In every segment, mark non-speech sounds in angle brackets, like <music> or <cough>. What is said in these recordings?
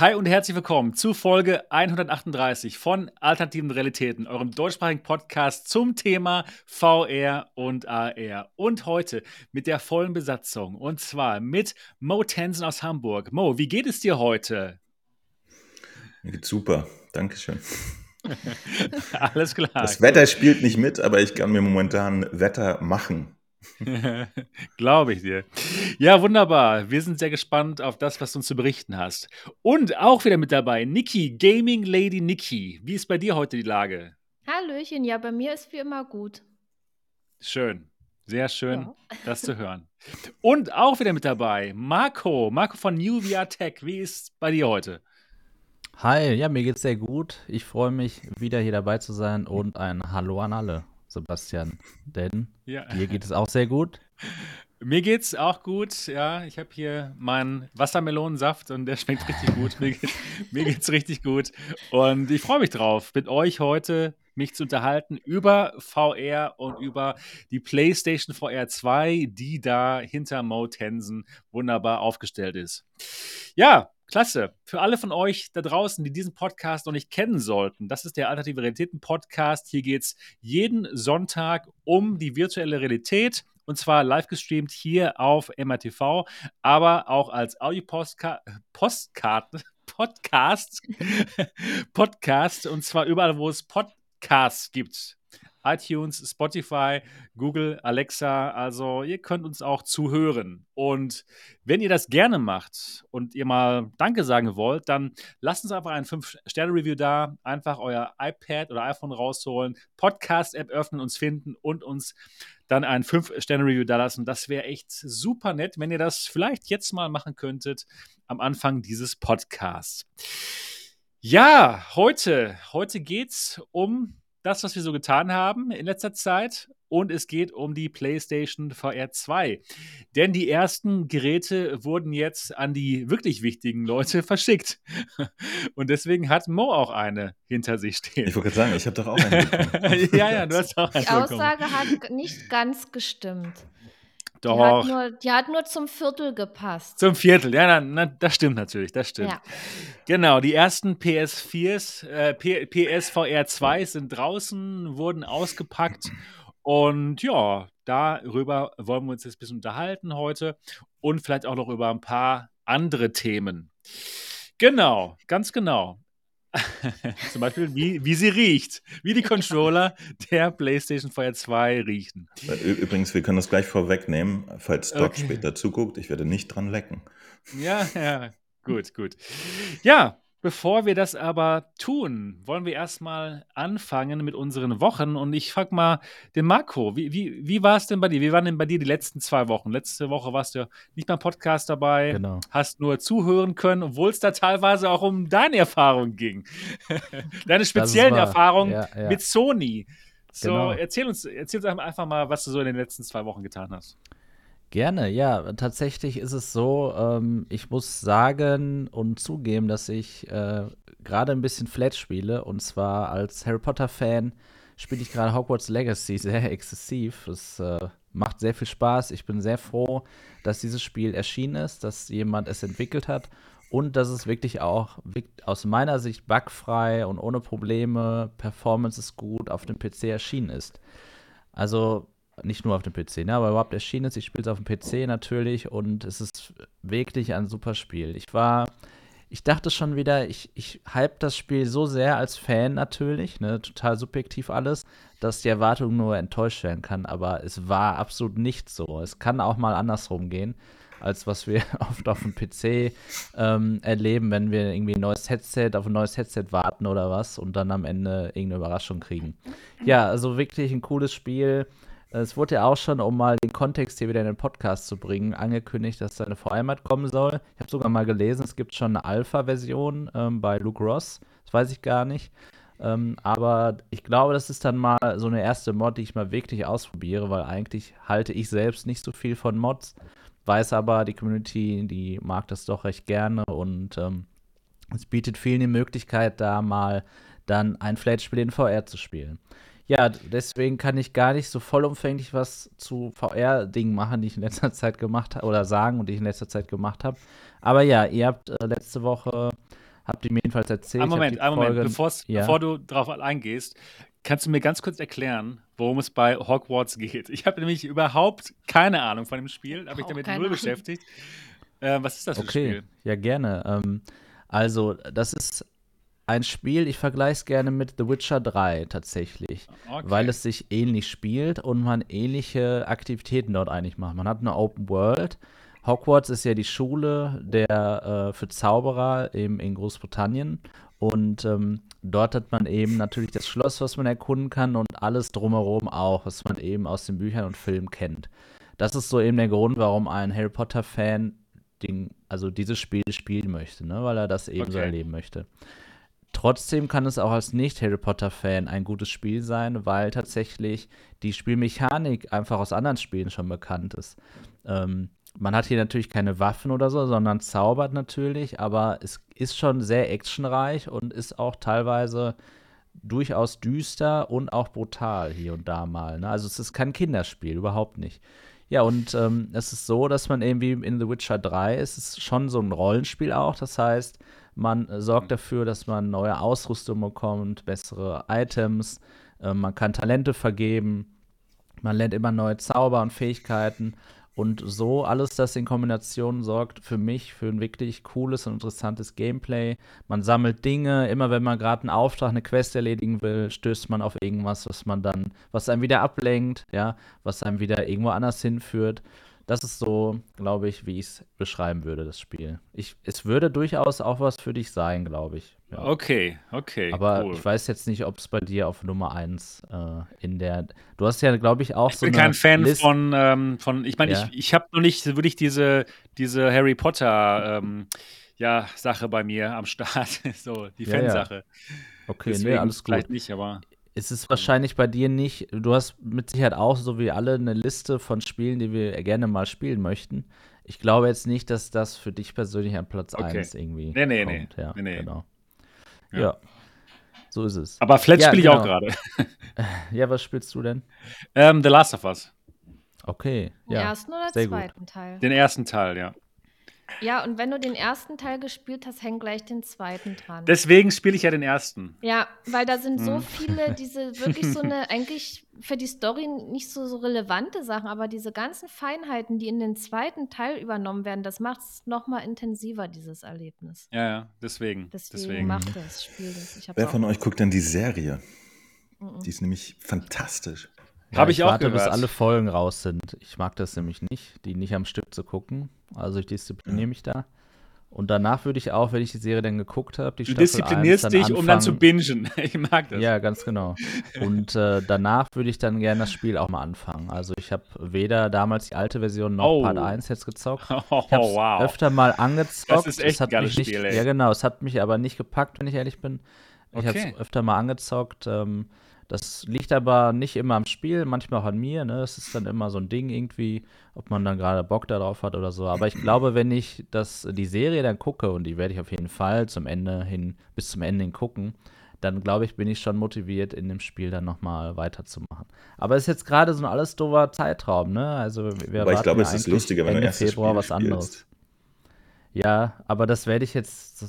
Hi und herzlich willkommen zu Folge 138 von Alternativen Realitäten, eurem deutschsprachigen Podcast zum Thema VR und AR. Und heute mit der vollen Besatzung und zwar mit Mo Tensen aus Hamburg. Mo, wie geht es dir heute? Mir geht's super, Dankeschön. <laughs> Alles klar. Das Wetter spielt nicht mit, aber ich kann mir momentan Wetter machen. <laughs> Glaube ich dir. Ja, wunderbar. Wir sind sehr gespannt auf das, was du uns zu berichten hast. Und auch wieder mit dabei Niki, Gaming Lady Niki. Wie ist bei dir heute die Lage? Hallöchen, ja, bei mir ist wie immer gut. Schön. Sehr schön, ja. <laughs> das zu hören. Und auch wieder mit dabei Marco, Marco von New VR Tech. Wie ist bei dir heute? Hi, ja, mir geht's sehr gut. Ich freue mich, wieder hier dabei zu sein und ein Hallo an alle. Sebastian. Denn ja. dir geht es auch sehr gut. Mir geht's auch gut, ja. Ich habe hier meinen Wassermelonensaft und der schmeckt richtig gut. Mir, geht, mir geht's richtig gut. Und ich freue mich drauf, mit euch heute mich zu unterhalten über VR und über die PlayStation VR 2, die da hinter Mo Tensen wunderbar aufgestellt ist. Ja, Klasse. Für alle von euch da draußen, die diesen Podcast noch nicht kennen sollten, das ist der Alternative Realitäten Podcast. Hier geht es jeden Sonntag um die virtuelle Realität und zwar live gestreamt hier auf MRTV, aber auch als Audio-Postcard, <laughs> Podcast, <laughs> Podcast und zwar überall, wo es Podcasts gibt iTunes, Spotify, Google, Alexa. Also ihr könnt uns auch zuhören. Und wenn ihr das gerne macht und ihr mal Danke sagen wollt, dann lasst uns einfach ein 5-Sterne-Review da. Einfach euer iPad oder iPhone rausholen, Podcast-App öffnen, uns finden und uns dann ein 5-Sterne-Review da lassen. Das wäre echt super nett, wenn ihr das vielleicht jetzt mal machen könntet am Anfang dieses Podcasts. Ja, heute, heute geht es um das, was wir so getan haben in letzter Zeit. Und es geht um die PlayStation VR 2. Denn die ersten Geräte wurden jetzt an die wirklich wichtigen Leute <laughs> verschickt. Und deswegen hat Mo auch eine hinter sich stehen. Ich wollte sagen, ich habe doch auch eine. <laughs> ja, ja, du hast auch eine. Die Aussage hat nicht ganz gestimmt. Doch. Die hat, nur, die hat nur zum Viertel gepasst. Zum Viertel, ja, na, na, das stimmt natürlich, das stimmt. Ja. Genau, die ersten PS4s, äh, PSVR 2 sind draußen, wurden ausgepackt und ja, darüber wollen wir uns jetzt ein bisschen unterhalten heute und vielleicht auch noch über ein paar andere Themen. Genau, ganz genau. <laughs> Zum Beispiel, wie, wie sie riecht. Wie die Controller der PlayStation VR 2 riechen. Übrigens, wir können das gleich vorwegnehmen, falls Doc okay. später zuguckt. Ich werde nicht dran lecken. Ja, ja. Gut, gut. Ja, Bevor wir das aber tun, wollen wir erstmal anfangen mit unseren Wochen. Und ich frage mal den Marco, wie, wie, wie war es denn bei dir? Wie waren denn bei dir die letzten zwei Wochen? Letzte Woche warst du nicht beim Podcast dabei, genau. hast nur zuhören können, obwohl es da teilweise auch um deine Erfahrung ging. <laughs> deine speziellen Erfahrungen ja, ja. mit Sony. So, genau. erzähl, uns, erzähl uns einfach mal, was du so in den letzten zwei Wochen getan hast. Gerne, ja. Tatsächlich ist es so, ähm, ich muss sagen und zugeben, dass ich äh, gerade ein bisschen Flat spiele. Und zwar als Harry Potter-Fan spiele ich gerade Hogwarts Legacy sehr <laughs> exzessiv. Es äh, macht sehr viel Spaß. Ich bin sehr froh, dass dieses Spiel erschienen ist, dass jemand es entwickelt hat und dass es wirklich auch aus meiner Sicht bugfrei und ohne Probleme, Performance ist gut, auf dem PC erschienen ist. Also nicht nur auf dem PC, ne, aber überhaupt erschienen ist. Ich spiele es auf dem PC natürlich und es ist wirklich ein super Spiel. Ich war, ich dachte schon wieder, ich, ich hype das Spiel so sehr als Fan natürlich, ne, total subjektiv alles, dass die Erwartung nur enttäuscht werden kann, aber es war absolut nicht so. Es kann auch mal andersrum gehen als was wir <laughs> oft auf dem PC ähm, erleben, wenn wir irgendwie ein neues Headset auf ein neues Headset warten oder was und dann am Ende irgendeine Überraschung kriegen. Ja, also wirklich ein cooles Spiel. Es wurde ja auch schon, um mal den Kontext hier wieder in den Podcast zu bringen, angekündigt, dass da eine VR-Mat kommen soll. Ich habe sogar mal gelesen, es gibt schon eine Alpha-Version ähm, bei Luke Ross. Das weiß ich gar nicht. Ähm, aber ich glaube, das ist dann mal so eine erste Mod, die ich mal wirklich ausprobiere, weil eigentlich halte ich selbst nicht so viel von Mods. Weiß aber, die Community, die mag das doch recht gerne und ähm, es bietet vielen die Möglichkeit, da mal dann ein Flat-Spiel in VR zu spielen. Ja, deswegen kann ich gar nicht so vollumfänglich was zu VR-Dingen machen, die ich in letzter Zeit gemacht habe, oder sagen und die ich in letzter Zeit gemacht habe. Aber ja, ihr habt äh, letzte Woche habt ihr mir jedenfalls erzählt. Ein Moment, ein Moment, Folgen, Bevor's, ja. bevor du darauf eingehst, kannst du mir ganz kurz erklären, worum es bei Hogwarts geht? Ich habe nämlich überhaupt keine Ahnung von dem Spiel, habe ich Auch damit null Ahnung. beschäftigt. Äh, was ist das für ein Okay, Spiel? ja gerne. Ähm, also, das ist ein Spiel, ich vergleiche es gerne mit The Witcher 3 tatsächlich, Okay. weil es sich ähnlich spielt und man ähnliche Aktivitäten dort eigentlich macht. Man hat eine Open World. Hogwarts ist ja die Schule der äh, für Zauberer eben in Großbritannien und ähm, dort hat man eben natürlich das Schloss, was man erkunden kann und alles drumherum auch, was man eben aus den Büchern und Filmen kennt. Das ist so eben der Grund, warum ein Harry Potter-Fan also dieses Spiel spielen möchte, ne? weil er das eben so Okay. erleben möchte. Trotzdem kann es auch als Nicht-Harry Potter-Fan ein gutes Spiel sein, weil tatsächlich die Spielmechanik einfach aus anderen Spielen schon bekannt ist. Ähm, man hat hier natürlich keine Waffen oder so, sondern zaubert natürlich, aber es ist schon sehr actionreich und ist auch teilweise durchaus düster und auch brutal hier und da mal. Ne? Also es ist kein Kinderspiel, überhaupt nicht. Ja, und ähm, es ist so, dass man irgendwie in The Witcher 3 ist es schon so ein Rollenspiel auch. Das heißt, man äh, sorgt dafür, dass man neue Ausrüstung bekommt, bessere Items, äh, man kann Talente vergeben, man lernt immer neue Zauber und Fähigkeiten. Und so alles das in Kombination sorgt für mich für ein wirklich cooles und interessantes Gameplay. Man sammelt Dinge, immer wenn man gerade einen Auftrag, eine Quest erledigen will, stößt man auf irgendwas, was man dann, was einem wieder ablenkt, ja, was einem wieder irgendwo anders hinführt. Das ist so, glaube ich, wie ich es beschreiben würde, das Spiel. Ich, es würde durchaus auch was für dich sein, glaube ich. Ja. Okay, okay. Aber cool. ich weiß jetzt nicht, ob es bei dir auf Nummer 1 äh, in der. Du hast ja, glaube ich, auch Ich so bin eine kein Fan List- von, ähm, von, ich meine, Ja. ich, ich habe noch nicht wirklich diese, diese Harry Potter ähm, ja, Sache bei mir am Start, <laughs> so die ja. Fansache. Okay, Deswegen nee, alles gut. vielleicht nicht, aber Es ist wahrscheinlich bei dir nicht. Du hast mit Sicherheit auch, so wie alle, eine Liste von Spielen, die wir gerne mal spielen möchten. Ich glaube jetzt nicht, dass das für dich persönlich an Platz Okay. 1 irgendwie Nee, nee, nee. kommt. Ja, Nee, nee. genau. Ja. Ja. so ist es. aber Flat Ja, spiele ich auch genau. gerade. <laughs> Ja, was spielst du denn? Ähm, The Last of Us, Okay, Den ja. ersten oder sehr gut. zweiten Teil? den ersten Teil, ja. Ja, und wenn du den ersten Teil gespielt hast, häng gleich den zweiten dran. Deswegen spiele ich ja den ersten. ja, weil da sind so Hm. viele, diese wirklich so eine, <laughs> eigentlich für die Story nicht so, so relevante Sachen, aber diese ganzen Feinheiten, die in den zweiten Teil übernommen werden, das macht es nochmal intensiver, dieses Erlebnis. Ja, ja, deswegen. Deswegen, deswegen. macht das Spiel das. Wer von euch guckt denn die Serie? Mhm. Die ist nämlich fantastisch. Ja, Hab ich auch warte, bis gehört. alle Folgen raus sind. Ich mag das nämlich nicht, die nicht am Stück zu gucken. Also ich diszipliniere mich da. Und danach würde ich auch, wenn ich die Serie dann geguckt habe, die Du Staffel disziplinierst 1, dich, um dann zu anfangen- bingen. <laughs> Ich mag das. Ja, ganz genau. Und äh, danach würde ich dann gerne das Spiel auch mal anfangen. Also ich habe weder damals die alte Version noch Oh. Part 1 jetzt gezockt. <laughs> Oh, Ich habe es wow. öfter mal angezockt. Das ist echt Es hat ein geiles nicht, Spiel, ey. Ja, genau. Es hat mich aber nicht gepackt, wenn ich ehrlich bin. Ich habe Okay. es öfter mal angezockt. Ähm, das liegt aber nicht immer am Spiel, manchmal auch an mir. Ne? Es ist dann immer so ein Ding irgendwie, ob man dann gerade Bock darauf hat oder so. Aber ich glaube, wenn ich das, die Serie dann gucke, und die werde ich auf jeden Fall zum Ende hin, bis zum Ende hin gucken, dann glaube ich, bin ich schon motiviert, in dem Spiel dann nochmal weiterzumachen. Aber es ist jetzt gerade so ein alles doofer Zeitraum, ne? Also wir Aber ich glaube, es ist lustiger, wenn du Ende erst das Februar Spiel was anderes. spielst. Ja, aber das werde ich jetzt.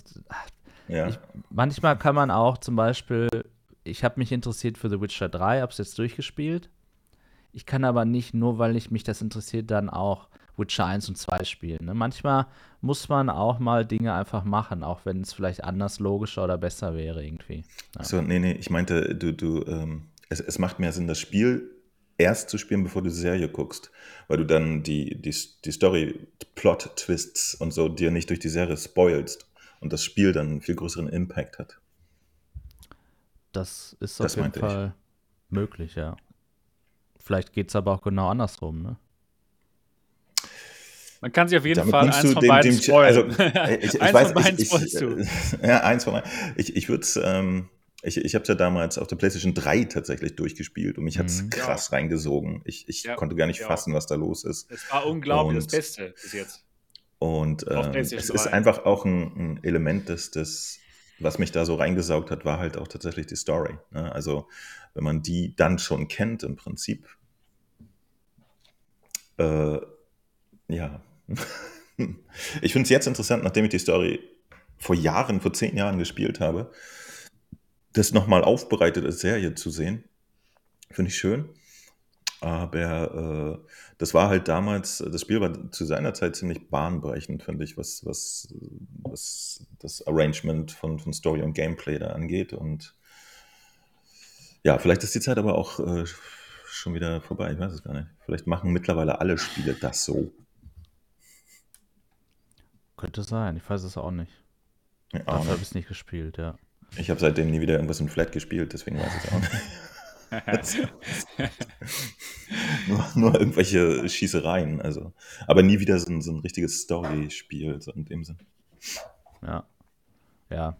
Ja. Ich, manchmal kann man auch zum Beispiel, ich habe mich interessiert für The Witcher 3, habe es jetzt durchgespielt. Ich kann aber nicht, nur weil ich mich das interessiert, dann auch Witcher 1 und 2 spielen. Ne? Manchmal muss man auch mal Dinge einfach machen, auch wenn es vielleicht anders, logischer oder besser wäre irgendwie. Ja. So, nee, nee, ich meinte, du, du, ähm, es, es macht mehr Sinn, das Spiel erst zu spielen, bevor du die Serie guckst, weil du dann die, die, die Story, Plot-Twists und so dir nicht durch die Serie spoilst und das Spiel dann einen viel größeren Impact hat. Das ist Das auf jeden meinte ich. Fall möglich, ja. Vielleicht geht es aber auch genau andersrum, ne? Man kann sich auf jeden Damit Fall eins von den- beiden den- spoilen. also, <laughs> ich, ich eins weiß, von beiden ich, du. <laughs> Ja, eins von Ich, ich würde es, ähm, ich, ich habe es ja damals auf der PlayStation 3 tatsächlich durchgespielt und mich hat es Mhm. krass reingesogen. Ich, ich Ja, konnte gar nicht ja. fassen, was da los ist. Es war unglaublich Und- das Beste bis jetzt. Und ähm, es ist 3. einfach auch ein, ein Element des, des, was mich da so reingesaugt hat, war halt auch tatsächlich die Story. Ne? Also wenn man die dann schon kennt im Prinzip, äh, ja. <laughs> ich finde es jetzt interessant, nachdem ich die Story vor Jahren, vor zehn Jahren gespielt habe, das nochmal aufbereitet als Serie zu sehen, finde ich schön. Aber äh, das war halt damals, das Spiel war zu seiner Zeit ziemlich bahnbrechend, finde ich, was, was, was das Arrangement von, von Story und Gameplay da angeht. Und ja, vielleicht ist die Zeit aber auch äh, schon wieder vorbei, ich weiß es gar nicht. Vielleicht machen mittlerweile alle Spiele das so. Könnte sein, ich weiß es auch nicht. Ja, Dafür habe ich es nicht gespielt, ja. Ich habe seitdem nie wieder irgendwas in Flat gespielt, deswegen weiß ich es auch nicht. <laughs> nur, nur, irgendwelche Schießereien, also. Aber nie wieder so ein, so ein richtiges Story-Spiel, so in dem Sinn. Ja. Ja.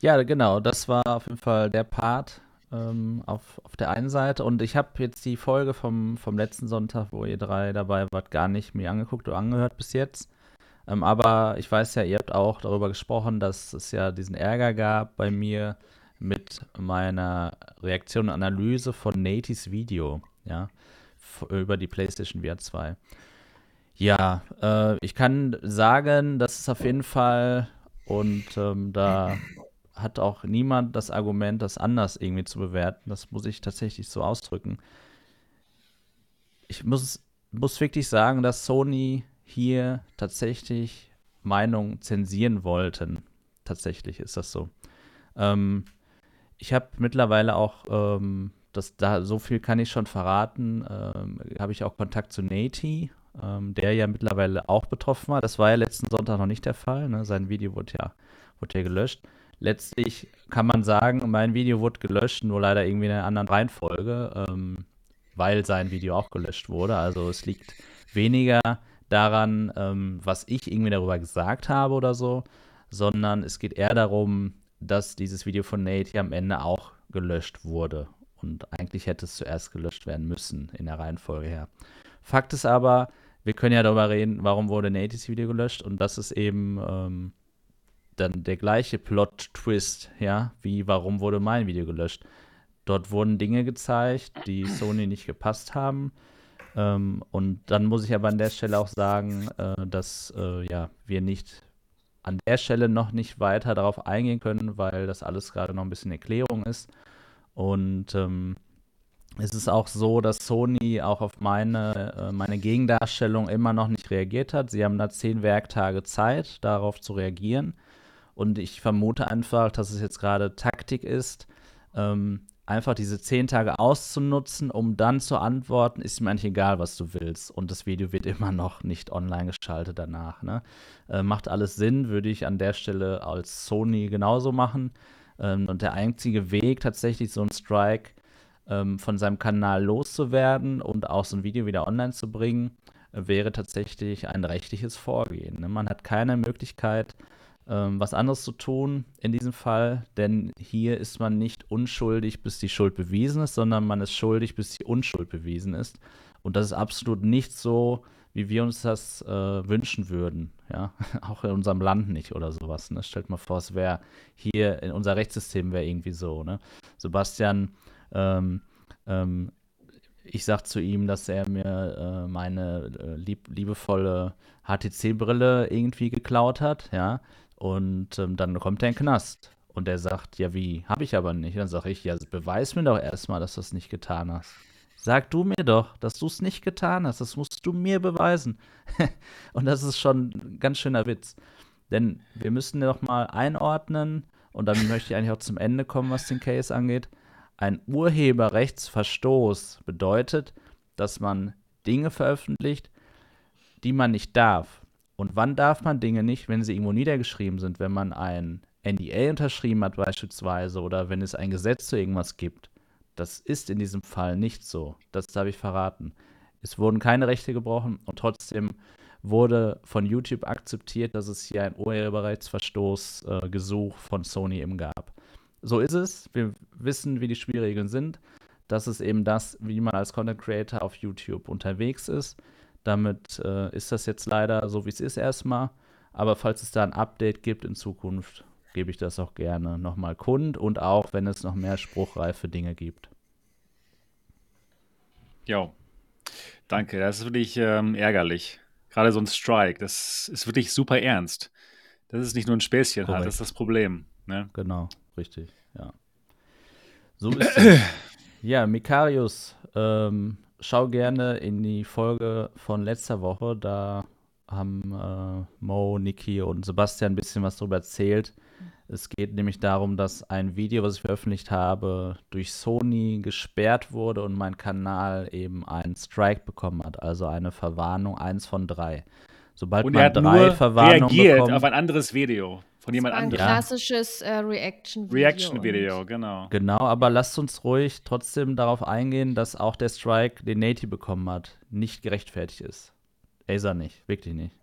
Ja, genau, das war auf jeden Fall der Part ähm, auf, auf der einen Seite. Und ich habe jetzt die Folge vom, vom letzten Sonntag, wo ihr drei dabei wart, gar nicht mir angeguckt oder angehört bis jetzt. Ähm, aber ich weiß ja, ihr habt auch darüber gesprochen, dass es ja diesen Ärger gab bei mir, mit meiner Reaktion und Analyse von Natis Video, ja, über die PlayStation VR 2. Ja, äh, ich kann sagen, das ist auf jeden Fall, und ähm, da hat auch niemand das Argument, das anders irgendwie zu bewerten. Das muss ich tatsächlich so ausdrücken. Ich muss, muss wirklich sagen, dass Sony hier tatsächlich Meinung zensieren wollten. Tatsächlich ist das so. Ähm, ich habe mittlerweile auch, ähm, das, da, so viel kann ich schon verraten, ähm, habe ich auch Kontakt zu Nati, ähm, der ja mittlerweile auch betroffen war. Das war ja letzten Sonntag noch nicht der Fall. Ne? Sein Video wurde ja, wurde ja gelöscht. Letztlich kann man sagen, mein Video wurde gelöscht, nur leider irgendwie in einer anderen Reihenfolge, ähm, weil sein Video auch gelöscht wurde. Also es liegt weniger daran, ähm, was ich irgendwie darüber gesagt habe oder so, sondern es geht eher darum, dass dieses Video von Nate hier am Ende auch gelöscht wurde. Und eigentlich hätte es zuerst gelöscht werden müssen in der Reihenfolge her. Fakt ist aber, wir können ja darüber reden, warum wurde Nates Video gelöscht. Und das ist eben ähm, dann der gleiche Plot-Twist, ja, wie warum wurde mein Video gelöscht. Dort wurden Dinge gezeigt, die Sony nicht gepasst haben. Ähm, und dann muss ich aber an der Stelle auch sagen, äh, dass äh, ja, wir nicht an der Stelle noch nicht weiter darauf eingehen können, weil das alles gerade noch ein bisschen Erklärung ist. Und ähm, es ist auch so, dass Sony auch auf meine, äh, meine Gegendarstellung immer noch nicht reagiert hat. Sie haben da zehn Werktage Zeit, darauf zu reagieren. Und ich vermute einfach, dass es jetzt gerade Taktik ist, ähm, einfach diese zehn Tage auszunutzen, um dann zu antworten, ist mir eigentlich egal, was du willst. Und das Video wird immer noch nicht online geschaltet danach. Ne? Äh, macht alles Sinn, würde ich an der Stelle als Sony genauso machen. Ähm, und der einzige Weg, tatsächlich so ein Strike ähm, von seinem Kanal loszuwerden und auch so ein Video wieder online zu bringen, äh, wäre tatsächlich ein rechtliches Vorgehen. Ne? Man hat keine Möglichkeit, ähm, was anderes zu tun in diesem Fall, denn hier ist man nicht unschuldig, bis die Schuld bewiesen ist, sondern man ist schuldig, bis die Unschuld bewiesen ist. Und das ist absolut nicht so, wie wir uns das äh, wünschen würden. Ja, <laughs> auch in unserem Land nicht oder sowas. Ne? Stellt mal vor, es wäre hier in unser Rechtssystem wäre irgendwie so. Ne? Sebastian, ähm, ähm, ich sag zu ihm, dass er mir äh, meine äh, lieb liebevolle HTC-Brille irgendwie geklaut hat. Ja, und ähm, dann kommt er in den Knast. Und er sagt, ja, wie? Habe ich aber nicht. Dann sage ich, ja, beweis mir doch erstmal, dass du es nicht getan hast. Sag du mir doch, dass du es nicht getan hast. Das musst du mir beweisen. <laughs> und das ist schon ein ganz schöner Witz. Denn wir müssen doch mal einordnen, und dann möchte ich eigentlich auch zum Ende kommen, was den Case angeht. Ein Urheberrechtsverstoß bedeutet, dass man Dinge veröffentlicht, die man nicht darf. Und wann darf man Dinge nicht, wenn sie irgendwo niedergeschrieben sind, wenn man ein NDA unterschrieben hat beispielsweise oder wenn es ein Gesetz zu irgendwas gibt. Das ist in diesem Fall nicht so. Das darf ich verraten. Es wurden keine Rechte gebrochen und trotzdem wurde von YouTube akzeptiert, dass es hier ein Urheberrechtsverstoß äh, von Sony eben gab. So ist es. Wir wissen, wie die Spielregeln sind. Das ist eben das, wie man als Content Creator auf YouTube unterwegs ist. Damit äh, ist das jetzt leider so, wie es ist erstmal. Aber falls es da ein Update gibt in Zukunft, gebe ich das auch gerne nochmal kund und auch, wenn es noch mehr spruchreife Dinge gibt. Ja, danke. Das ist wirklich ähm, ärgerlich. Gerade so ein Strike, das ist wirklich super ernst. dass es nicht nur ein Späßchen hat. Das ist das Problem. Ne? Genau, richtig, ja. So ist es. <clears throat> Ja, Mikarius, ähm, schau gerne in die Folge von letzter Woche. Da haben äh, Mo, Niki und Sebastian ein bisschen was darüber erzählt. Es geht nämlich darum, dass ein Video, was ich veröffentlicht habe, durch Sony gesperrt wurde und mein Kanal eben einen Strike bekommen hat. Also eine Verwarnung, eins von drei. Sobald Und man hat drei Verwarnungen reagiert bekommt, auf ein anderes Video von jemand Ein anderem. Ja. klassisches äh, Reaction-Video. Reaction-Video, genau. Genau, aber lasst uns ruhig trotzdem darauf eingehen, dass auch der Strike, den Nati bekommen hat, nicht gerechtfertigt ist. Acer nicht, wirklich nicht.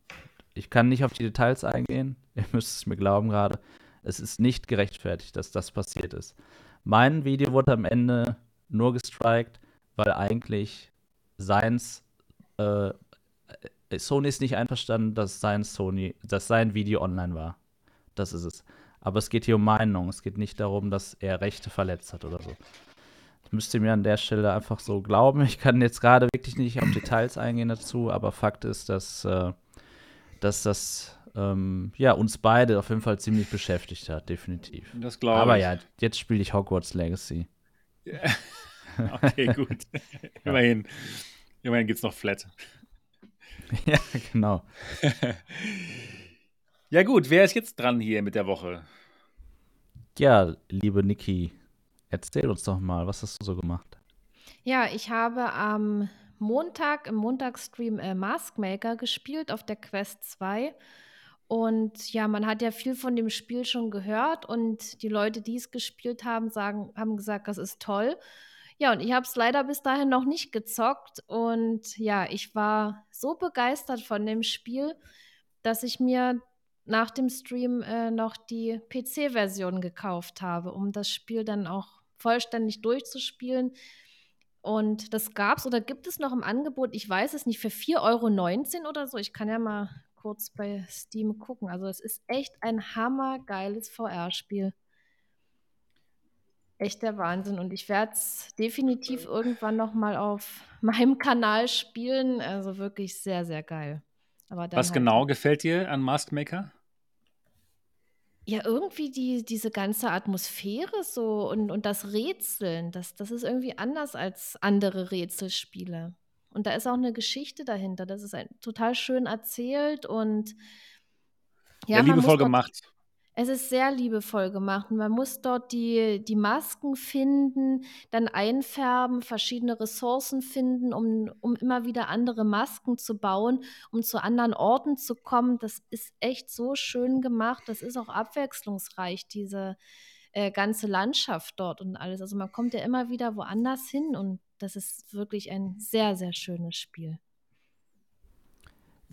Ich kann nicht auf die Details eingehen, <laughs> ihr müsst es mir glauben gerade. Es ist nicht gerechtfertigt, dass das passiert ist. Mein Video wurde am Ende nur gestrikt, weil eigentlich seins, äh, Sony ist nicht einverstanden, dass sein Sony, dass sein Video online war. Das ist es. Aber es geht hier um Meinung. Es geht nicht darum, dass er Rechte verletzt hat oder so. Das müsst ihr mir an der Stelle einfach so glauben. Ich kann jetzt gerade wirklich nicht auf Details eingehen dazu, aber Fakt ist, dass, äh, dass das ähm, ja, uns beide auf jeden Fall ziemlich beschäftigt hat, definitiv. Das glaube ich. Aber ja, jetzt spiele ich Hogwarts Legacy. <laughs> Okay, gut. <laughs> Immerhin. Immerhin geht's noch flat. <laughs> ja, genau. Ja, gut, wer ist jetzt dran hier mit der Woche? Ja, liebe Niki, erzähl uns doch mal, was hast du so gemacht? Ja, ich habe am Montag im Montagsstream äh, Maskmaker gespielt auf der Quest 2. Und ja, man hat ja viel von dem Spiel schon gehört und die Leute, die es gespielt haben, sagen, haben gesagt, das ist toll. Ja, und ich habe es leider bis dahin noch nicht gezockt. Und ja, ich war so begeistert von dem Spiel, dass ich mir nach dem Stream äh, noch die PC-Version gekauft habe, um das Spiel dann auch vollständig durchzuspielen. Und das gab es oder gibt es noch im Angebot, ich weiß es nicht, für 4,19 Euro oder so. Ich kann ja mal kurz bei Steam gucken. Also es ist echt ein hammergeiles VR-Spiel. Echt der Wahnsinn. Und ich werde es definitiv irgendwann noch mal auf <laughs> meinem Kanal spielen. Also wirklich sehr, sehr geil. Was halt- genau gefällt dir an Maskmaker? Ja, irgendwie die, diese ganze Atmosphäre so und, und das Rätseln, das, das ist irgendwie anders als andere Rätselspiele. Und da ist auch eine Geschichte dahinter. Das ist ein, total schön erzählt und Ja, muss liebevoll gemacht. Es ist sehr liebevoll gemacht und man muss dort die, die Masken finden, dann einfärben, verschiedene Ressourcen finden, um, um immer wieder andere Masken zu bauen, um zu anderen Orten zu kommen. Das ist echt so schön gemacht. Das ist auch abwechslungsreich, diese äh, ganze Landschaft dort und alles. Also man kommt ja immer wieder woanders hin und das ist wirklich ein sehr, sehr schönes Spiel.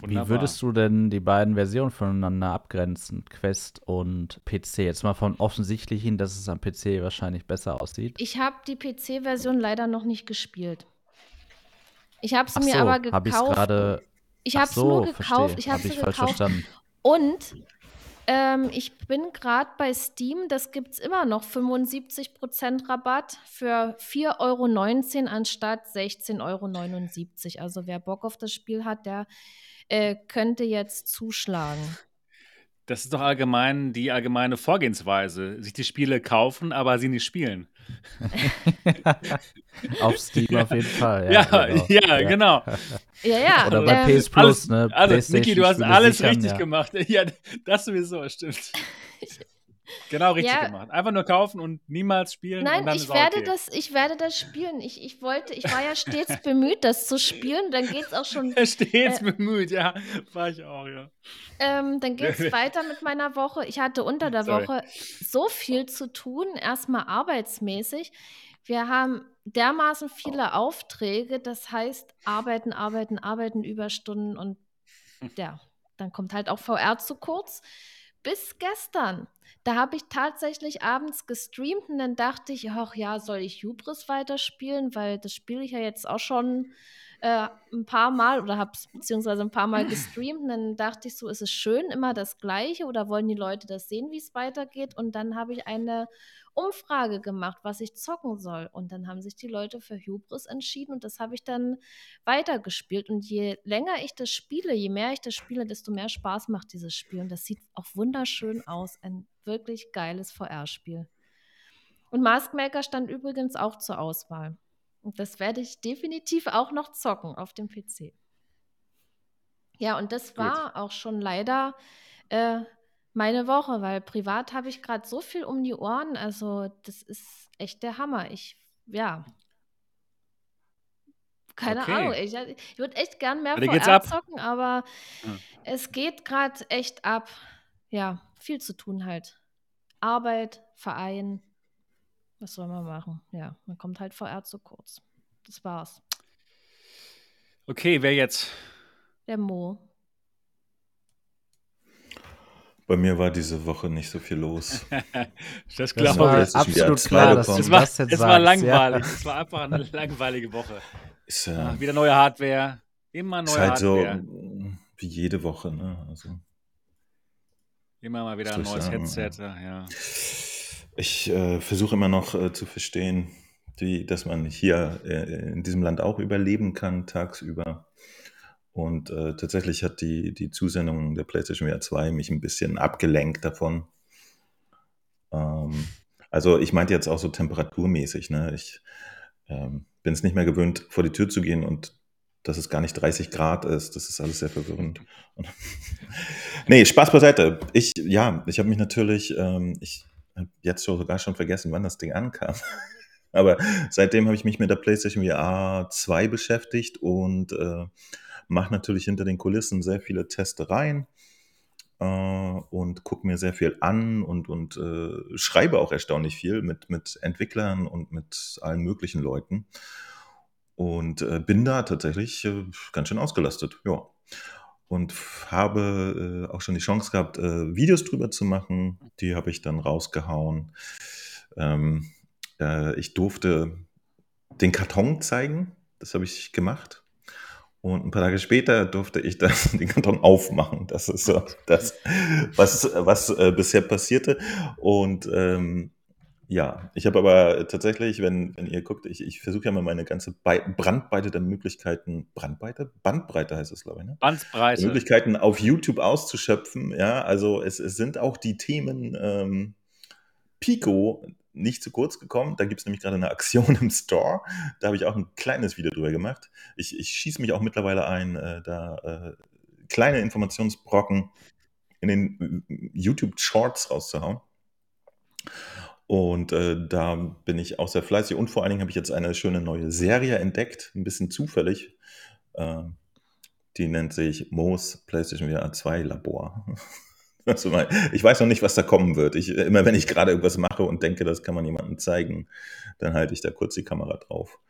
Wunderbar. Wie würdest du denn die beiden Versionen voneinander abgrenzen, Quest und PC? Jetzt mal von offensichtlich hin, dass es am PC wahrscheinlich besser aussieht. Ich habe die PC-Version leider noch nicht gespielt. Ich habe Ach mir so, aber ich es gekauft. gerade. ich ach habe es so, nur gekauft. verstehe. Ich habe Hab ich falsch gekauft. verstanden. Und ähm, ich bin gerade bei Steam, das gibt es immer noch, 75% Rabatt für 4,19 Euro anstatt 16,79 Euro. Also wer Bock auf das Spiel hat, der äh, könnte jetzt zuschlagen. Das ist doch allgemein die allgemeine Vorgehensweise. Sich die Spiele kaufen, aber sie nicht spielen. <laughs> Auf Steam auf jeden Fall. Ja, Ja, ja, genau. genau. <laughs> Ja, ja. Oder bei ähm, PS Plus, ne? Also, Niki, du hast alles sichern, richtig ja. gemacht. <laughs> Ja, das sowieso, stimmt. Genau richtig Ja. gemacht. Einfach nur kaufen und niemals spielen. Nein, ich werde, okay. das, ich werde das spielen. Ich, ich wollte, ich war ja stets <laughs> bemüht, das zu spielen. Dann geht es auch schon <laughs> Stets Äh, bemüht, ja. War ich auch, ja. Ähm, dann <laughs> geht es weiter mit meiner Woche. Ich hatte unter der Sorry. Woche so viel zu tun, erstmal arbeitsmäßig. Wir haben dermaßen viele Aufträge, das heißt arbeiten, arbeiten, arbeiten, Überstunden und ja, dann kommt halt auch VR zu kurz. Bis gestern. Da habe ich tatsächlich abends gestreamt und dann dachte ich, ach ja, soll ich Hubris weiterspielen, weil das spiele ich ja jetzt auch schon äh, ein paar Mal oder habe es beziehungsweise ein paar Mal gestreamt. Und dann dachte ich so, ist es schön, immer das Gleiche oder wollen die Leute das sehen, wie es weitergeht? Und dann habe ich eine Umfrage gemacht, was ich zocken soll. Und dann haben sich die Leute für Hubris entschieden und das habe ich dann weitergespielt. Und je länger ich das spiele, je mehr ich das spiele, desto mehr Spaß macht dieses Spiel. Und das sieht auch wunderschön aus. Ein wirklich geiles VR-Spiel. Und Maskmaker stand übrigens auch zur Auswahl. Und das werde ich definitiv auch noch zocken auf dem PC. Ja, und das war Gut. auch schon leider äh, meine Woche, weil privat habe ich gerade so viel um die Ohren. Also, das ist echt der Hammer. Ich, ja. Keine okay. Ahnung. Ich, ich würde echt gern mehr VR zocken, aber hm. es geht gerade echt ab. Ja, viel zu tun halt. Arbeit, Verein, was soll man machen? Ja, man kommt halt VR zu kurz. Das war's. Okay, wer jetzt? Der Mo. Bei mir war diese Woche nicht so viel los. <laughs> das glaube ich. Absolut klar, dass es war, es war langweilig. Ja. Es war einfach eine <laughs> langweilige Woche. Ist, äh, wieder neue Hardware. Immer neue ist halt Hardware. so wie jede Woche. Ne? Also, immer mal wieder ein neues Headset. Ja. Ich äh, versuche immer noch äh, zu verstehen, wie, dass man hier äh, in diesem Land auch überleben kann tagsüber. Und äh, tatsächlich hat die, die Zusendung der PlayStation VR 2 mich ein bisschen abgelenkt davon. Ähm, also ich meinte jetzt auch so temperaturmäßig. Ne? Ich ähm, bin es nicht mehr gewöhnt, vor die Tür zu gehen und dass es gar nicht 30 Grad ist. Das ist alles sehr verwirrend. <laughs> nee, Spaß beiseite. Ich, ja, ich habe mich natürlich, ähm, ich habe jetzt sogar schon vergessen, wann das Ding ankam. <laughs> Aber seitdem habe ich mich mit der PlayStation VR 2 beschäftigt und äh, mache natürlich hinter den Kulissen sehr viele Testereien äh, und gucke mir sehr viel an und, und äh, schreibe auch erstaunlich viel mit, mit Entwicklern und mit allen möglichen Leuten. Und äh, bin da tatsächlich äh, ganz schön ausgelastet, ja. Und habe äh, auch schon die Chance gehabt, äh, Videos drüber zu machen. Die habe ich dann rausgehauen. Ähm, äh, ich durfte den Karton zeigen. Das habe ich gemacht. Und ein paar Tage später durfte ich dann <laughs> den Karton aufmachen. Das ist so das, was, was äh, bisher passierte. Und ähm, ja, ich habe aber tatsächlich, wenn, wenn ihr guckt, ich, ich versuche ja mal meine ganze Be Brandbreite der Möglichkeiten, Brandbreite? Bandbreite heißt es, glaube ich, ne? Bandbreite. Möglichkeiten auf YouTube auszuschöpfen, ja, also es, es sind auch die Themen ähm, Pico nicht zu kurz gekommen. Da gibt es nämlich gerade eine Aktion <laughs> im Store. Da habe ich auch ein kleines Video drüber gemacht. Ich, ich schieße mich auch mittlerweile ein, äh, da äh, kleine Informationsbrocken in den äh, YouTube Shorts rauszuhauen. Und äh, da bin ich auch sehr fleißig. Und vor allen Dingen habe ich jetzt eine schöne neue Serie entdeckt, ein bisschen zufällig. Äh, die nennt sich Moos PlayStation VR 2 Labor. <laughs> Also ich weiß noch nicht, was da kommen wird. Ich, immer wenn ich gerade irgendwas mache und denke, das kann man jemandem zeigen, dann halte ich da kurz die Kamera drauf.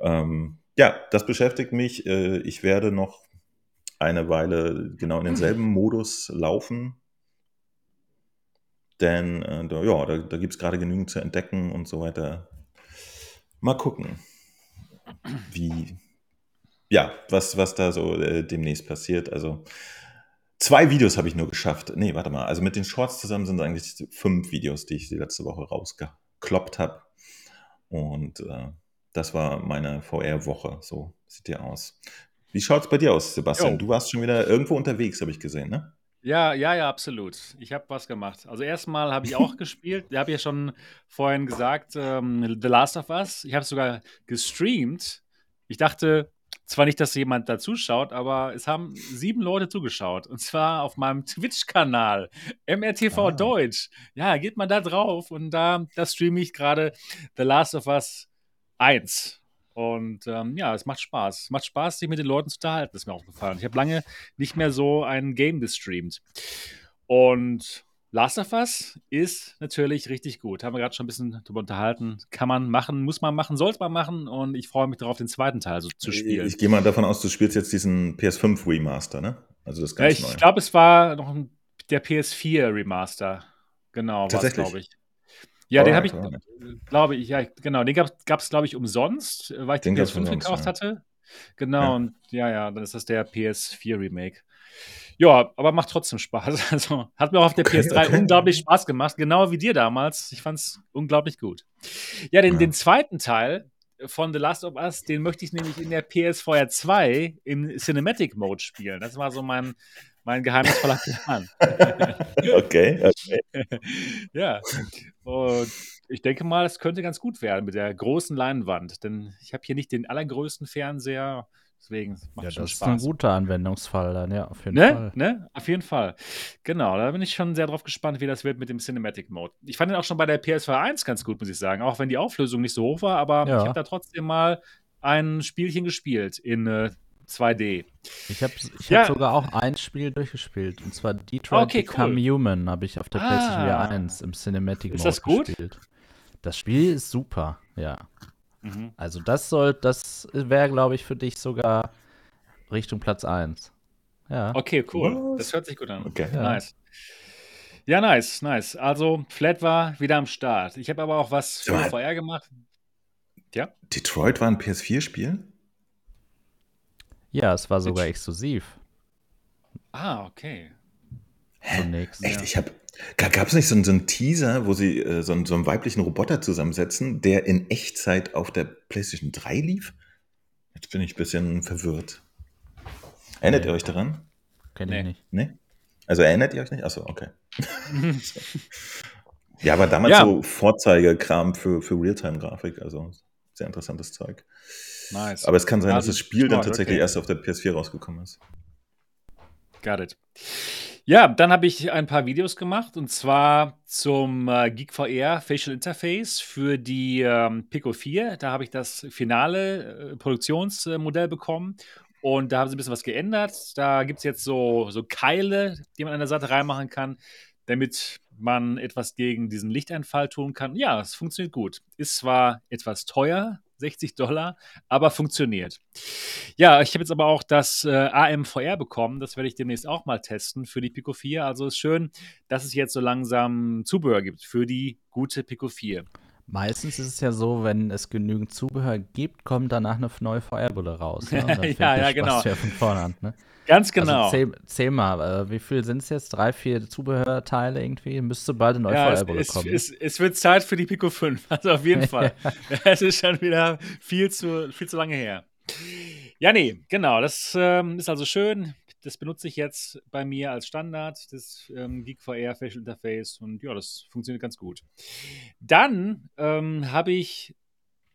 Ähm, ja, das beschäftigt mich. Äh, ich werde noch eine Weile genau in denselben Modus laufen. Denn äh, da, ja, da, da gibt es gerade genügend zu entdecken und so weiter. Mal gucken, wie, ja, was, was da so äh, demnächst passiert. Also Zwei Videos habe ich nur geschafft. Nee, warte mal. Also mit den Shorts zusammen sind es eigentlich fünf Videos, die ich die letzte Woche rausgekloppt habe. Und äh, das war meine VR-Woche. So sieht die aus. Wie schaut es bei dir aus, Sebastian? Jo. Du warst schon wieder irgendwo unterwegs, habe ich gesehen, ne? Ja, ja, ja, absolut. Ich habe was gemacht. Also erstmal habe ich auch <laughs> gespielt. Ich habe ja schon vorhin gesagt, ähm, The Last of Us. Ich habe es sogar gestreamt. Ich dachte, zwar nicht, dass jemand da zuschaut, aber es haben sieben Leute zugeschaut. Und zwar auf meinem <laughs> Twitch-Kanal, MRTV ah. Deutsch. Ja, geht mal da drauf und da, da streame ich gerade The Last of Us 1. Und ähm, ja, es macht Spaß. Es macht Spaß, sich mit den Leuten zu unterhalten, das ist mir aufgefallen. Ich habe lange nicht mehr so ein Game gestreamt. Und Last of Us ist natürlich richtig gut. Haben wir gerade schon ein bisschen darüber unterhalten. Kann man machen, muss man machen, sollte man machen. Und ich freue mich darauf, den zweiten Teil so zu spielen. Ich, ich gehe mal davon aus, du spielst jetzt diesen PS5 Remaster, ne? Also das ganz ja, Ich glaube, es war noch ein, der PS4 Remaster. Genau, Tatsächlich, glaube ich. Ja, alright, den habe ich, glaube ich, ja, genau, den gab es, glaube ich, umsonst, weil ich den, den PS5 gekauft ja. hatte. Genau, Ja. und ja, ja, dann ist das der PS4 Remake. Ja, aber macht trotzdem Spaß. <laughs> Also hat mir auch auf der Okay, PS3 okay. unglaublich Spaß gemacht, genau wie dir damals. Ich fand's unglaublich gut. Ja, den, Ja. den zweiten Teil von The Last of Us, den möchte ich nämlich in der PS4 2 im Cinematic Mode spielen. Das war so mein, mein geheimnisvoller Plan. <laughs> Okay, okay. <laughs> ja. Und ich denke mal, es könnte ganz gut werden mit der großen Leinwand, denn ich habe hier nicht den allergrößten Fernseher, deswegen macht Ja, schon das ist ein Spaß. guter Anwendungsfall dann, ja, auf jeden Ne? Fall. ne? Auf jeden Fall. Genau, da bin ich schon sehr drauf gespannt, wie das wird mit dem Cinematic Mode. Ich fand den auch schon bei der PS4 1 ganz gut, muss ich sagen, auch wenn die Auflösung nicht so hoch war, aber Ja. ich habe da trotzdem mal ein Spielchen gespielt in äh, 2D. Ich habe ich Ja. hab sogar auch ein Spiel durchgespielt. Und zwar Detroit Okay, Become cool. Human habe ich auf der Ah. PlayStation VR 1 im Cinematic Ist Mode das gut? gespielt. Das Spiel ist super, ja. Mhm. Also das soll, das wäre, glaube ich, für dich sogar Richtung Platz 1. Ja. Okay, cool. Was? Das hört sich gut an. Okay. Ja. Nice. Ja, nice, nice. Also, Flat war wieder am Start. Ich habe aber auch was für. VR gemacht. Ja? Detroit war ein PS4-Spiel? Ja, es war sogar exklusiv Ah, okay. zunächst. Echt? Ja. Ich habe. Gab es nicht so, einen- so einen Teaser, wo sie äh, so, einen, so einen weiblichen Roboter zusammensetzen, der in Echtzeit auf der PlayStation 3 lief? Jetzt bin ich ein bisschen verwirrt. Erinnert Nee. ihr euch daran? Kenn Nee. ich nicht. Ne? Also erinnert ihr euch nicht? Achso, okay. <laughs> Ja, aber damals Ja. so Vorzeigekram für, für Realtime-Grafik, also sehr interessantes Zeug. Nice. Aber es kann sein, dass das Spiel dann tatsächlich okay. erst auf der PS4 rausgekommen ist. Got it. Ja, dann habe ich ein paar Videos gemacht und zwar zum äh, Geek VR Facial Interface für die ähm, Pico 4. Da habe ich das finale äh, Produktionsmodell bekommen und da haben sie ein bisschen was geändert. Da gibt es jetzt so, so Keile, die man an der Seite reinmachen kann, damit man etwas gegen diesen Lichteinfall tun kann. Ja, es funktioniert gut. Ist zwar etwas teuer, 60 Dollar, aber funktioniert. Ja, ich habe jetzt aber auch das äh, AMVR bekommen. Das werde ich demnächst auch mal testen für die Pico 4. Also ist schön, dass es jetzt so langsam Zubehör gibt für die gute Pico 4. Meistens ist es ja so, wenn es genügend Zubehör gibt, kommt danach eine neue VR-Brille raus. Ne? <laughs> Ja, ja, genau. von vorne an. Ne? Ganz genau. Also zähl, mal, äh, wie viel sind es jetzt? Drei, vier Zubehörteile irgendwie? Müsste bald eine neue ja, es, VR-Brille es, kommen. es, es wird Zeit für die Pico 5. <laughs> Also auf jeden Fall. Es ist schon wieder viel zu, viel zu lange her. Ja, nee, genau. Das ähm, ist also schön. Das benutze ich jetzt bei mir als Standard, das ähm, Geek VR Facial Interface. Und ja, das funktioniert ganz gut. Dann ähm, habe ich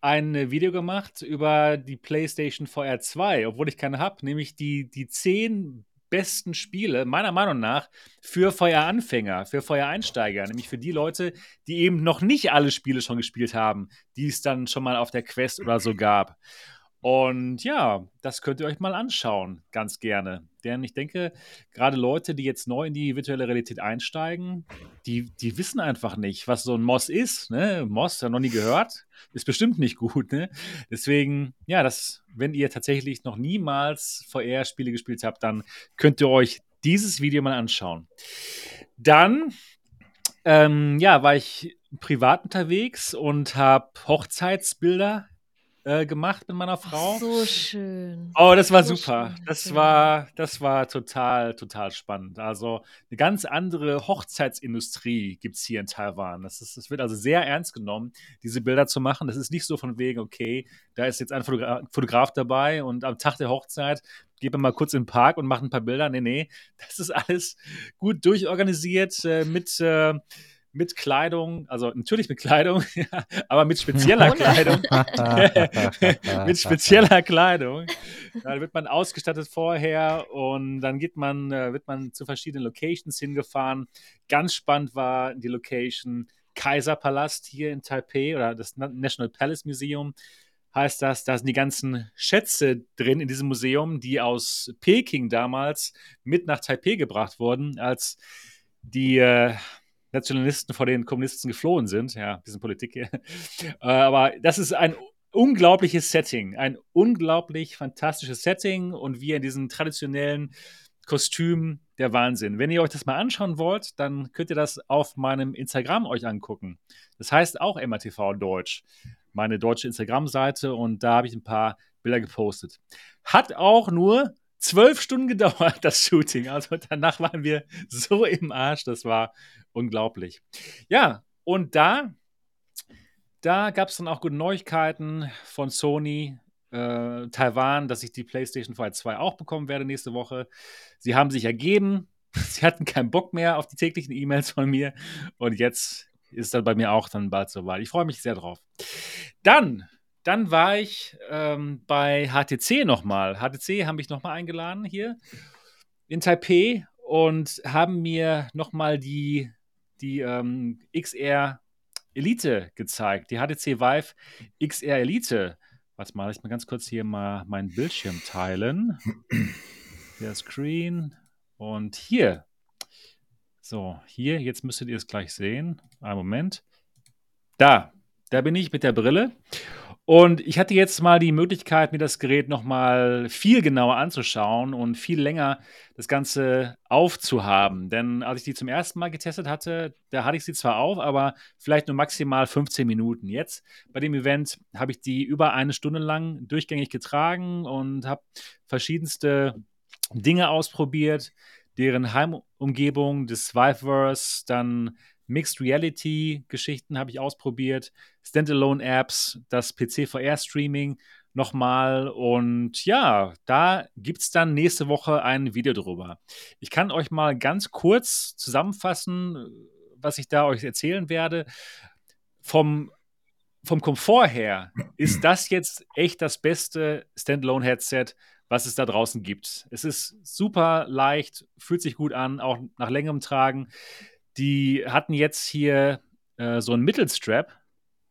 ein Video gemacht über die PlayStation VR 2, obwohl ich keine habe, nämlich die, die zehn besten Spiele, meiner Meinung nach, für VR-Anfänger, für VR-Einsteiger, nämlich für die Leute, die eben noch nicht alle Spiele schon gespielt haben, die es dann schon mal auf der Quest oder so gab. Und ja, das könnt ihr euch mal anschauen, ganz gerne. Denn ich denke, gerade Leute, die jetzt neu in die virtuelle Realität einsteigen, die, die wissen einfach nicht, was so ein Moss ist. Ne? Moss, ja noch nie gehört, ist bestimmt nicht gut. Ne? Deswegen, ja, das, wenn ihr tatsächlich noch niemals VR-Spiele gespielt habt, dann könnt ihr euch dieses Video mal anschauen. Dann, ähm, ja, war ich privat unterwegs und habe Hochzeitsbilder äh, gemacht mit meiner Frau. Ach, so schön. Oh, das war So super. schön, Das war, das war total, total spannend. Also eine ganz andere Hochzeitsindustrie gibt es hier in Taiwan. Das, ist, das wird also sehr ernst genommen, diese Bilder zu machen. Das ist nicht so von wegen, okay, da ist jetzt ein Fotogra Fotograf dabei und am Tag der Hochzeit geht man mal kurz in den Park und macht ein paar Bilder. Nee, nee, das ist alles gut durchorganisiert äh, mit. Äh, mit Kleidung, also natürlich mit Kleidung, <laughs> ja, aber mit spezieller. <laughs> Kleidung. <laughs> mit spezieller Kleidung. Da wird man ausgestattet vorher und dann geht man, äh, wird man zu verschiedenen Locations hingefahren. Ganz spannend war die Location Kaiserpalast hier in Taipei oder das Na- National Palace Museum heißt das. Da sind die ganzen Schätze drin in diesem Museum, die aus Peking damals mit nach Taipei gebracht wurden, als die äh, Nationalisten vor den Kommunisten geflohen sind. Ja, bisschen Politik hier. <laughs> Äh, aber das ist ein unglaubliches Setting, ein unglaublich fantastisches Setting und wir in diesen traditionellen Kostümen der Wahnsinn. Wenn ihr euch das mal anschauen wollt, dann könnt ihr das auf meinem Instagram euch angucken. Das heißt auch MRTV Deutsch, meine deutsche Instagram-Seite und da habe ich ein paar Bilder gepostet. Hat auch nur zwölf Stunden gedauert, das Shooting. Also danach waren wir so im Arsch, das war unglaublich. Ja, und da, da gab es dann auch gute Neuigkeiten von Sony. Äh, Taiwan, dass ich die PlayStation 2 auch bekommen werde nächste Woche. Sie haben sich ergeben. <laughs> Sie hatten keinen Bock mehr auf die täglichen E-Mails von mir. Und jetzt ist dann bei mir auch dann bald soweit. Ich freue mich sehr drauf. Dann dann war ich ähm, bei HTC nochmal. HTC haben mich nochmal eingeladen hier in Taipei und haben mir nochmal die, die ähm, XR Elite gezeigt. Die HTC Vive XR Elite. Warte mal, ich mal ganz kurz hier mal meinen Bildschirm teilen. Der Screen. Und hier. So, hier, jetzt müsstet ihr es gleich sehen. Einen Moment. Da, da bin ich mit der Brille. Und ich hatte jetzt mal die Möglichkeit, mir das Gerät nochmal viel genauer anzuschauen und viel länger das Ganze aufzuhaben. Denn als ich die zum ersten Mal getestet hatte, da hatte ich sie zwar auf, aber vielleicht nur maximal 15 Minuten. Jetzt bei dem Event habe ich die über eine Stunde lang durchgängig getragen und habe verschiedenste Dinge ausprobiert, deren Heimumgebung des Viveverse, dann Mixed Reality Geschichten habe ich ausprobiert, Standalone Apps, das PC VR Streaming nochmal und ja, da gibt es dann nächste Woche ein Video drüber. Ich kann euch mal ganz kurz zusammenfassen, was ich da euch erzählen werde. Vom vom Komfort her ist <clears throat> das jetzt echt das beste Standalone-Headset, was es da draußen gibt. Es ist super leicht, fühlt sich gut an, auch nach längerem Tragen. Die hatten jetzt hier äh, so einen Mittelstrap.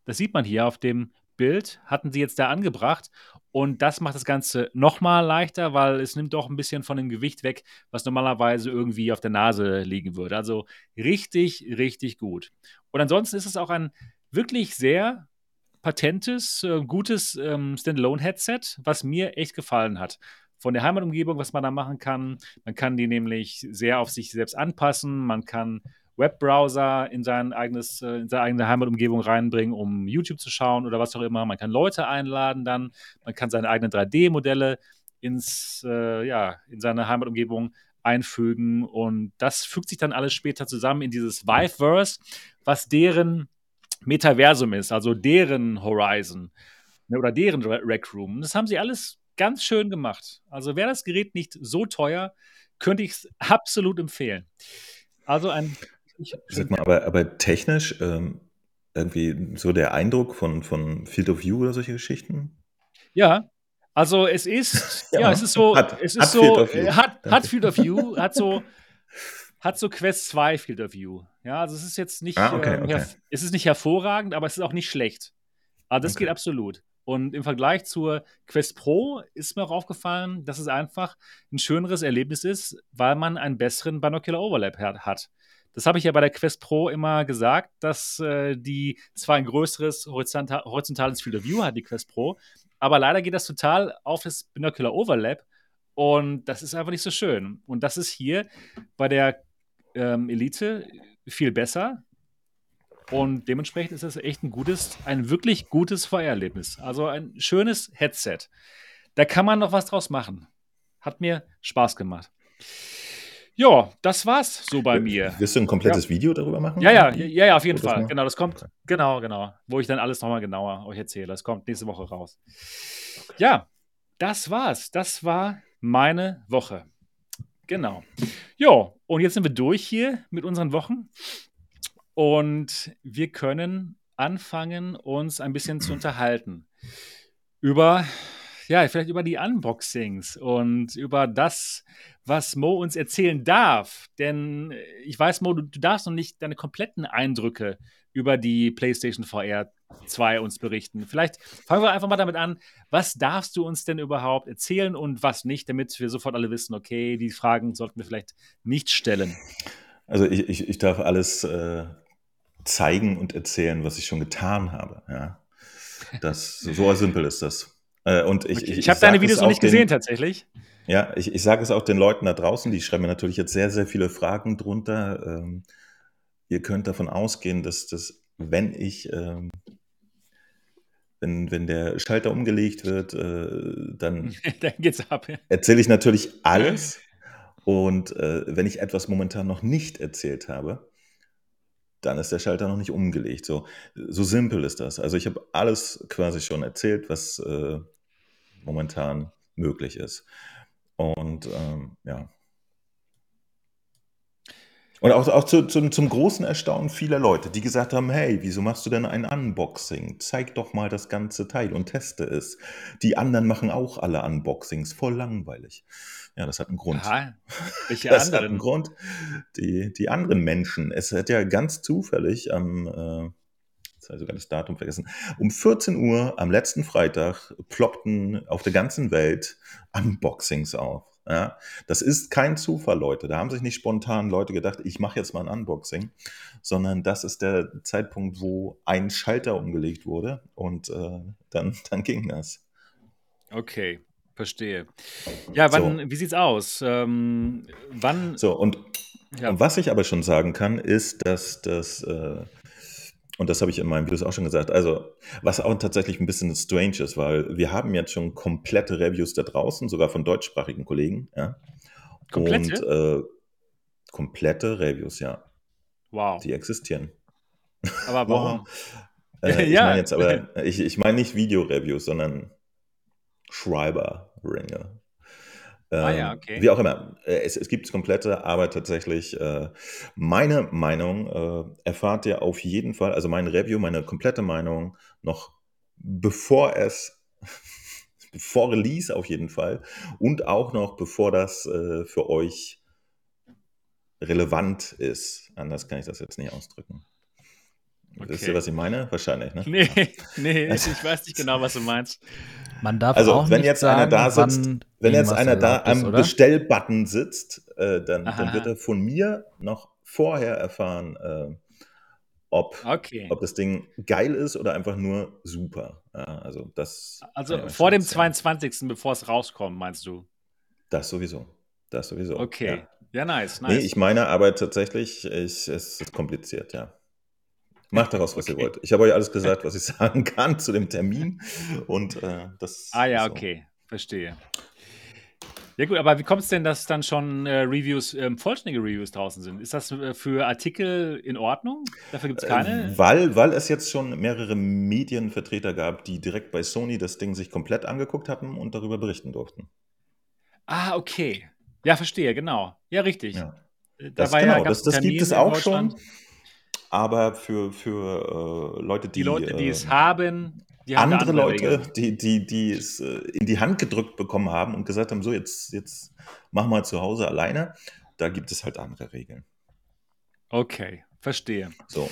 Das sieht man hier auf dem Bild. Hatten sie jetzt da angebracht. Und das macht das Ganze nochmal leichter, weil es nimmt doch ein bisschen von dem Gewicht weg, was normalerweise irgendwie auf der Nase liegen würde. Also richtig, richtig gut. Und ansonsten ist es auch ein wirklich sehr patentes, äh, gutes ähm, Standalone-Headset, was mir echt gefallen hat von der Heimatumgebung, was man da machen kann. Man kann die nämlich sehr auf sich selbst anpassen. Man kann Webbrowser in, sein eigenes, äh, in seine eigene Heimatumgebung reinbringen, um YouTube zu schauen oder was auch immer. Man kann Leute einladen dann, man kann seine eigenen 3D-Modelle ins, äh, ja, in seine Heimatumgebung einfügen und das fügt sich dann alles später zusammen in dieses Viveverse, was deren Metaversum ist, also deren Horizon ne, oder deren Rec Room. Das haben sie alles ganz schön gemacht. Also wäre das Gerät nicht so teuer, könnte ich es absolut empfehlen. Also ein ich, Sag mal, aber, aber technisch ähm, irgendwie so der Eindruck von, von Field of View oder solche Geschichten? Ja, also es ist, <laughs> ja, ja es ist so, hat, es ist hat so, hat, hat Field of View, <laughs> hat so, hat so Quest 2 Field of View. Ja, also es ist jetzt nicht, ah, okay, ähm, okay. es ist nicht hervorragend, aber es ist auch nicht schlecht. Aber das okay. geht absolut. Und im Vergleich zur Quest Pro ist mir auch aufgefallen, dass es einfach ein schöneres Erlebnis ist, weil man einen besseren Binocular Overlap hat. Das habe ich ja bei der Quest Pro immer gesagt, dass äh, die zwar ein größeres horizontal, horizontales Field of View hat, die Quest Pro, aber leider geht das total auf das Binocular Overlap und das ist einfach nicht so schön. Und das ist hier bei der ähm, Elite viel besser. Und dementsprechend ist es echt ein gutes, ein wirklich gutes VR-Erlebnis. Also ein schönes Headset. Da kann man noch was draus machen. Hat mir Spaß gemacht. Ja, das war's so bei mir. Wirst du ein komplettes ja. Video darüber machen? Ja, ja, ja, ja auf jeden Fall. Genau, das kommt. Genau, genau. Wo ich dann alles nochmal genauer euch erzähle. Das kommt nächste Woche raus. Okay. Ja, das war's. Das war meine Woche. Genau. Ja, und jetzt sind wir durch hier mit unseren Wochen. Und wir können anfangen, uns ein bisschen zu unterhalten über ja, vielleicht über die Unboxings und über das, was Mo uns erzählen darf. Denn äh, ich weiß, Mo, du, du darfst noch nicht deine kompletten Eindrücke über die PlayStation VR 2 uns berichten. Vielleicht fangen wir einfach mal damit an. Was darfst du uns denn überhaupt erzählen und was nicht, damit wir sofort alle wissen, okay, die Fragen sollten wir vielleicht nicht stellen. Also ich, ich, ich darf alles äh, zeigen und erzählen, was ich schon getan habe. Ja. Das, so simpel ist das. Äh, und ich, okay. ich, ich habe deine Videos noch nicht gesehen, tatsächlich. Ja, ich, ich sage es auch den Leuten da draußen, die schreiben mir natürlich jetzt sehr, sehr viele Fragen drunter. Ähm, ihr könnt davon ausgehen, dass das, wenn ich ähm, wenn, wenn der Schalter umgelegt wird, äh, dann <laughs> Dann geht's ab. erzähle ich natürlich alles. <laughs> Und äh, wenn ich etwas momentan noch nicht erzählt habe, dann ist der Schalter noch nicht umgelegt. So, so simpel ist das. Also ich habe alles quasi schon erzählt, was äh, momentan möglich ist. Und ähm, ja. Und auch, auch zu, zum, zum großen Erstaunen vieler Leute, die gesagt haben, hey, wieso machst du denn ein Unboxing? Zeig doch mal das ganze Teil und teste es. Die anderen machen auch alle Unboxings, voll langweilig. Ja, das hat einen Grund. Aha. Welche <laughs> Das hat einen anderen? Grund. Die, die anderen Menschen. Es hat ja ganz zufällig am, ich sogar das Datum vergessen, um 14 Uhr am letzten Freitag ploppten auf der ganzen Welt Unboxings auf. Ja, das ist kein Zufall, Leute. Da haben sich nicht spontan Leute gedacht, ich mache jetzt mal ein Unboxing, sondern das ist der Zeitpunkt, wo ein Schalter umgelegt wurde und äh, dann, <laughs> dann ging das. Okay, verstehe. Ja, wann, wie sieht's aus? Ähm, wann, So, und ja, Und was ich aber schon sagen kann, ist, dass das, äh, und das habe ich in meinen Videos auch schon gesagt, also was auch tatsächlich ein bisschen strange ist, weil wir haben jetzt schon komplette Reviews da draußen, sogar von deutschsprachigen Kollegen, ja. komplette? Und äh, komplette Reviews, ja, wow. die existieren. Aber warum? Äh, ich <laughs> Ja. meine jetzt aber, ich, ich meine nicht Video-Reviews, sondern Schreiber-Ringe. Ah ja, Ähm, okay. Wie auch immer. Äh, Es, es gibt komplette, aber tatsächlich äh, meine Meinung äh, erfahrt ihr auf jeden Fall, also mein Review, meine komplette Meinung noch bevor es, <laughs> bevor Release auf jeden Fall und auch noch bevor das äh, für euch relevant ist. Anders kann ich das jetzt nicht ausdrücken. Wisst Okay. ihr, was ich meine? Wahrscheinlich, ne? Nee, <laughs> nee, ich weiß nicht genau, was du meinst. Man darf Also, auch wenn nicht jetzt einer sagen, da sitzt, Wenn jetzt einer da am oder? Bestellbutton sitzt, äh, dann, Aha. dann wird er von mir noch vorher erfahren, äh, ob, Okay. ob das Ding geil ist oder einfach nur super. Ja, also das, Also vor dem erzählen. 22., bevor es rauskommt, meinst du? Das sowieso. Das sowieso. Okay. Ja. Ja, nice, Nee, nice. ich meine aber tatsächlich, ich, es ist kompliziert, ja. Macht daraus, was ihr Okay. wollt. Ich habe euch alles gesagt, <laughs> was ich sagen kann zu dem Termin. Und äh, das Ah ja, so. okay, verstehe. Ja gut, aber wie kommt es denn, dass dann schon äh, Reviews, ähm, vollständige Reviews draußen sind? Ist das äh, für Artikel in Ordnung? Dafür gibt es keine? Äh, Weil, weil es jetzt schon mehrere Medienvertreter gab, die direkt bei Sony das Ding sich komplett angeguckt hatten und darüber berichten durften. Ah, okay. Ja, verstehe, genau. Ja, richtig. Ja. Äh, Das, war genau, gab's das, das gibt es auch schon. Aber für, für äh, Leute, die, Die Leute, die äh, es haben, die haben da andere Leute, Regeln. die, die, die es äh, in die Hand gedrückt bekommen haben und gesagt haben, so jetzt, jetzt mach mal zu Hause alleine, da gibt es halt andere Regeln. Okay, verstehe. So.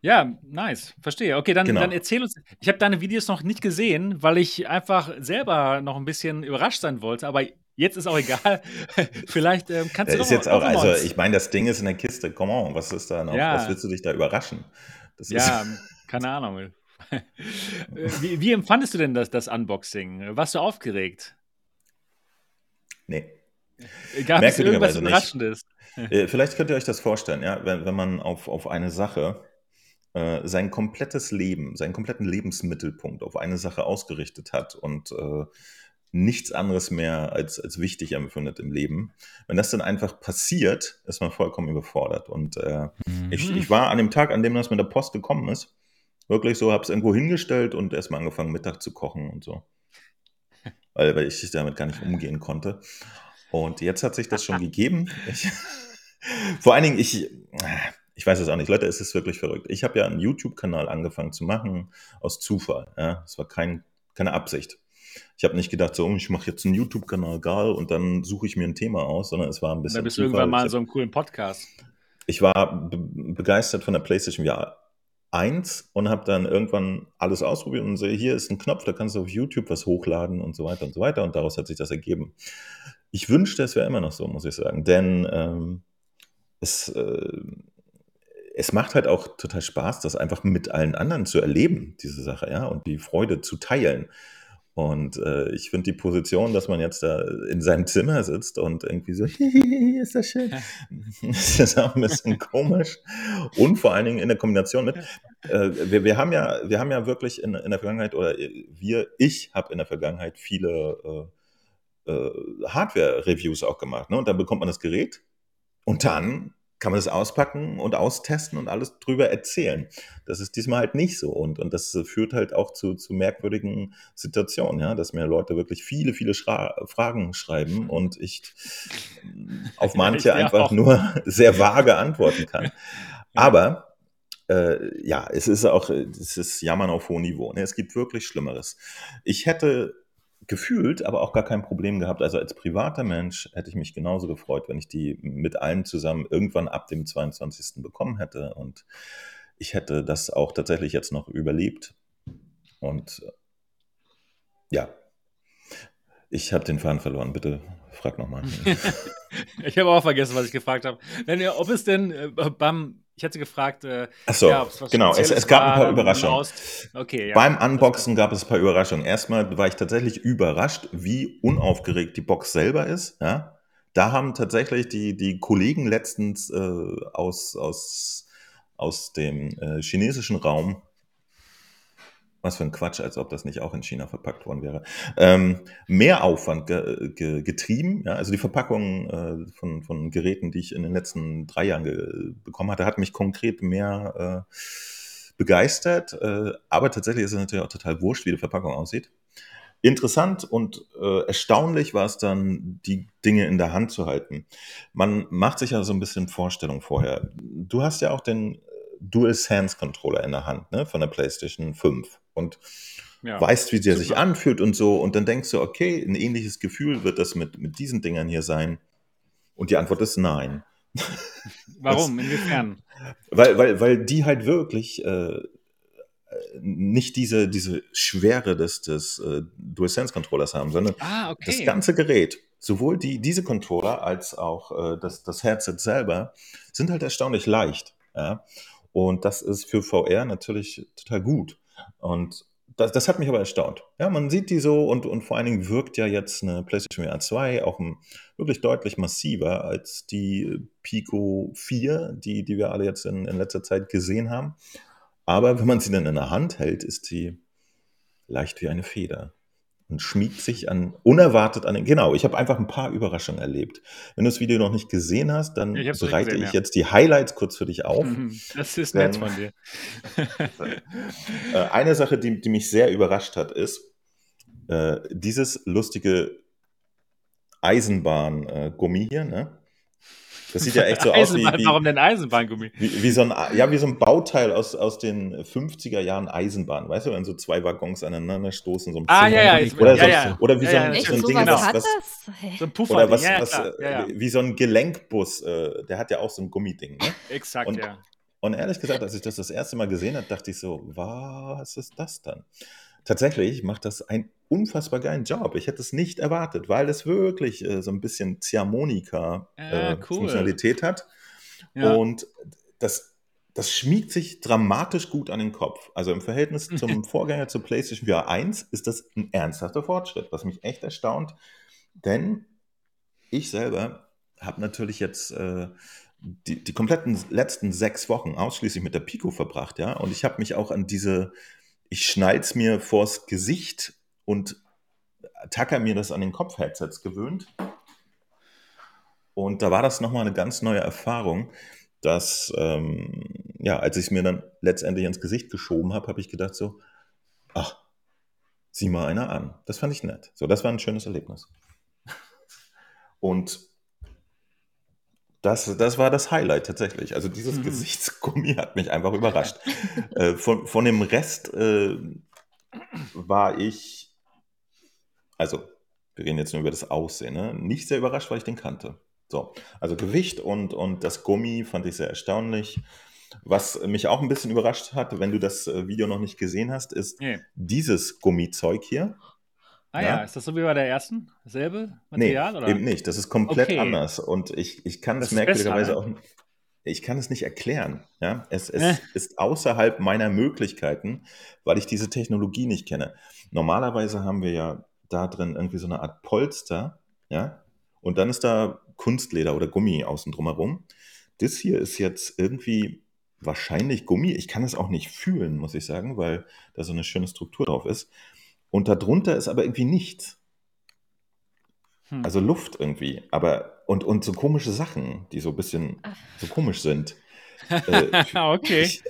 Ja, nice, verstehe. Okay, dann, Genau. dann erzähl uns. Ich habe deine Videos noch nicht gesehen, weil ich einfach selber noch ein bisschen überrascht sein wollte, aber jetzt ist auch egal. <laughs> Vielleicht ähm, kannst du Das ist jetzt auch, also ich meine, das Ding ist in der Kiste, come on, was ist da noch, Ja. was willst du dich da überraschen? Das Ja, <laughs> keine Ahnung. Äh, wie, wie empfandest du denn das, das Unboxing? Warst du aufgeregt? nee. Gab es irgendwas Merkwürdigerweise nicht. Überraschendes? Äh, Vielleicht könnt ihr euch das vorstellen, ja, wenn, wenn man auf, auf eine Sache äh, sein komplettes Leben, seinen kompletten Lebensmittelpunkt auf eine Sache ausgerichtet hat und äh, nichts anderes mehr als, als wichtig empfindet im Leben. Wenn das dann einfach passiert, ist man vollkommen überfordert. Und äh, ich, Mhm. ich war an dem Tag, an dem das mit der Post gekommen ist, wirklich so, habe es irgendwo hingestellt und erstmal angefangen, Mittag zu kochen und so. Weil, weil ich damit gar nicht umgehen konnte. Und jetzt hat sich das schon gegeben. Ich, <laughs> vor allen Dingen, ich, ich weiß es auch nicht, Leute, es ist wirklich verrückt. Ich habe ja einen YouTube-Kanal angefangen zu machen aus Zufall. Ja? Es war kein, keine Absicht. Ich habe nicht gedacht, so, oh, ich mache jetzt einen YouTube-Kanal, geil, und dann suche ich mir ein Thema aus, sondern es war ein Da bisschen bist du irgendwann mal in so einem coolen Podcast. ich war be begeistert von der PlayStation VR 1 und habe dann irgendwann alles ausprobiert und sehe, hier ist ein Knopf, da kannst du auf YouTube was hochladen und so weiter und so weiter. Und daraus hat sich das ergeben. Ich wünschte, es wäre immer noch so, muss ich sagen. Denn ähm, es, äh, es macht halt auch total Spaß, das einfach mit allen anderen zu erleben, diese Sache, ja, und die Freude zu teilen. Und äh, ich finde die Position, dass man jetzt da in seinem Zimmer sitzt und irgendwie so, <laughs> ist das schön, <laughs> das ist auch ein bisschen komisch. Und vor allen Dingen in der Kombination mit, äh, wir, wir, haben ja, wir haben ja wirklich in, in der Vergangenheit, oder wir, ich habe in der Vergangenheit viele äh, äh, Hardware-Reviews auch gemacht. Ne? Und dann bekommt man das Gerät und dann kann man das auspacken und austesten und alles drüber erzählen. Das ist diesmal halt nicht so. Und, und das führt halt auch zu, zu merkwürdigen Situationen, ja, dass mir Leute wirklich viele, viele Schra Fragen schreiben <laughs> und ich auf manche ja, einfach auch. nur <laughs> sehr vage antworten kann. Aber äh, ja, es ist auch, es ist Jammern auf hohem Niveau. Ne? Es gibt wirklich Schlimmeres. Ich hätte gefühlt aber auch gar kein Problem gehabt. Also als privater Mensch hätte ich mich genauso gefreut, wenn ich die mit allen zusammen irgendwann ab dem 22. bekommen hätte. Und ich hätte das auch tatsächlich jetzt noch überlebt. Und ja, ich habe den Faden verloren. Bitte frag nochmal. <laughs> ich habe auch vergessen, was ich gefragt habe. Wenn ihr, ob es denn äh, beim ich hatte gefragt, äh, Achso, ja, genau, es, es, gab ein paar Überraschungen. Okay, ja. Beim Unboxen gab es ein paar Überraschungen. Erstmal war ich tatsächlich überrascht, wie unaufgeregt die Box selber ist. Ja? Da haben tatsächlich die, die Kollegen letztens äh, aus, aus, aus dem äh, chinesischen Raum was für ein Quatsch, als ob das nicht auch in China verpackt worden wäre. Ähm, mehr Aufwand ge ge getrieben. Ja? Also die Verpackung äh, von, von Geräten, die ich in den letzten drei Jahren bekommen hatte, hat mich konkret mehr äh, begeistert. Äh, aber tatsächlich ist es natürlich auch total wurscht, wie die Verpackung aussieht. Interessant und äh, erstaunlich war es dann, die Dinge in der Hand zu halten. Man macht sich ja so ein bisschen Vorstellung vorher. Du hast ja auch den Dual Sense Controller in der Hand, ne, von der PlayStation 5 und ja, weißt, wie der super. sich anfühlt und so. Und dann denkst du, okay, ein ähnliches Gefühl wird das mit, mit diesen Dingern hier sein. Und die Antwort ist nein. <laughs> Warum? Inwiefern? Weil, weil, weil die halt wirklich äh, nicht diese, diese Schwere des, des äh, DualSense-Controllers haben, sondern ah, okay. das ganze Gerät, sowohl die, diese Controller als auch äh, das, das Headset selber, sind halt erstaunlich leicht. Ja? Und das ist für VR natürlich total gut. Und das, das hat mich aber erstaunt. Ja, man sieht die so und, und vor allen Dingen wirkt ja jetzt eine PlayStation VR 2 auch wirklich deutlich massiver als die Pico 4, die, die wir alle jetzt in, in letzter Zeit gesehen haben. Aber wenn man sie dann in der Hand hält, ist sie leicht wie eine Feder und schmiegt sich an unerwartet an den. Genau, ich habe einfach ein paar Überraschungen erlebt. Wenn du das Video noch nicht gesehen hast, dann ich bereite gesehen, ich ja. jetzt die Highlights kurz für dich auf. Das ist nett von dir. <laughs> Äh, eine Sache, die, die mich sehr überrascht hat, ist äh, dieses lustige Eisenbahn-Gummi hier, ne? Das sieht ja echt so <laughs> aus wie, wie Warum denn Eisenbahngummi? Wie, wie, so ein, ja, wie so ein Bauteil aus, aus den 50er Jahren Eisenbahn. Weißt du, wenn so zwei Waggons aneinander stoßen, so ein Ah, ja, ja. Oder, so, ja, ja. oder wie so ein, Echt, so ein Ding, was, was? So ein Puffer. Oder was, ja, was äh, wie so ein Gelenkbus, äh, der hat ja auch so ein Gummiding. Ne? Exakt, und, ja. Und ehrlich gesagt, als ich das das erste Mal gesehen habe, dachte ich so, was ist das dann? Tatsächlich macht das einen unfassbar geilen Job. Ich hätte es nicht erwartet, weil es wirklich äh, so ein bisschen Ziehharmonika-Funktionalität äh, hat. Ja. Und das, das schmiegt sich dramatisch gut an den Kopf. Also im Verhältnis zum <laughs> Vorgänger zur PlayStation VR 1 ist das ein ernsthafter Fortschritt, was mich echt erstaunt. Denn ich selber habe natürlich jetzt äh, die, die kompletten letzten sechs Wochen ausschließlich mit der Pico verbracht, ja. Und ich habe mich auch an diese, ich schnall's mir vors Gesicht und tacker mir das an den Kopf-Headsets gewöhnt. Und da war das nochmal eine ganz neue Erfahrung, dass, ähm, ja, als ich es mir dann letztendlich ins Gesicht geschoben habe, habe ich gedacht so, ach, sieh mal einer an. Das fand ich nett. So, das war ein schönes Erlebnis. Und das, das war das Highlight tatsächlich. Also dieses mhm. Gesichtsgummi hat mich einfach überrascht. äh, von, von dem Rest äh, war ich, also wir reden jetzt nur über das Aussehen, ne? nicht sehr überrascht, weil ich den kannte. So, also Gewicht und, und das Gummi fand ich sehr erstaunlich. Was mich auch ein bisschen überrascht hat, wenn du das äh, Video noch nicht gesehen hast, ist nee. dieses Gummizeug hier. Ah ja. ja. ist das so wie bei der ersten? Dasselbe Material? Nee, oder? eben nicht. Das ist komplett okay. anders. Und ich, ich kann das, das merkwürdigerweise ne? auch. ich kann es nicht erklären. Ja? Es, es äh. ist außerhalb meiner Möglichkeiten, weil ich diese Technologie nicht kenne. Normalerweise haben wir ja da drin irgendwie so eine Art Polster, ja, und dann ist da Kunstleder oder Gummi außen drumherum. Das hier ist jetzt irgendwie wahrscheinlich Gummi. Ich kann es auch nicht fühlen, muss ich sagen, weil da so eine schöne Struktur drauf ist. Und darunter ist aber irgendwie nichts. Hm. Also Luft irgendwie. Aber und, und so komische Sachen, die so ein bisschen so komisch sind. <laughs> äh, okay. Ich,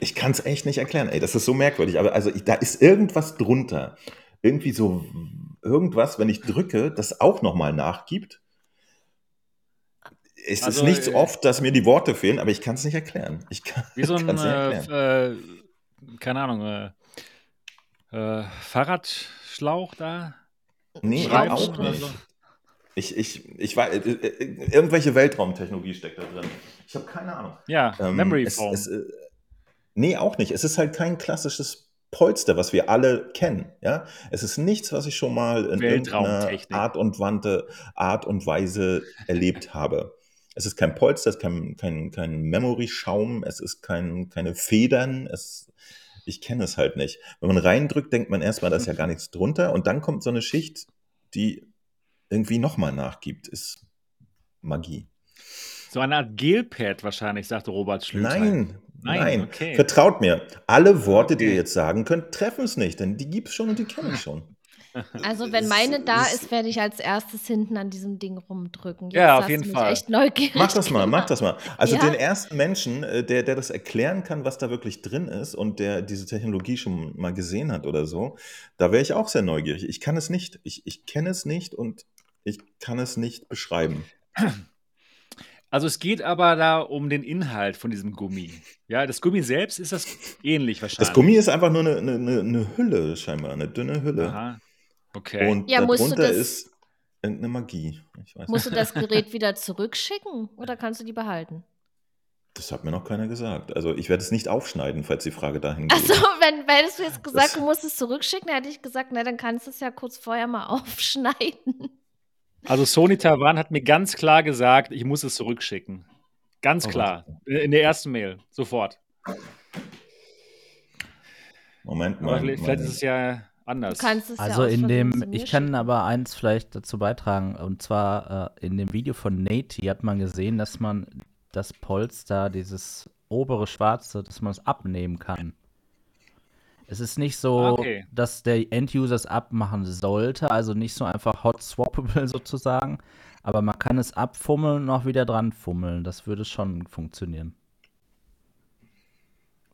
ich kann es echt nicht erklären. Ey, das ist so merkwürdig. Aber also ich, da ist irgendwas drunter. Irgendwie so irgendwas, wenn ich drücke, das auch nochmal nachgibt. Es also, ist nicht so äh, oft, dass mir die Worte fehlen, aber ich kann es nicht erklären. Ich kann, wie so <laughs> ein, äh, äh, keine Ahnung, äh, äh, Fahrradschlauch da? Nee, auch nicht. So. Ich, ich, ich weiß, irgendwelche Weltraumtechnologie steckt da drin. Ich habe keine Ahnung. Ja, ähm, Memory Foam. Es, es, nee, auch nicht. Es ist halt kein klassisches Polster, was wir alle kennen. Ja? Es ist nichts, was ich schon mal in irgendeiner Art und, Wante, Art und Weise erlebt <laughs> habe. Es ist kein Polster, es ist kein, kein, kein Memory-Schaum, es ist kein, keine Federn, es, ich kenne es halt nicht. Wenn man reindrückt, denkt man erstmal, da ist ja gar nichts drunter und dann kommt so eine Schicht, die irgendwie nochmal nachgibt, ist Magie. So eine Art Gelpad wahrscheinlich, sagte Robert Schlüter. Nein, nein, nein. Okay. Vertraut mir. Alle Worte, okay. die ihr jetzt sagen könnt, treffen es nicht, denn die gibt es schon und die kenne ich <laughs> schon. Also wenn meine da ist, werde ich als erstes hinten an diesem Ding rumdrücken. Jetzt ja, auf jeden Fall. Echt neugierig mach das mal, mach das mal. Also ja? den ersten Menschen, äh, der, der das erklären kann, was da wirklich drin ist und der diese Technologie schon mal gesehen hat oder so, da wäre ich auch sehr neugierig. Ich kann es nicht. Ich, ich kenne es nicht und ich kann es nicht beschreiben. <clears throat> Also es geht aber da um den Inhalt von diesem Gummi. Ja, das Gummi selbst ist das ähnlich wahrscheinlich. Das Gummi ist einfach nur eine, eine, eine Hülle scheinbar, eine dünne Hülle. Aha. Okay. Und ja, darunter das, ist irgendeine Magie. musst du das Gerät <laughs> wieder zurückschicken oder kannst du die behalten? Das hat mir noch keiner gesagt. Also ich werde es nicht aufschneiden, falls die Frage dahin geht. Achso, wenn, hättest du jetzt gesagt, das, du musst es zurückschicken, hätte ich gesagt, na, dann kannst du es ja kurz vorher mal <laughs> aufschneiden. Also Sony Taiwan hat mir ganz klar gesagt, ich muss es zurückschicken. Ganz oh, klar. In der ersten Mail. Sofort. Moment mal. vielleicht, vielleicht ist es ja anders. also ja in dem, ich kann aber eins vielleicht dazu beitragen, und zwar äh, in dem Video von Nate hat man gesehen, dass man das Polster, dieses obere Schwarze, dass man es abnehmen kann. Es ist nicht so, okay. dass der End-User es abmachen sollte, also nicht so einfach hot swappable <laughs> sozusagen, aber man kann es abfummeln und auch wieder dran fummeln. Das würde schon funktionieren.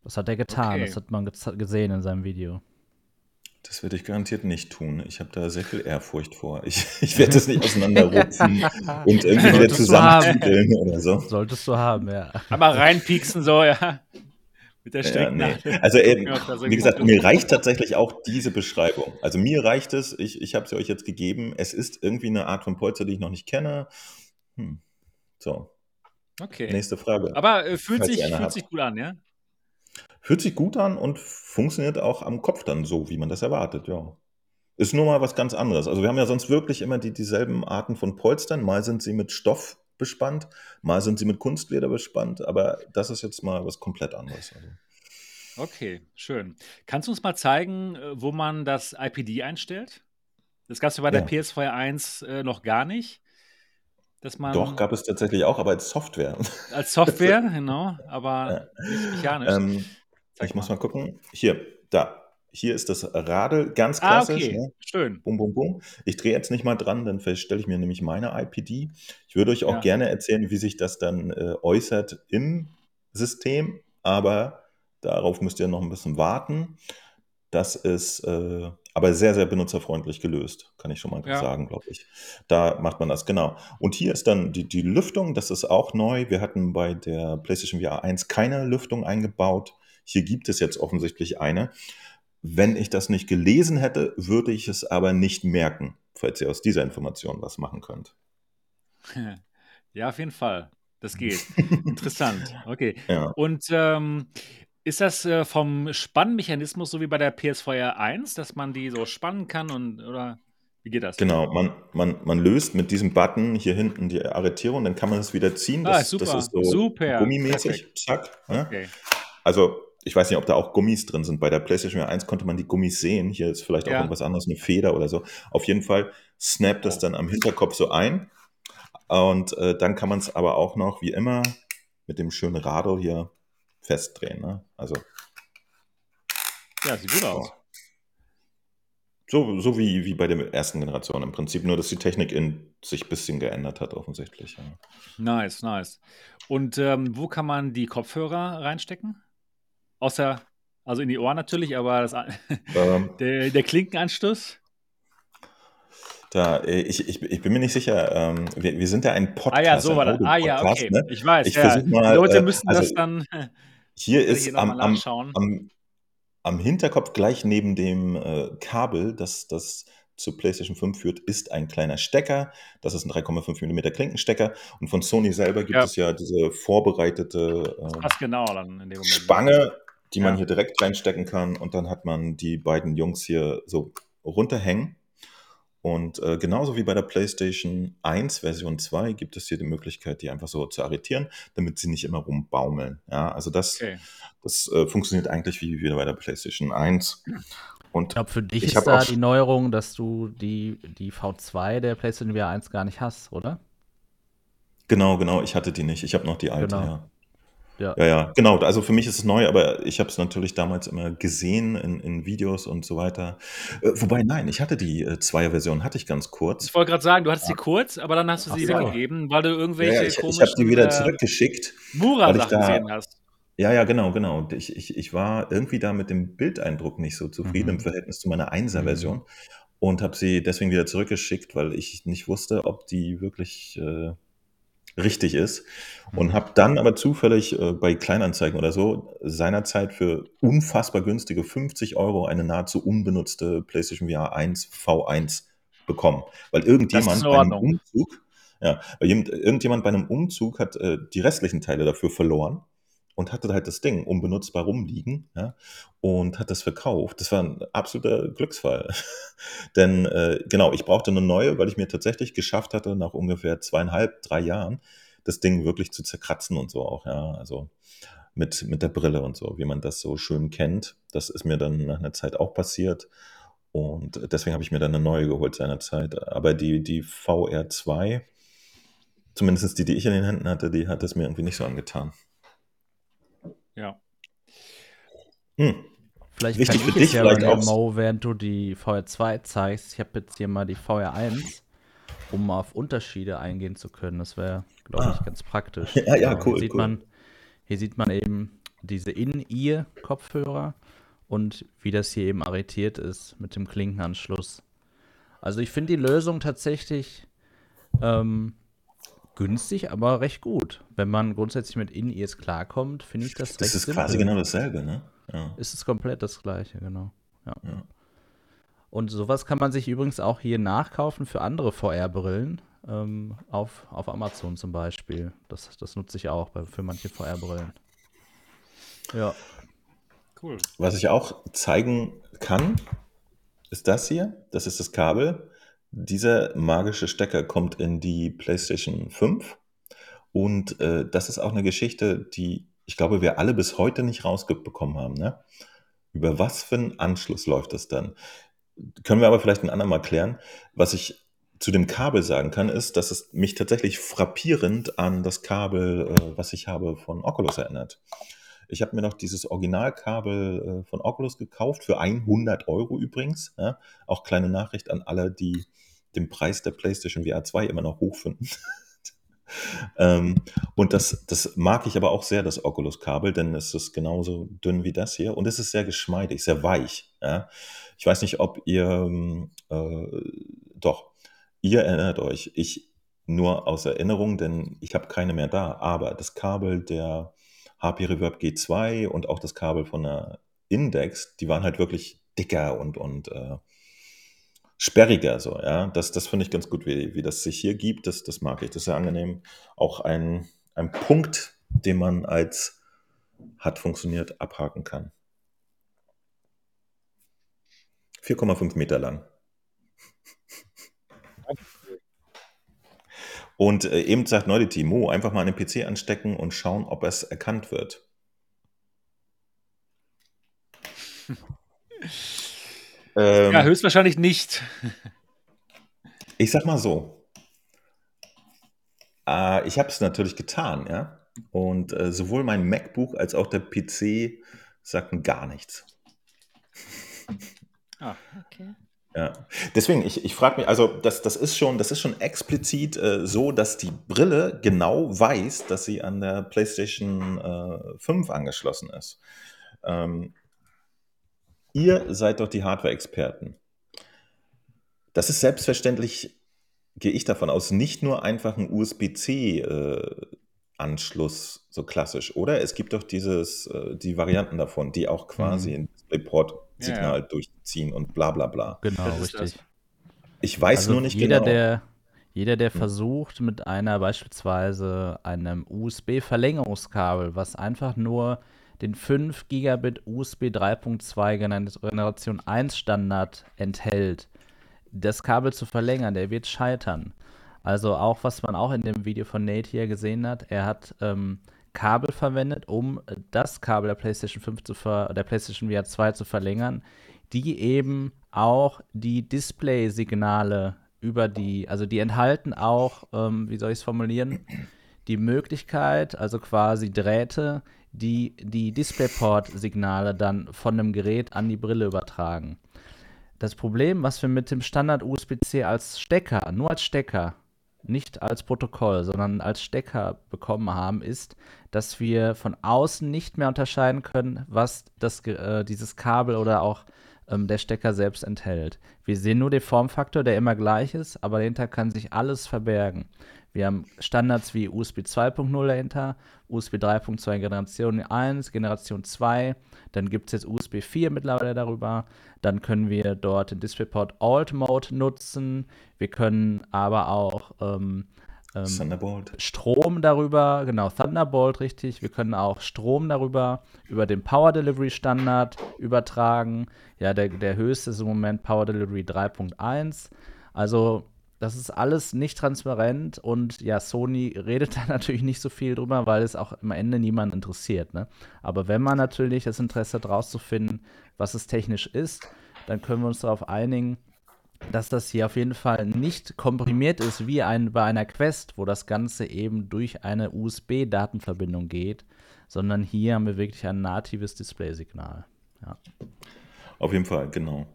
Das hat er getan, okay. das hat man ge gesehen in seinem Video. Das werde ich garantiert nicht tun. Ich habe da sehr viel Ehrfurcht vor. Ich, <laughs> ich werde das nicht auseinanderrupfen <laughs> und irgendwie wieder zusammentüdeln oder so. Solltest du haben, ja. Aber reinpieksen so, ja. Mit der ja, nee. Also äh, wie gesagt, mir reicht tatsächlich auch diese Beschreibung. Also mir reicht es, ich, ich habe sie euch jetzt gegeben, es ist irgendwie eine Art von Polster, die ich noch nicht kenne. Hm. So. Okay. Nächste Frage. Aber äh, fühlt, sich, fühlt sich gut an, ja? Fühlt sich gut an und funktioniert auch am Kopf dann so, wie man das erwartet, ja. Ist nur mal was ganz anderes. Also wir haben ja sonst wirklich immer die, dieselben Arten von Polstern. Mal sind sie mit Stoff bespannt, mal sind sie mit Kunstleder bespannt, aber das ist jetzt mal was komplett anderes. Also. Okay, schön. Kannst du uns mal zeigen, äh, wo man das IPD einstellt? Das gab es ja bei der ja. PS4 1 äh, noch gar nicht. Dass man Doch, gab es tatsächlich auch, aber als Software. <laughs> Als Software, <laughs> genau, aber ja. nicht mechanisch. Ähm, ich muss mal gucken. Hier, da hier ist das Radl ganz klassisch. Ah, okay. ne? Schön. Bum, bum, bum. Ich drehe jetzt nicht mal dran, dann stelle ich mir nämlich meine IPD. Ich würde euch auch ja. gerne erzählen, wie sich das dann äh, äußert im System, aber darauf müsst ihr noch ein bisschen warten. Das ist äh, aber sehr, sehr benutzerfreundlich gelöst, kann ich schon mal ja. sagen, glaube ich. Da macht man das, genau. Und hier ist dann die, die Lüftung, das ist auch neu. Wir hatten bei der PlayStation VR 1 keine Lüftung eingebaut. Hier gibt es jetzt offensichtlich eine. Wenn ich das nicht gelesen hätte, würde ich es aber nicht merken, falls ihr aus dieser Information was machen könnt. <laughs> Ja, auf jeden Fall. Das geht. <laughs> Interessant. Okay. Ja. Und ähm, ist das äh, vom Spannmechanismus so wie bei der PS4 1, dass man die so spannen kann und oder Wie geht das? Genau, man, man, man löst mit diesem Button hier hinten die Arretierung, dann kann man es wieder ziehen. Ah, Das, super, das ist so super, gummimäßig. Zack. Ne? Okay. Also, ich weiß nicht, ob da auch Gummis drin sind. Bei der PlayStation 1 konnte man die Gummis sehen. Hier ist vielleicht auch Ja. irgendwas anderes, eine Feder oder so. Auf jeden Fall snappt das dann am Hinterkopf so ein. Und äh, dann kann man es aber auch noch, wie immer, mit dem schönen Radl hier festdrehen. Ne? Also Ja, sieht gut aus. so, so wie, wie bei der ersten Generation im Prinzip, nur dass die Technik in sich ein bisschen geändert hat, offensichtlich. Ja. Nice, nice. Und ähm, wo kann man die Kopfhörer reinstecken? Außer, also in die Ohren natürlich, aber das, Ähm, <laughs> der, der Klinkenanschluss? Da, äh, ich, ich, ich bin mir nicht sicher, ähm, wir, wir sind ja ein Podcast. Ah ja, so war das. Ah ja, okay. Ne? Ich weiß, Ich ja. mal, die Leute äh, müssen also das dann <laughs> Hier hier ist am, nochmal am, nachschauen. am, am Hinterkopf gleich neben dem äh, Kabel, das das zur PlayStation 5 führt, ist ein kleiner Stecker. Das ist ein 3,5 mm Klinkenstecker. Und von Sony selber gibt Ja. es ja diese vorbereitete äh, passt genau dann in dem Moment. Spange, die man Ja. hier direkt reinstecken kann. Und dann hat man die beiden Jungs hier so runterhängen. Und äh, genauso wie bei der PlayStation 1 Version 2 gibt es hier die Möglichkeit, die einfach so zu arretieren, damit sie nicht immer rumbaumeln. Ja, also das, Okay. das äh, funktioniert eigentlich wie wieder bei der PlayStation 1. Und Ich glaube, für dich Ich ist da die Neuerung, dass du die, die V2 der PlayStation VR 1 gar nicht hast, oder? genau, genau, ich hatte die nicht. Ich habe noch die alte, Genau. ja. Ja. Ja, ja, genau. Also für mich ist es neu, aber ich habe es natürlich damals immer gesehen in, in Videos und so weiter. Äh, wobei, nein, ich hatte die äh, Zweier-Version, hatte ich ganz kurz. Ich wollte gerade sagen, du hattest sie kurz, aber dann hast du Ach sie so. weggegeben, weil du Ja, irgendwelche ja, ich ich komischen habe die wieder äh, zurückgeschickt. weil ich Mura-Sachen da- gesehen hast. Ja, ja, genau, genau. Ich, ich, ich war irgendwie da mit dem Bildeindruck nicht so zufrieden Mhm. im Verhältnis zu meiner Einser-Version und habe sie deswegen wieder zurückgeschickt, weil ich nicht wusste, ob die wirklich äh, richtig ist. Und habe dann aber zufällig äh, bei Kleinanzeigen oder so seinerzeit für unfassbar günstige 50 Euro eine nahezu unbenutzte PlayStation VR 1 V1 bekommen. Weil irgendjemand bei einem. Umzug, ja, irgendjemand bei einem Umzug hat äh, die restlichen Teile dafür verloren und hatte halt das Ding unbenutzbar rumliegen ja, und hat das verkauft. Das war ein absoluter Glücksfall. <laughs> Denn äh, genau, ich brauchte eine neue, weil ich mir tatsächlich geschafft hatte, nach ungefähr zweieinhalb, drei Jahren, das Ding wirklich zu zerkratzen und so auch, ja. Also mit, mit der Brille und so, wie man das so schön kennt. Das ist mir dann nach einer Zeit auch passiert. Und deswegen habe ich mir dann eine neue geholt seinerzeit. Aber die, die VR2, zumindest die, die ich in den Händen hatte, die hat es mir irgendwie nicht so angetan. Ja. Hm. Vielleicht Wichtig kann für ich es dich ja vielleicht mal, auch- Mo, während du die VR2 zeigst. Ich habe jetzt hier mal die VR1, um auf Unterschiede eingehen zu können. Das wäre, glaube ich, Ah. ganz praktisch. <laughs> Ja, ja, cool, Hier sieht, cool. Man, hier sieht man eben diese In-Ear-Kopfhörer und wie das hier eben arretiert ist mit dem Klinkenanschluss. Also ich finde die Lösung tatsächlich ähm, günstig, aber recht gut. Wenn man grundsätzlich mit In-Ears klarkommt, finde ich das recht Das ist simpel. quasi genau dasselbe, ne? Ja. Ist es komplett das gleiche, genau. Ja. Ja. Und sowas kann man sich übrigens auch hier nachkaufen für andere VR-Brillen. Ähm, auf, auf Amazon zum Beispiel. Das, das nutze ich auch bei, für manche VR-Brillen. Ja. Cool. Was ich auch zeigen kann, ist das hier. Das ist das Kabel. Dieser magische Stecker kommt in die PlayStation 5. Und äh, das ist auch eine Geschichte, die ich glaube, wir alle bis heute nicht rausbekommen haben. Ne? Über was für einen Anschluss läuft das dann? Können wir aber vielleicht ein andermal klären. Was ich zu dem Kabel sagen kann, ist, dass es mich tatsächlich frappierend an das Kabel, äh, was ich habe von Oculus erinnert. Ich habe mir noch dieses Originalkabel äh, von Oculus gekauft, für 100 Euro übrigens. Ja? Auch kleine Nachricht an alle, die den Preis der PlayStation VR 2 immer noch hoch finden. <laughs> ähm, und das, das mag ich aber auch sehr, das Oculus-Kabel, denn es ist genauso dünn wie das hier und es ist sehr geschmeidig, sehr weich. Ja? Ich weiß nicht, ob ihr, ähm, äh, doch, ihr erinnert euch, ich nur aus Erinnerung, denn ich habe keine mehr da, aber das Kabel der HP Reverb G2 und auch das Kabel von der Index, die waren halt wirklich dicker und, und äh, sperriger so, ja. Das, das finde ich ganz gut, wie, wie das sich hier gibt. Das, das mag ich. Das ist sehr angenehm. Auch ein, ein Punkt, den man als hat funktioniert abhaken kann. 4,5 Meter lang. Und äh, eben sagt Neudity, Mo, einfach mal einen PC anstecken und schauen, ob es erkannt wird. <laughs> ähm, ja, höchstwahrscheinlich nicht. Ich sag mal so. Äh, ich habe es natürlich getan, ja. Und äh, sowohl mein MacBook als auch der PC sagten gar nichts. Ah, okay. Ja, deswegen, ich, ich frage mich, also das, das, ist schon, das ist schon explizit äh, so, dass die Brille genau weiß, dass sie an der PlayStation äh, 5 angeschlossen ist. Ähm, ihr seid doch die Hardware-Experten. Das ist selbstverständlich, gehe ich davon aus, nicht nur einfach ein USB-C äh, so klassisch, oder? Es gibt doch dieses, äh, die Varianten davon, die auch quasi mhm. ein DisplayPort-Signal ja, ja. durchziehen und bla bla bla. Genau, richtig. Ich weiß also nur nicht jeder, genau. Der, jeder, der hm. versucht, mit einer beispielsweise einem USB-Verlängerungskabel, was einfach nur den 5 Gigabit USB 3.2 Generation 1 Standard enthält, das Kabel zu verlängern, der wird scheitern. Also auch, was man auch in dem Video von Nate hier gesehen hat, er hat ähm, Kabel verwendet, um das Kabel der PlayStation 5 zu der PlayStation VR 2 zu verlängern, die eben auch die Display-Signale über die, also die enthalten auch, ähm, wie soll ich es formulieren, die Möglichkeit, also quasi Drähte, die die DisplayPort-Signale dann von einem Gerät an die Brille übertragen. Das Problem, was wir mit dem Standard USB-C als Stecker, nur als Stecker nicht als Protokoll, sondern als Stecker bekommen haben, ist, dass wir von außen nicht mehr unterscheiden können, was das, äh, dieses Kabel oder auch ähm, der Stecker selbst enthält. Wir sehen nur den Formfaktor, der immer gleich ist, aber dahinter kann sich alles verbergen. Wir haben Standards wie USB 2.0 dahinter, USB 3.2 Generation 1, Generation 2, dann gibt es jetzt USB 4 mittlerweile darüber. Dann können wir dort den DisplayPort Alt Mode nutzen. Wir können aber auch ähm, ähm, Strom darüber, genau, Thunderbolt richtig. Wir können auch Strom darüber über den Power Delivery Standard übertragen. Ja, der, der höchste ist im Moment Power Delivery 3.1. Also das ist alles nicht transparent und ja, Sony redet <laughs> da natürlich nicht so viel drüber, weil es auch am Ende niemand interessiert. Ne? Aber wenn man natürlich das Interesse hat, rauszufinden, was es technisch ist, dann können wir uns darauf einigen, dass das hier auf jeden Fall nicht komprimiert ist wie ein, bei einer Quest, wo das Ganze eben durch eine USB-Datenverbindung geht, sondern hier haben wir wirklich ein natives Display-Signal. Ja. Auf jeden Fall, genau.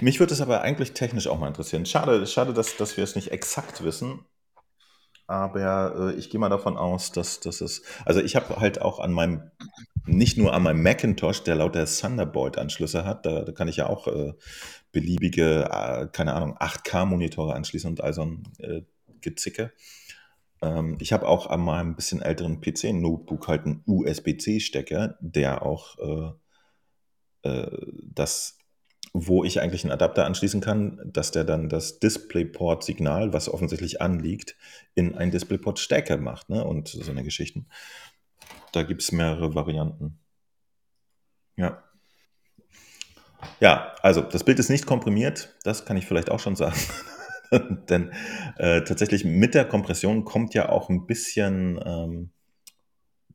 Mich würde es aber eigentlich technisch auch mal interessieren. Schade, schade dass, dass wir es nicht exakt wissen. Aber äh, ich gehe mal davon aus, dass, dass es. Also ich habe halt auch an meinem, nicht nur an meinem Macintosh, der lauter Thunderbolt-Anschlüsse hat, da, da, kann ich ja auch äh, beliebige, äh, keine Ahnung, 8K-Monitore anschließen und all so ein äh, Gezicke. Ähm, ich habe auch an meinem bisschen älteren PC-Notebook halt einen USB-C-Stecker, der auch äh, äh, das wo ich eigentlich einen Adapter anschließen kann, dass der dann das DisplayPort-Signal, was offensichtlich anliegt, in ein DisplayPort-Stecker macht ne? und so eine Geschichten. Da gibt es mehrere Varianten. Ja. Ja, also das Bild ist nicht komprimiert, das kann ich vielleicht auch schon sagen. <laughs> Denn äh, tatsächlich mit der Kompression kommt ja auch ein bisschen, ähm,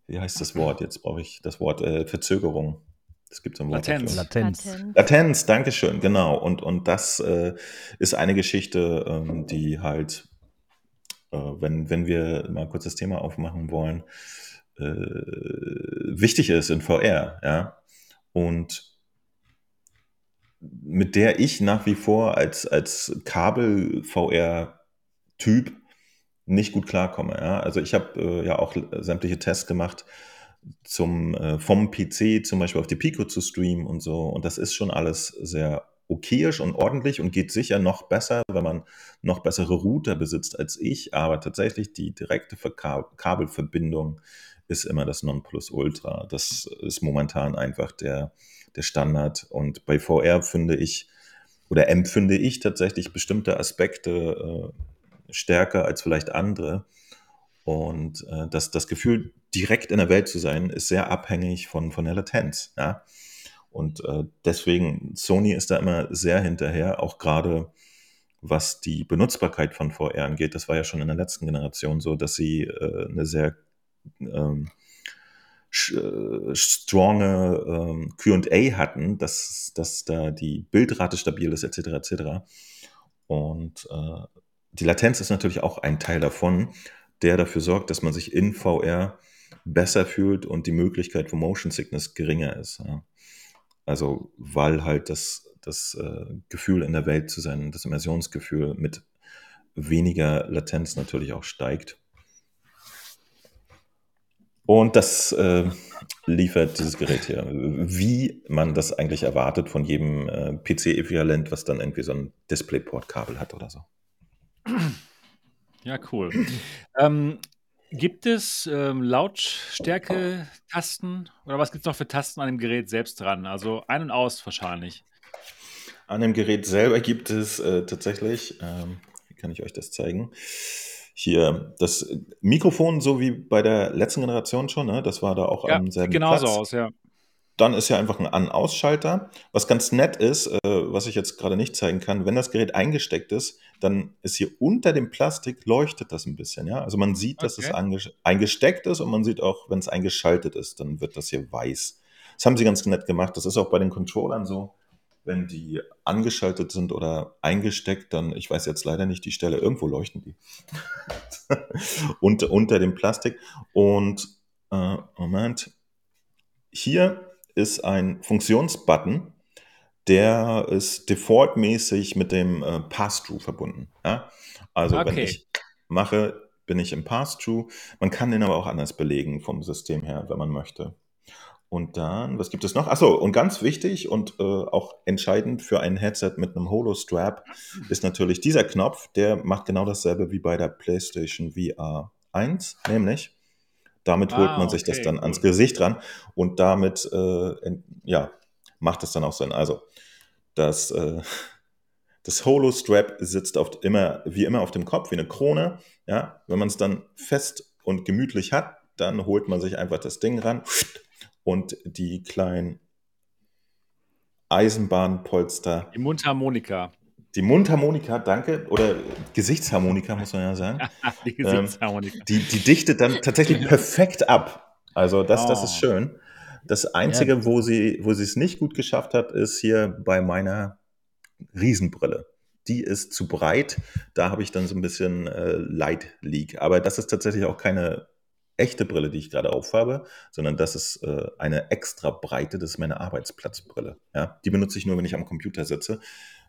wie heißt das Wort? Jetzt brauche ich das Wort äh, Verzögerung. Es gibt so ein Latenz. Latenz. Latenz. Latenz, Dankeschön, genau. Und, und das äh, ist eine Geschichte, ähm, die halt, äh, wenn, wenn wir mal kurz das Thema aufmachen wollen, äh, wichtig ist in VR, ja. Und mit der ich nach wie vor als, als Kabel-VR-Typ nicht gut klarkomme. Ja? Also ich habe äh, ja auch sämtliche Tests gemacht, zum, äh, vom PC zum Beispiel auf die Pico zu streamen und so. Und das ist schon alles sehr okayisch und ordentlich und geht sicher noch besser, wenn man noch bessere Router besitzt als ich. Aber tatsächlich die direkte Kabelverbindung ist immer das Nonplusultra. Das ist momentan einfach der, der Standard. Und bei VR finde ich oder empfinde ich tatsächlich bestimmte Aspekte äh, stärker als vielleicht andere. Und äh, das, das Gefühl, direkt in der Welt zu sein, ist sehr abhängig von, von der Latenz. Ja? Und äh, deswegen, Sony ist da immer sehr hinterher, auch gerade was die Benutzbarkeit von VR angeht. Das war ja schon in der letzten Generation so, dass sie äh, eine sehr ähm, äh, stronge ähm, QA hatten, dass, dass da die Bildrate stabil ist, etc. etc. Und äh, die Latenz ist natürlich auch ein Teil davon, der dafür sorgt, dass man sich in VR besser fühlt und die Möglichkeit von Motion Sickness geringer ist. Ja. Also weil halt das, das äh, Gefühl in der Welt zu sein, das Immersionsgefühl mit weniger Latenz natürlich auch steigt. Und das äh, liefert dieses Gerät hier. Wie man das eigentlich erwartet von jedem äh, PC-Äquivalent, was dann irgendwie so ein DisplayPort-Kabel hat oder so. Ja, cool. ähm, gibt es ähm, Lautstärke-Tasten oder was gibt es noch für Tasten an dem Gerät selbst dran? Also ein und aus wahrscheinlich. An dem Gerät selber gibt es äh, tatsächlich, ähm, wie kann ich euch das zeigen? hier das Mikrofon, so wie bei der letzten Generation schon, ne? das war da auch ja, am selben sieht genauso Platz. aus, ja. Dann ist ja einfach ein An-Aus-Schalter. Was ganz nett ist, äh, was ich jetzt gerade nicht zeigen kann, wenn das Gerät eingesteckt ist, dann ist hier unter dem Plastik leuchtet das ein bisschen. Ja? Also man sieht, dass es eingesteckt ist und man sieht auch, wenn es eingeschaltet ist, dann wird das hier weiß. Das haben sie ganz nett gemacht. Das ist auch bei den Controllern so wenn die angeschaltet sind oder eingesteckt, dann, ich weiß jetzt leider nicht die Stelle, irgendwo leuchten die. <laughs> unter, unter dem Plastik. Und äh, Moment, hier ist ein Funktionsbutton, der ist defaultmäßig mit dem äh, Pass-Through verbunden. Ja? Also okay. wenn ich mache, bin ich im Pass-Through. Man kann den aber auch anders belegen vom System her, wenn man möchte. Und dann, was gibt es noch? Achso, und ganz wichtig und äh, auch entscheidend für ein Headset mit einem Holo-Strap ist natürlich dieser Knopf, der macht genau dasselbe wie bei der PlayStation VR 1, nämlich damit holt ah, man sich okay, das dann cool. ans Gesicht ran und damit äh, ja, macht es dann auch Sinn. Also das, äh, <laughs> das Holo-Strap sitzt auf, immer, wie immer auf dem Kopf, wie eine Krone. Ja? Wenn man es dann fest und gemütlich hat, dann holt man sich einfach das Ding ran und die kleinen Eisenbahnpolster. Die Mundharmonika. Die Mundharmonika, danke, oder Gesichtsharmonika, muss man ja sagen. <laughs> die Gesichtsharmonika. Ähm, die, die dichtet dann tatsächlich perfekt ab. Also das, oh. das ist oh. schön. Das Einzige, ja. wo sie wo sie es nicht gut geschafft hat, ist hier bei meiner Riesenbrille. Die ist zu breit. Da habe ich dann so ein bisschen äh, Light Leak. Aber das ist tatsächlich auch keine echte Brille, die ich gerade aufhabe, sondern das ist äh, eine extra Breite, das ist meine Arbeitsplatzbrille. Ja? Die benutze ich nur, wenn ich am Computer sitze.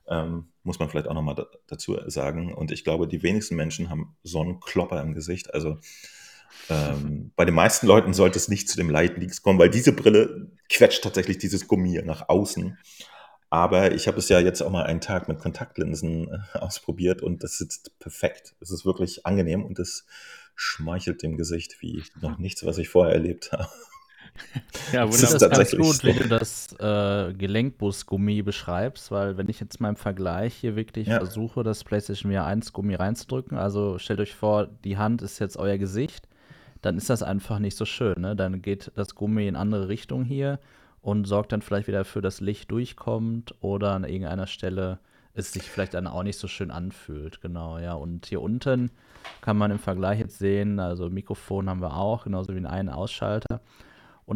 Ähm, muss man vielleicht auch nochmal da, dazu sagen. Und ich glaube, die wenigsten Menschen haben so einen Klopper im Gesicht. Also ähm, <laughs> bei den meisten Leuten sollte es nicht zu dem Light Leaks kommen, weil diese Brille quetscht tatsächlich dieses Gummi nach außen. Aber ich habe es ja jetzt auch mal einen Tag mit Kontaktlinsen äh, ausprobiert und das sitzt perfekt. Es ist wirklich angenehm und es schmeichelt dem Gesicht wie noch <laughs> nichts, was ich vorher erlebt habe. Ja, das ist ganz gut, wie du das äh, Gelenkbusgummi beschreibst, weil wenn ich jetzt mal im Vergleich hier wirklich ja. versuche, das PlayStation VR 1 Gummi reinzudrücken, also stellt euch vor, die Hand ist jetzt euer Gesicht, dann ist das einfach nicht so schön. Ne? Dann geht das Gummi in andere Richtung hier und sorgt dann vielleicht wieder dafür, dass Licht durchkommt oder an irgendeiner Stelle es sich vielleicht dann auch nicht so schön anfühlt. Genau, ja. Und hier unten kann man im Vergleich jetzt sehen, also Mikrofon haben wir auch, genauso wie einen Ausschalter. Und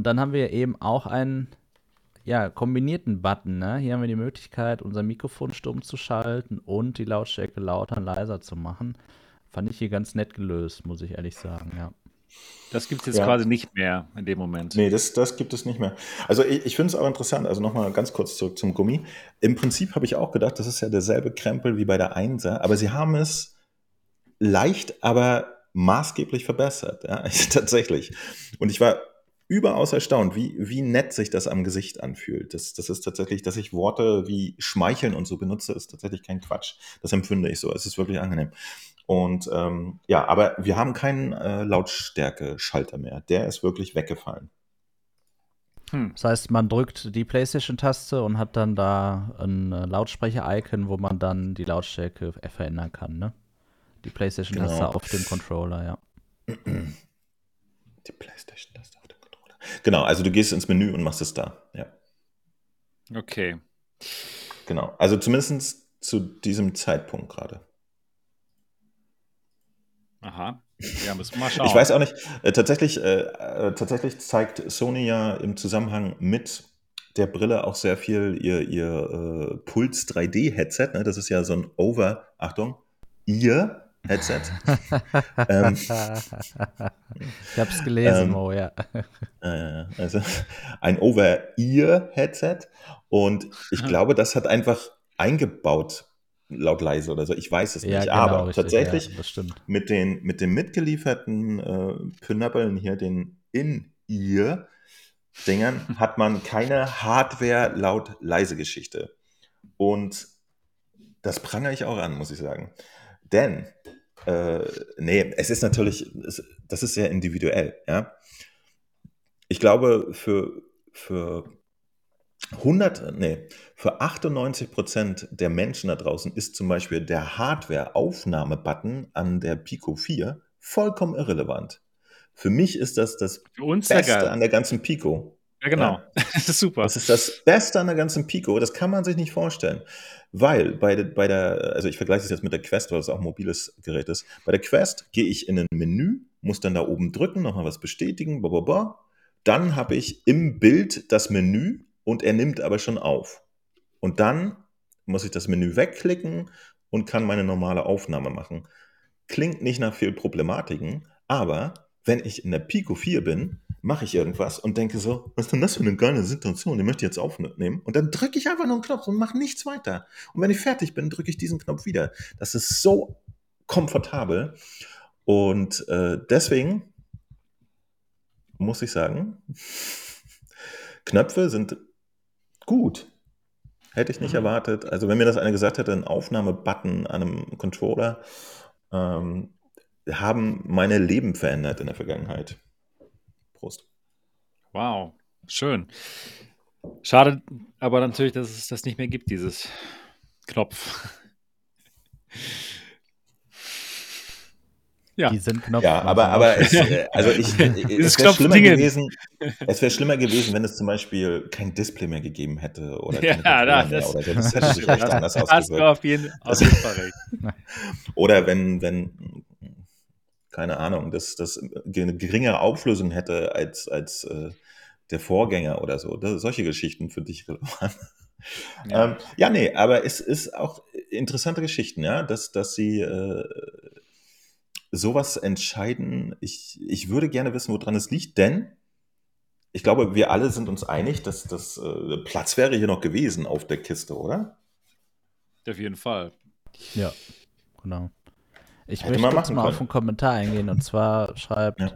dann haben wir eben auch einen ja, kombinierten Button. Ne? Hier haben wir die Möglichkeit, unser Mikrofon stumm zu schalten und die Lautstärke lauter und leiser zu machen. Fand ich hier ganz nett gelöst, muss ich ehrlich sagen, ja. Das gibt es jetzt ja. quasi nicht mehr in dem Moment. Nee, das, das gibt es nicht mehr. Also ich, ich finde es auch interessant, also nochmal ganz kurz zurück zum Gummi. Im Prinzip habe ich auch gedacht, das ist ja derselbe Krempel wie bei der Einser, aber sie haben es leicht, aber maßgeblich verbessert. Ja, <laughs> tatsächlich. Und ich war überaus erstaunt, wie, wie nett sich das am Gesicht anfühlt. Das, das ist tatsächlich, dass ich Worte wie schmeicheln und so benutze, ist tatsächlich kein Quatsch. Das empfinde ich so. Es ist wirklich angenehm. Und ähm, ja, aber wir haben keinen äh, Lautstärke-Schalter mehr. Der ist wirklich weggefallen. Hm. Das heißt, man drückt die PlayStation-Taste und hat dann da ein äh, Lautsprecher-Icon, wo man dann die Lautstärke verändern kann, ne? Die PlayStation-Taste genau. auf dem Controller, ja. Die PlayStation-Taste auf dem Controller. Genau, also du gehst ins Menü und machst es da, ja. Okay. Genau, also zumindest zu diesem Zeitpunkt gerade. Aha. Ja, müssen wir mal schauen. <laughs> Ich weiß auch nicht, äh, tatsächlich, äh, äh, tatsächlich zeigt Sony ja im Zusammenhang mit der Brille auch sehr viel ihr, ihr äh, Puls 3D-Headset. Ne? Das ist ja so ein Over, Achtung, ihr Headset. <laughs> ähm, ich habe es gelesen, ähm, oh ja. Äh, also ein Over-Ear-Headset. Und ich glaube, das hat einfach eingebaut laut leise oder so. Ich weiß es ja, nicht. Genau, Aber richtig, tatsächlich ja, mit, den, mit den mitgelieferten äh, Pinöppeln hier, den In-Ear-Dingern, <laughs> hat man keine Hardware laut leise Geschichte. Und das prangere ich auch an, muss ich sagen. Denn, äh, nee, es ist natürlich, es, das ist sehr individuell, ja. Ich glaube, für, für 100, nee, für 98 Prozent der Menschen da draußen ist zum Beispiel der Hardware-Aufnahme-Button an der Pico 4 vollkommen irrelevant. Für mich ist das das Beste an der ganzen Pico. Ja, genau. Ja. <laughs> Das ist super. Das ist das Beste an der ganzen Pico. Das kann man sich nicht vorstellen. Weil bei, der, bei der, also ich vergleiche es jetzt mit der Quest, weil es auch ein mobiles Gerät ist. Bei der Quest gehe ich in ein Menü, muss dann da oben drücken, nochmal was bestätigen, blablabla. Dann habe ich im Bild das Menü und er nimmt aber schon auf. Und dann muss ich das Menü wegklicken und kann meine normale Aufnahme machen. Klingt nicht nach viel Problematiken, aber wenn ich in der Pico 4 bin, mache ich irgendwas und denke so, was ist denn das für eine geile Situation, die möchte ich jetzt aufnehmen. Und dann drücke ich einfach nur einen Knopf und mache nichts weiter. Und wenn ich fertig bin, drücke ich diesen Knopf wieder. Das ist so komfortabel. Und äh, deswegen muss ich sagen, <laughs> Knöpfe sind gut. Hätte ich nicht mhm. erwartet. Also wenn mir das einer gesagt hätte, ein Aufnahmebutton an einem Controller, ähm, haben meine Leben verändert in der Vergangenheit. Prost. Wow, schön. Schade aber natürlich, dass es das nicht mehr gibt, dieses Knopf. <laughs> Ja. Die sind Knopf. Ja, aber, aber es, äh, also ich, <laughs> es wäre schlimmer gewesen, es wäre schlimmer gewesen, wenn es zum Beispiel kein Display mehr gegeben hätte oder ja, da, das, oder so. Das hätte sich <laughs> recht anders ausgewirkt. Hast du auf jeden, auf jeden Fall recht. Oder wenn, wenn, keine Ahnung, das, das eine geringere Auflösung hätte als, als äh, der Vorgänger oder so. Das, solche Geschichten für dich relevant. Ja. Ähm, ja, nee, aber es ist auch interessante Geschichten, ja, dass, dass sie äh, sowas entscheiden. Ich, ich würde gerne wissen, woran es liegt, denn ich glaube, wir alle sind uns einig, dass das äh, Platz wäre hier noch gewesen auf der Kiste, oder? Auf jeden Fall. Ja, genau. Ich Hätte möchte jetzt mal können. auf einen Kommentar eingehen und zwar <laughs> schreibt ja.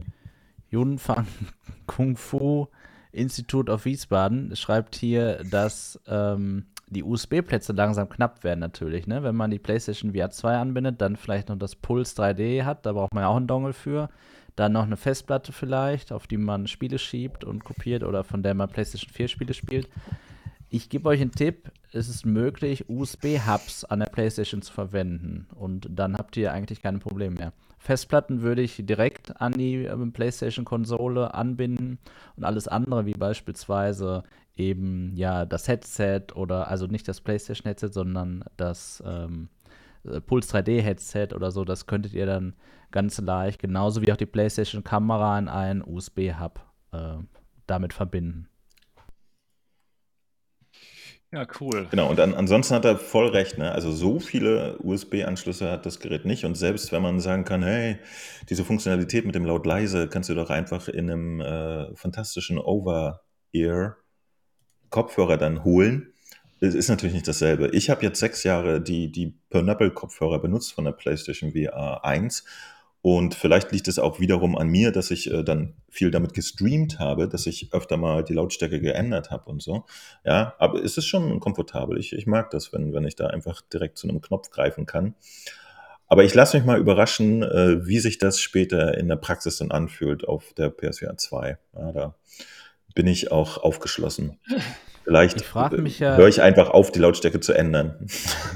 Yunfang <laughs> Kung Fu Institut of Wiesbaden schreibt hier, dass ähm, die USB-Plätze langsam knapp werden natürlich, ne? Wenn man die PlayStation VR 2 anbindet, dann vielleicht noch das Pulse 3D hat, da braucht man ja auch einen Dongle für. Dann noch eine Festplatte vielleicht, auf die man Spiele schiebt und kopiert oder von der man PlayStation 4 Spiele spielt. Ich gebe euch einen Tipp, es ist möglich, USB-Hubs an der PlayStation zu verwenden und dann habt ihr eigentlich keine Probleme mehr. Festplatten würde ich direkt an die äh, PlayStation-Konsole anbinden und alles andere, wie beispielsweise eben ja das Headset oder also nicht das PlayStation Headset, sondern das ähm, äh, Pulse 3D Headset oder so, das könntet ihr dann ganz leicht, genauso wie auch die PlayStation Kamera in einen USB-Hub äh, damit verbinden. Ja, cool. Genau, und an, ansonsten hat er voll recht. Ne? Also so viele USB-Anschlüsse hat das Gerät nicht. Und selbst wenn man sagen kann, hey, diese Funktionalität mit dem laut-leise kannst du doch einfach in einem äh, fantastischen Over-Ear Kopfhörer dann holen. Es ist natürlich nicht dasselbe. Ich habe jetzt sechs Jahre die, die Pernapple-Kopfhörer benutzt von der PlayStation VR 1 und vielleicht liegt es auch wiederum an mir, dass ich äh, dann viel damit gestreamt habe, dass ich öfter mal die Lautstärke geändert habe und so. Ja, aber es ist schon komfortabel. Ich, ich mag das, wenn, wenn ich da einfach direkt zu einem Knopf greifen kann. Aber ich lasse mich mal überraschen, äh, wie sich das später in der Praxis dann anfühlt auf der PSVR 2. Ja, da bin ich auch aufgeschlossen. Vielleicht ich ja, höre ich einfach auf, die Lautstärke zu ändern.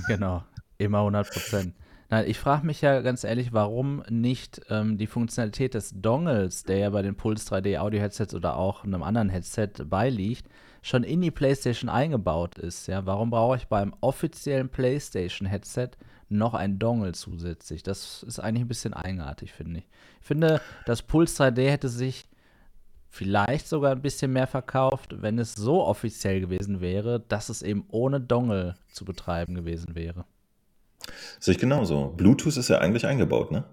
Genau, immer 100 Prozent. Nein, ich frage mich ja ganz ehrlich, warum nicht ähm, die Funktionalität des Dongles, der ja bei den Pulse 3D Audio Headsets oder auch einem anderen Headset beiliegt, schon in die PlayStation eingebaut ist. Ja, warum brauche ich beim offiziellen PlayStation Headset noch ein Dongle zusätzlich? Das ist eigentlich ein bisschen eigenartig, finde ich. Ich finde, das Pulse 3D hätte sich vielleicht sogar ein bisschen mehr verkauft, wenn es so offiziell gewesen wäre, dass es eben ohne Dongle zu betreiben gewesen wäre. Sehe ich genauso. Bluetooth ist ja eigentlich eingebaut, ne?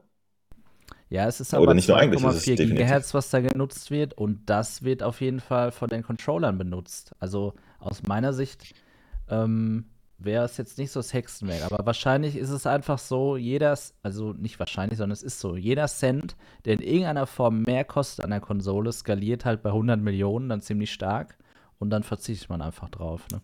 Ja, es ist aber 2,4 GHz, was da genutzt wird und das wird auf jeden Fall von den Controllern benutzt. Also aus meiner Sicht ähm, wäre es jetzt nicht so das Hexenwerk, aber wahrscheinlich ist es einfach so, jeder, also nicht wahrscheinlich, sondern es ist so, jeder Cent, der in irgendeiner Form mehr kostet an der Konsole, skaliert halt bei 100 Millionen dann ziemlich stark und dann verzichtet man einfach drauf, ne?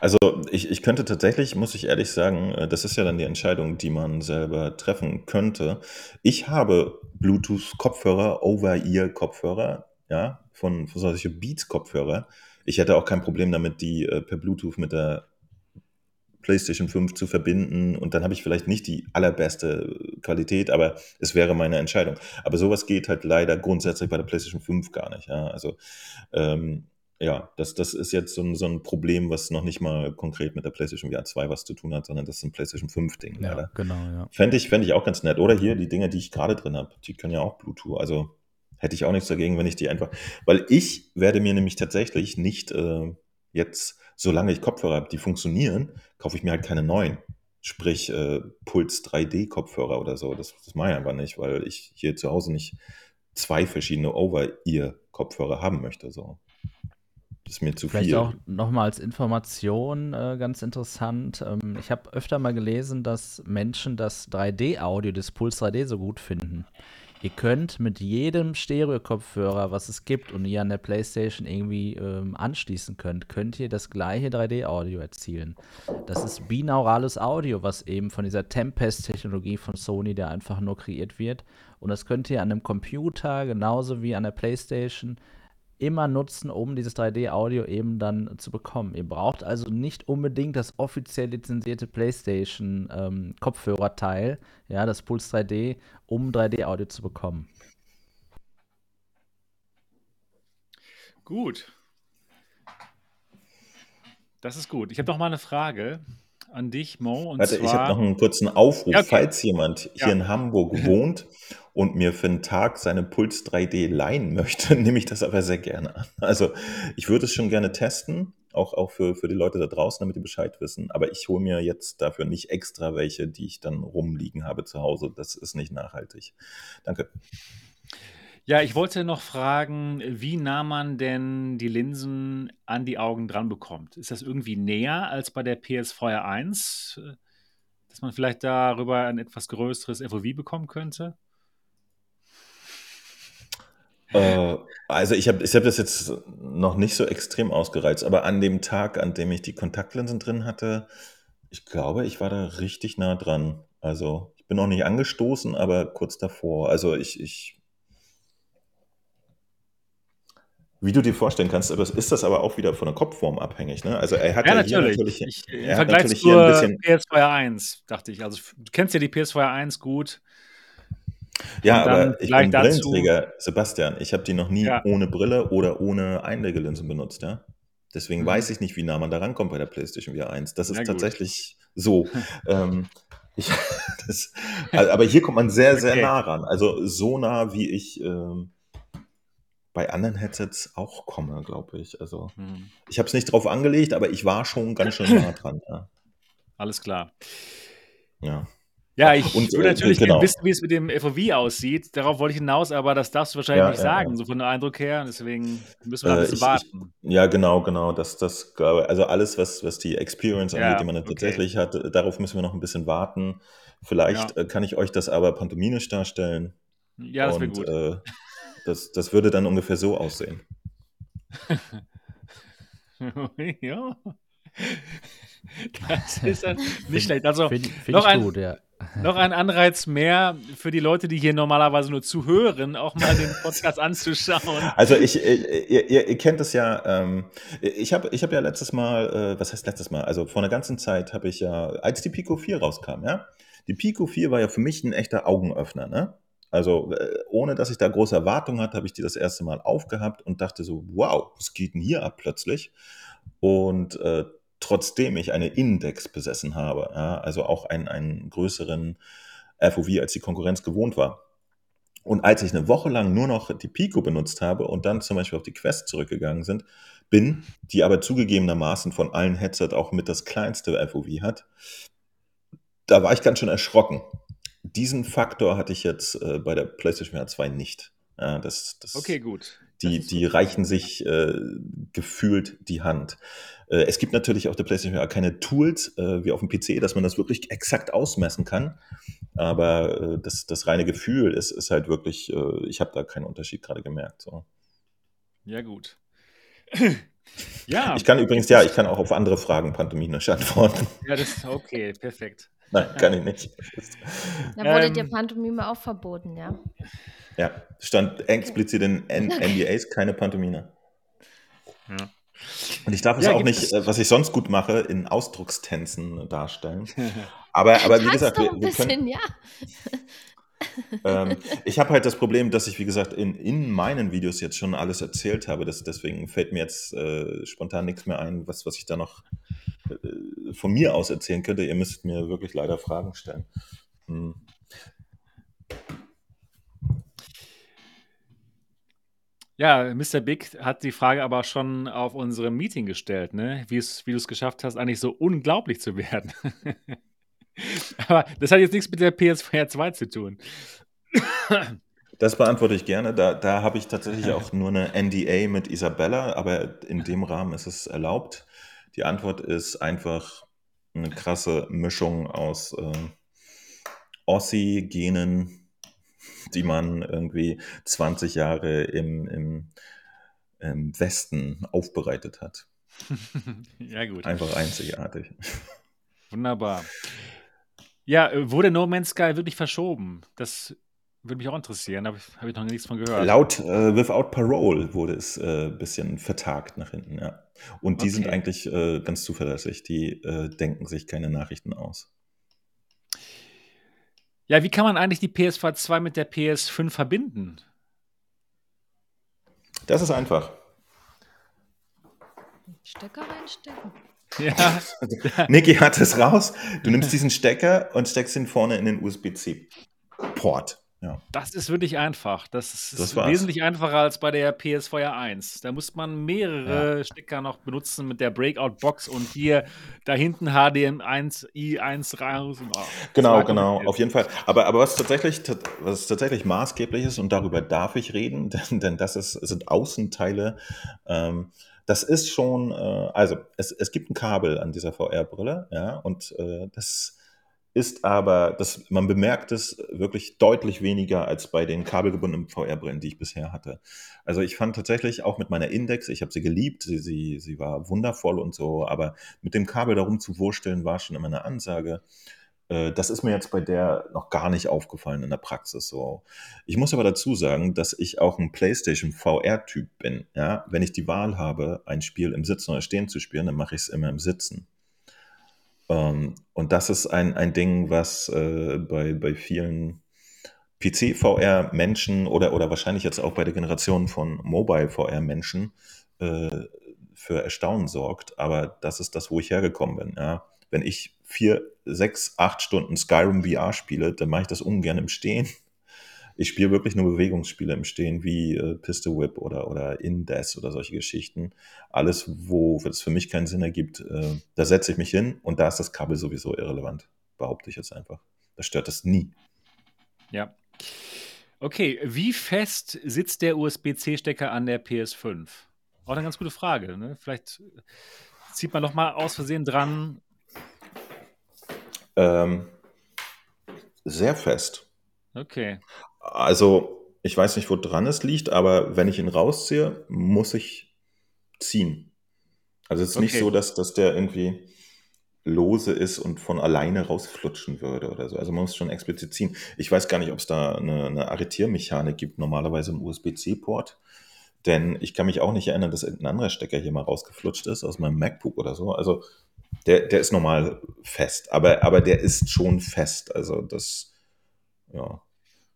Also ich, ich könnte tatsächlich, muss ich ehrlich sagen, äh, das ist ja dann die Entscheidung, die man selber treffen könnte. Ich habe Bluetooth-Kopfhörer, Over-Ear-Kopfhörer, ja, von, von solche Beats-Kopfhörer. Ich hätte auch kein Problem damit, die äh, per Bluetooth mit der PlayStation 5 zu verbinden und dann habe ich vielleicht nicht die allerbeste Qualität, aber es wäre meine Entscheidung. Aber sowas geht halt leider grundsätzlich bei der PlayStation 5 gar nicht. Ja? Also ähm, ja, das, das ist jetzt so ein, so ein Problem, was noch nicht mal konkret mit der PlayStation VR 2 was zu tun hat, sondern das ist ein PlayStation 5 Ding. Ja, leider. genau, ja. Fände ich, fänd ich auch ganz nett. Oder hier die Dinge, die ich gerade drin habe, die können ja auch Bluetooth. Also hätte ich auch nichts dagegen, wenn ich die einfach. Weil ich werde mir nämlich tatsächlich nicht äh, jetzt, solange ich Kopfhörer habe, die funktionieren, kaufe ich mir halt keine neuen. Sprich, äh, Puls 3D-Kopfhörer oder so. Das, das mache ich einfach nicht, weil ich hier zu Hause nicht zwei verschiedene Over-Ear-Kopfhörer haben möchte. So ist mir zu Vielleicht viel. auch nochmal als Information äh, ganz interessant. Ähm, ich habe öfter mal gelesen, dass Menschen das 3D-Audio des Puls 3D so gut finden. Ihr könnt mit jedem Stereo-Kopfhörer, was es gibt und ihr an der PlayStation irgendwie ähm, anschließen könnt, könnt ihr das gleiche 3D-Audio erzielen. Das ist binaurales Audio, was eben von dieser Tempest-Technologie von Sony, der einfach nur kreiert wird. Und das könnt ihr an einem Computer genauso wie an der PlayStation immer nutzen, um dieses 3D-Audio eben dann zu bekommen. Ihr braucht also nicht unbedingt das offiziell lizenzierte PlayStation-Kopfhörerteil, ähm, ja, das Puls 3D, um 3D-Audio zu bekommen. Gut. Das ist gut. Ich habe noch mal eine Frage an dich, Mo. Und Warte, zwar, ich habe noch einen kurzen Aufruf. Ja, okay. Falls jemand hier ja. in Hamburg wohnt <laughs> und mir für einen Tag seine Puls 3D leihen möchte, <laughs> nehme ich das aber sehr gerne an. Also ich würde es schon gerne testen, auch, auch für, für die Leute da draußen, damit die Bescheid wissen. Aber ich hole mir jetzt dafür nicht extra welche, die ich dann rumliegen habe zu Hause. Das ist nicht nachhaltig. Danke. Ja, ich wollte noch fragen, wie nah man denn die Linsen an die Augen dran bekommt. Ist das irgendwie näher als bei der PS4 1, dass man vielleicht darüber ein etwas größeres FOV bekommen könnte? Äh, also ich habe ich hab das jetzt noch nicht so extrem ausgereizt, aber an dem Tag, an dem ich die Kontaktlinsen drin hatte, ich glaube, ich war da richtig nah dran. Also ich bin noch nicht angestoßen, aber kurz davor. Also ich, ich Wie du dir vorstellen kannst, ist das aber auch wieder von der Kopfform abhängig. Ne? Also er hat ja, ja natürlich. natürlich ich, Im Vergleich natürlich zur PS2 1, dachte ich. Also du kennst ja die PS2 1 gut. Ja, aber ich bin Brillenträger, Sebastian. Ich habe die noch nie ja. ohne Brille oder ohne Einlegelinsen benutzt. Ja? Deswegen mhm. weiß ich nicht, wie nah man da rankommt bei der PlayStation VR 1. Das ist ja, tatsächlich so. <laughs> ähm, ich, <laughs> das, aber hier kommt man sehr, sehr okay. nah ran. Also so nah, wie ich ähm, bei anderen Headsets auch komme, glaube ich. Also hm. ich habe es nicht drauf angelegt, aber ich war schon ganz schön nah <laughs> dran. Ja. Alles klar. Ja. Ja, ich und, würde äh, natürlich genau. gerne wissen, wie es mit dem FOV aussieht. Darauf wollte ich hinaus, aber das darfst du wahrscheinlich ja, nicht ja, sagen, ja. so von dem Eindruck her. Deswegen müssen wir äh, ein bisschen ich, warten. Ich, ja, genau, genau. Das, das, also alles, was, was die Experience angeht, die man okay. tatsächlich hat, darauf müssen wir noch ein bisschen warten. Vielleicht äh, kann ich euch das aber pantomimisch darstellen. Ja, das wäre gut. Äh, das, das würde dann ungefähr so aussehen. <laughs> ja. Das ist nicht schlecht. Also find, find noch, ein, gut, ja. Noch ein Anreiz mehr für die Leute, die hier normalerweise nur zuhören, auch mal den Podcast <laughs> anzuschauen. Also ich, ihr, ihr, ihr kennt es ja, ähm, ich habe ich hab ja letztes Mal, äh, was heißt letztes Mal, also vor einer ganzen Zeit habe ich ja, als die Pico 4 rauskam, ja, die Pico 4 war ja für mich ein echter Augenöffner, ne? Also äh, ohne dass ich da große Erwartungen hatte, habe ich die das erste Mal aufgehabt und dachte so, wow, was geht denn hier ab plötzlich? Und äh, trotzdem ich eine Index besessen habe, ja, also auch einen, einen größeren FOV als die Konkurrenz gewohnt war. Und als ich eine Woche lang nur noch die Pico benutzt habe und dann zum Beispiel auf die Quest zurückgegangen sind, bin, die aber zugegebenermaßen von allen Headset auch mit das kleinste FOV hat, da war ich ganz schön erschrocken. Diesen Faktor hatte ich jetzt äh, bei der PlayStation VR 2 nicht. Ja, das, das, okay, gut. Die, die reichen sich äh, gefühlt die Hand. Äh, es gibt natürlich auf der PlayStation VR keine Tools äh, wie auf dem PC, dass man das wirklich exakt ausmessen kann. Aber äh, das, das reine Gefühl ist, ist halt wirklich, äh, ich habe da keinen Unterschied gerade gemerkt. So. Ja, gut. <clears throat> ja. Ich kann übrigens, ja, ich kann auch auf andere Fragen pantomimisch antworten. Ja, das ist okay, perfekt. Nein, kann ich nicht. <laughs> Da wurde ähm, dir Pantomime auch verboten, ja? Ja, stand explizit in NDAs keine Pantomime. Ja. Und ich darf es ja, auch nicht, äh, was ich sonst gut mache, in Ausdruckstänzen darstellen. <laughs> Aber, aber wie gesagt, wir, wir können. ja. <laughs> ähm, ich habe halt das Problem, dass ich, wie gesagt, in, in meinen Videos jetzt schon alles erzählt habe. Das, deswegen fällt mir jetzt äh, spontan nichts mehr ein, was, was ich da noch äh, von mir aus erzählen könnte. Ihr müsst mir wirklich leider Fragen stellen. Hm. Ja, Mr. Big hat die Frage aber schon auf unserem Meeting gestellt, ne? wie du es geschafft hast, eigentlich so unglaublich zu werden. <laughs> aber das hat jetzt nichts mit der PS4 2 zu tun. Das beantworte ich gerne. Da, da habe ich tatsächlich auch nur eine NDA mit Isabella, aber in dem Rahmen ist es erlaubt. Die Antwort ist einfach eine krasse Mischung aus äh, Ossi-Genen, die man irgendwie 20 Jahre im, im, im Westen aufbereitet hat. <laughs> ja, gut. Einfach einzigartig. Wunderbar. Ja, äh, wurde No Man's Sky wirklich verschoben? Das würde mich auch interessieren, habe ich, hab ich noch nichts von gehört. Laut äh, Without Parole wurde es ein äh, bisschen vertagt nach hinten, ja. Und die okay. sind eigentlich äh, ganz zuverlässig. Die äh, denken sich keine Nachrichten aus. Ja, wie kann man eigentlich die PS4 2 mit der PS5 verbinden? Das ist einfach. Stecker reinstecken. Ja. <laughs> Niki hat es raus. Du nimmst diesen Stecker und steckst ihn vorne in den USB-C-Port. Ja. Das ist wirklich einfach. Das ist das wesentlich einfacher als bei der PS4 1. Da muss man mehrere ja. Stecker noch benutzen mit der Breakout-Box und hier da hinten HDMI1 i1 raus. Oh, genau, genau, auf jeden Fall. Aber, aber was, tatsächlich, was tatsächlich maßgeblich ist, und darüber darf ich reden, <laughs> denn, denn das ist, sind Außenteile. Ähm, das ist schon, äh, also es, es gibt ein Kabel an dieser VR-Brille, ja, und äh, das ist aber, das, man bemerkt es wirklich deutlich weniger als bei den kabelgebundenen VR-Brillen, die ich bisher hatte. Also ich fand tatsächlich auch mit meiner Index, ich habe sie geliebt, sie, sie, sie war wundervoll und so, aber mit dem Kabel darum zu wursteln war schon immer eine Ansage. Äh, das ist mir jetzt bei der noch gar nicht aufgefallen in der Praxis so. Ich muss aber dazu sagen, dass ich auch ein PlayStation VR-Typ bin. Ja? Wenn ich die Wahl habe, ein Spiel im Sitzen oder Stehen zu spielen, dann mache ich es immer im Sitzen. Ähm, und das ist ein, ein Ding, was äh, bei, bei vielen PC-VR-Menschen oder, oder wahrscheinlich jetzt auch bei der Generation von Mobile-VR-Menschen äh, für Erstaunen sorgt. Aber das ist das, wo ich hergekommen bin. Ja. Wenn ich vier, sechs, acht Stunden Skyrim VR spiele, dann mache ich das ungern im Stehen ich spiele wirklich nur Bewegungsspiele im Stehen wie äh, Pistol Whip oder, oder Indes oder solche Geschichten. Alles, wo es für mich keinen Sinn ergibt, äh, da setze ich mich hin und da ist das Kabel sowieso irrelevant, behaupte ich jetzt einfach. Da stört das nie. Ja. Okay, wie fest sitzt der USB-C-Stecker an der PS5? Auch eine ganz gute Frage. Ne? Vielleicht zieht man noch mal aus Versehen dran. Ähm, sehr fest. Okay. Also, ich weiß nicht, wo dran es liegt, aber wenn ich ihn rausziehe, muss ich ziehen. Also es ist okay. nicht so, dass, dass der irgendwie lose ist und von alleine rausflutschen würde oder so. Also man muss schon explizit ziehen. Ich weiß gar nicht, ob es da eine, eine Arretiermechanik gibt, normalerweise im USB-C-Port. Denn ich kann mich auch nicht erinnern, dass irgendein anderer Stecker hier mal rausgeflutscht ist aus meinem MacBook oder so. Also Der, der ist normal fest, aber, aber der ist schon fest. Also das, ja.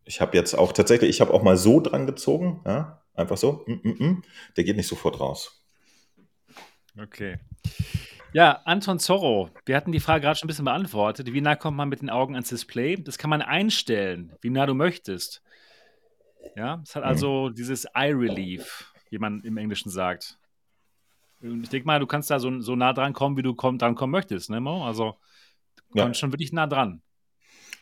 Ich habe jetzt auch tatsächlich, ich habe auch mal so dran gezogen, ja, einfach so. Mm, mm, mm. Der geht nicht sofort raus. Okay. Ja, Anton Zorro, wir hatten die Frage gerade schon ein bisschen beantwortet. Wie nah kommt man mit den Augen ans Display? Das kann man einstellen, wie nah du möchtest. Ja, es hat Mhm. also dieses Eye Relief, wie man im Englischen sagt. Und ich denke mal, du kannst da so, so nah dran kommen, wie du komm, dran kommen möchtest, ne, Mo? Also, du Ja. kommst schon wirklich nah dran.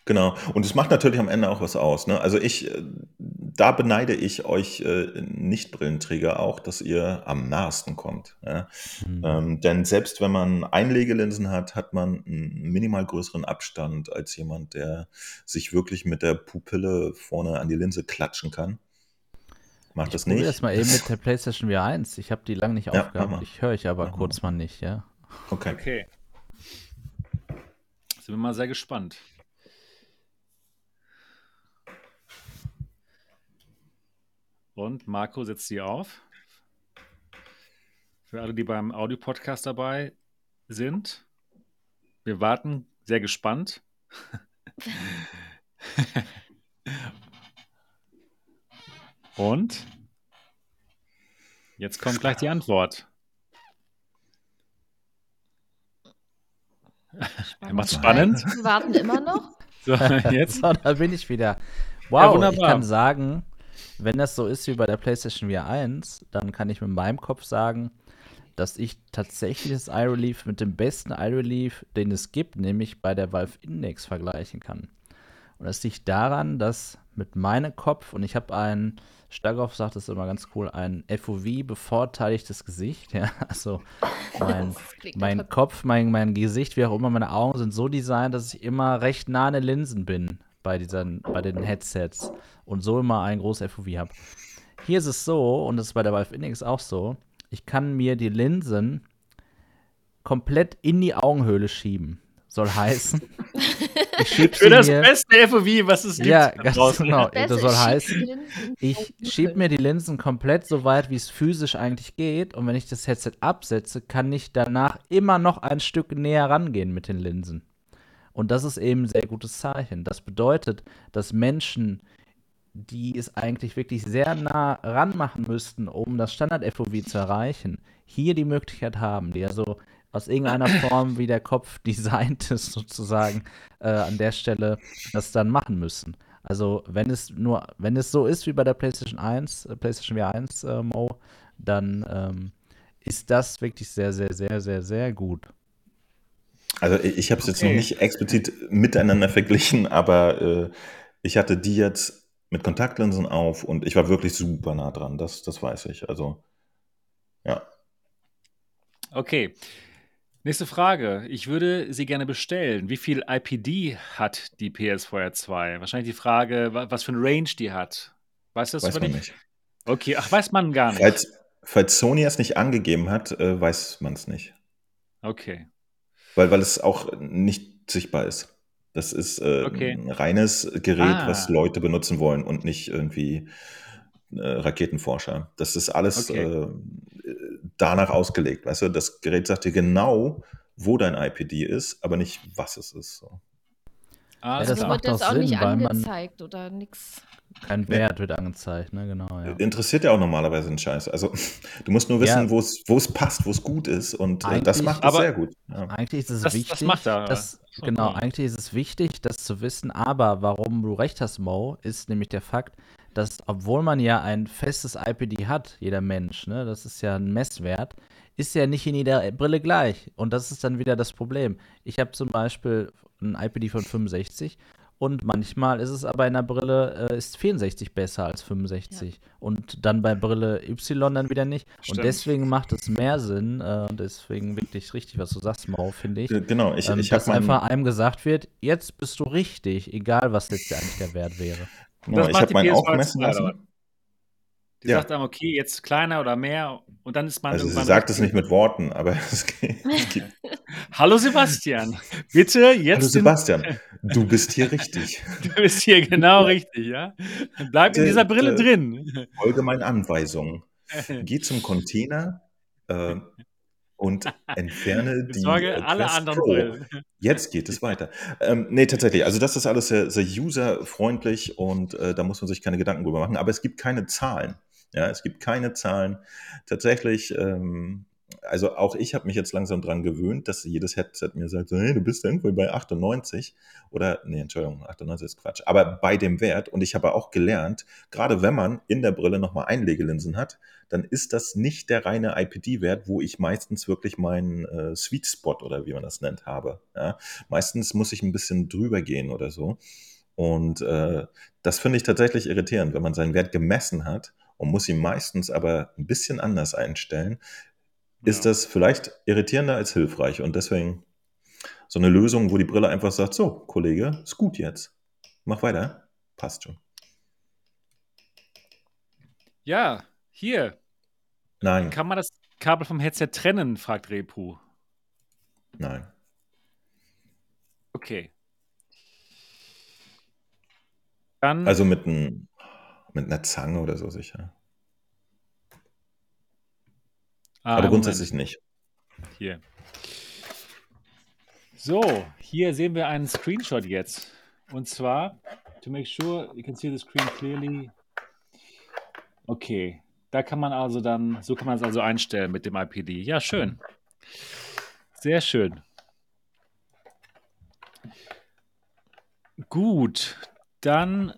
Genau. Und es macht natürlich am Ende auch was aus. Ne? Also ich, äh, da beneide ich euch äh, Nicht-Brillenträger auch, dass ihr am nahesten kommt. Ja? Hm. Ähm, denn selbst wenn man Einlegelinsen hat, hat man einen minimal größeren Abstand als jemand, der sich wirklich mit der Pupille vorne an die Linse klatschen kann. Macht das Ich probiere nicht? das mal eben mit <laughs> der PlayStation VR 1. Ich habe die lange nicht Ja, aufgehabt. mal. Ich höre ich aber Mach mal. kurz mal nicht, ja. Okay. Okay. Sind wir mal sehr gespannt. Und Marco setzt sie auf. Für alle, die beim Audio-Podcast dabei sind. Wir warten sehr gespannt. <laughs> Und jetzt kommt gleich die Antwort. Er macht spannend. Wir warten immer noch. So, jetzt. <laughs> So, da bin ich wieder. Ja, Wow, ich wunderbar. kann sagen, wenn das so ist wie bei der PlayStation VR 1, dann kann ich mit meinem Kopf sagen, dass ich tatsächlich das Eye Relief mit dem besten Eye Relief, den es gibt, nämlich bei der Valve Index vergleichen kann. Und das liegt daran, dass mit meinem Kopf, und ich habe ein, Starkopf sagt das immer ganz cool, ein FOV bevorteiligtes Gesicht, ja, <laughs> also mein, mein Kopf, mein, mein Gesicht, wie auch immer, meine Augen sind so designt, dass ich immer recht nah an den Linsen bin bei, diesen, bei den Headsets und so immer ein großes FOV habe. Hier ist es so, und das ist bei der Valve Index auch so, ich kann mir die Linsen komplett in die Augenhöhle schieben. Soll heißen, <laughs> ich schieb Für das mir, beste FOV, was es gibt. ja, ganz draußen. genau. Besser, Das soll heißen, ich auf die schieb Muskeln. mir die Linsen komplett so weit, wie es physisch eigentlich geht. Und wenn ich das Headset absetze, kann ich danach immer noch ein Stück näher rangehen mit den Linsen. Und das ist eben ein sehr gutes Zeichen. Das bedeutet, dass Menschen, die es eigentlich wirklich sehr nah ranmachen müssten, um das Standard-FOV zu erreichen, hier die Möglichkeit haben, die also aus irgendeiner <clears throat> Form, wie der Kopf designt <laughs> ist, sozusagen, äh, an der Stelle das dann machen müssen. Also wenn es nur, wenn es so ist wie bei der PlayStation 1, äh, PlayStation VR 1 äh, Mo, dann ähm, ist das wirklich sehr, sehr, sehr, sehr, sehr gut. Also ich, habe es jetzt noch Okay. nicht explizit miteinander verglichen, aber äh, ich hatte die jetzt mit Kontaktlinsen auf und ich war wirklich super nah dran, das, das weiß ich. Also ja. Okay. Nächste Frage. Ich würde sie gerne bestellen. Wie viel IPD hat die PS4 2? Wahrscheinlich die Frage, wa- was für ein Range die hat. Weißt du das Weiß man nicht. Okay, ach, weiß man gar nicht. Falls, falls Sony es nicht angegeben hat, äh, weiß man es nicht. Okay. Weil, weil es auch nicht sichtbar ist. Das ist äh, Okay. ein reines Gerät, Ah. was Leute benutzen wollen und nicht irgendwie äh, Raketenforscher. Das ist alles Okay. äh, danach ausgelegt. Weißt du, das Gerät sagt dir genau, wo dein IPD ist, aber nicht, was es ist. So. Alles das Also macht wird das doch auch Sinn, nicht angezeigt oder nix. Kein Wert wird angezeigt, ne? Genau, ja. Interessiert ja auch normalerweise einen Scheiß. Also du musst nur wissen, Ja. wo es wo es passt, wo es gut ist und äh, das Eigentlich- macht es aber- sehr gut. Ja. Eigentlich ist es Das- das wichtig, macht er, dass, das genau, eigentlich ist es wichtig, das zu wissen, aber warum du recht hast, Mo, ist nämlich der Fakt, dass obwohl man ja ein festes IPD hat, jeder Mensch, ne, das ist ja ein Messwert, ist ja nicht in jeder Brille gleich. Und das ist dann wieder das Problem. Ich habe zum Beispiel ein IPD von 65 und manchmal ist es aber in der Brille, äh, ist 64 besser als 65. Und dann bei Brille Y dann wieder nicht. Stimmt. Und deswegen macht es mehr Sinn, äh, und deswegen wirklich richtig, was du sagst, Mau, finde ich. Genau, ich, ähm, ich habe dass einfach einem gesagt wird, jetzt bist du richtig, egal was jetzt eigentlich der Wert wäre. genau, Das ich macht hab die meinen auch PS2 messen lassen. Die Ja. sagt dann, okay, jetzt kleiner oder mehr und dann ist man Also sie sagt es nicht mit Worten, aber <laughs> es geht. <laughs> Hallo Sebastian, bitte jetzt Hallo Sebastian, du <laughs> bist hier richtig. Du bist hier genau richtig, ja? Bleib in Bitte, dieser Brille bitte. drin. Folge meinen Anweisungen. Geh zum Container, äh, und entferne die Sorge, äh, alle anderen. Brillen. Jetzt geht es weiter. Ähm, nee, tatsächlich. Also das ist alles sehr, sehr userfreundlich und äh, da muss man sich keine Gedanken drüber machen. Aber es gibt keine Zahlen. Ja, es gibt keine Zahlen. Tatsächlich, ähm, also auch ich habe mich jetzt langsam dran gewöhnt, dass jedes Headset mir sagt, hey, du bist irgendwo bei 98 oder, nee, Entschuldigung, 98 ist Quatsch, aber bei dem Wert und ich habe auch gelernt, gerade wenn man in der Brille nochmal Einlegelinsen hat, dann ist das nicht der reine IPD-Wert, wo ich meistens wirklich meinen äh, Sweet Spot oder wie man das nennt habe. Ja? Meistens muss ich ein bisschen drüber gehen oder so. Und äh, das finde ich tatsächlich irritierend, wenn man seinen Wert gemessen hat und muss ihn meistens aber ein bisschen anders einstellen, ist Ja. das vielleicht irritierender als hilfreich. Und deswegen so eine Lösung, wo die Brille einfach sagt, so, Kollege, ist gut jetzt. Mach weiter. Passt schon. Ja, hier. Nein, Kann man das Kabel vom Headset trennen, fragt Repu. nein. Okay. Dann, Also mit, ein, mit einer Zange oder so sicher. ah, Aber Moment. grundsätzlich nicht. Hier. So, hier sehen wir einen Screenshot jetzt. Und zwar, to make sure you can see the screen clearly. Okay, da kann man also dann, so kann man es also einstellen mit dem IPD. Ja, schön. Sehr schön. Gut, dann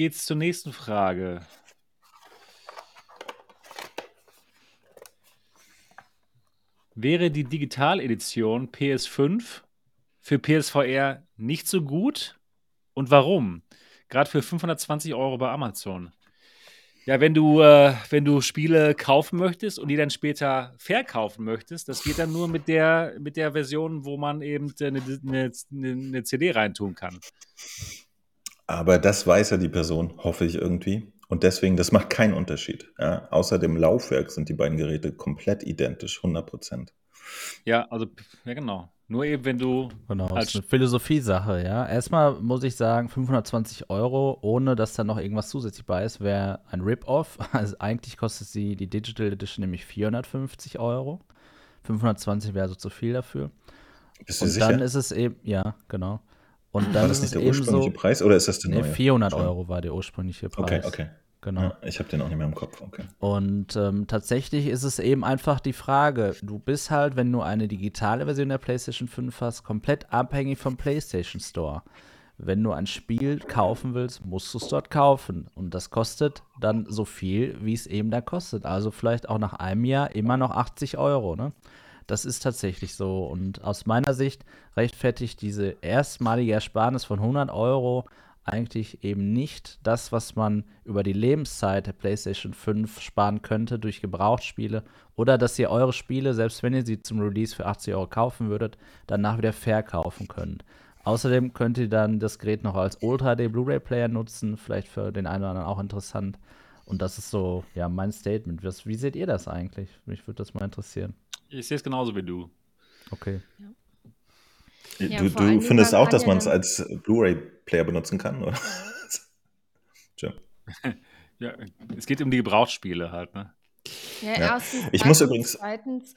geht's zur nächsten Frage. Wäre die Digitaledition PS5 für PSVR nicht so gut? Und warum? Gerade für 520 Euro bei Amazon. Ja, wenn du, äh, wenn du Spiele kaufen möchtest und die dann später verkaufen möchtest, das geht dann nur mit der, mit der Version, wo man eben eine, eine, eine CD reintun kann. Aber das weiß ja die Person, hoffe ich irgendwie. Und deswegen, das macht keinen Unterschied. Ja? Außer dem Laufwerk sind die beiden Geräte komplett identisch, 100 Prozent. Ja, also, ja, genau. Nur eben, wenn du Genau, als ist eine Philosophie-Sache, ja. Erstmal muss ich sagen, 520 Euro, ohne dass da noch irgendwas zusätzlich bei ist, wäre ein Rip-Off. <laughs> Also eigentlich kostet sie die Digital Edition nämlich 450 Euro. 520 wäre so zu viel dafür. Bist du Und sicher? dann ist es eben, ja, genau. Und War dann das ist nicht der ursprüngliche so, Preis oder ist das der nee, neue? 400 Schon. Euro war der ursprüngliche Preis. Okay, okay. Genau. Ja, ich habe den auch nicht mehr im Kopf. Okay. Und ähm, tatsächlich ist es eben einfach die Frage, du bist halt, wenn du eine digitale Version der PlayStation 5 hast, komplett abhängig vom PlayStation Store. Wenn du ein Spiel kaufen willst, musst du es dort kaufen. Und das kostet dann so viel, wie es eben da kostet. Also vielleicht auch nach einem Jahr immer noch 80 Euro. Ne? Das ist tatsächlich so. Und aus meiner Sicht rechtfertigt diese erstmalige Ersparnis von 100 Euro eigentlich eben nicht das, was man über die Lebenszeit der PlayStation 5 sparen könnte durch Gebrauchtspiele oder dass ihr eure Spiele, selbst wenn ihr sie zum Release für 80 Euro kaufen würdet, danach wieder verkaufen könnt. Außerdem könnt ihr dann das Gerät noch als Ultra HD Blu-ray Player nutzen, vielleicht für den einen oder anderen auch interessant. Und das ist so, ja, mein Statement. Was, wie seht ihr das eigentlich? Mich würde das mal interessieren. Ich sehe es genauso wie du. Okay. Ja, du allen du findest auch, dass ja man es als Blu-ray-Player benutzen kann? Oder? <laughs> Tja. Ja, es geht um die Gebrauchsspiele halt, ne? Ja, Ja. erstens. Ich muss übrigens- Zweitens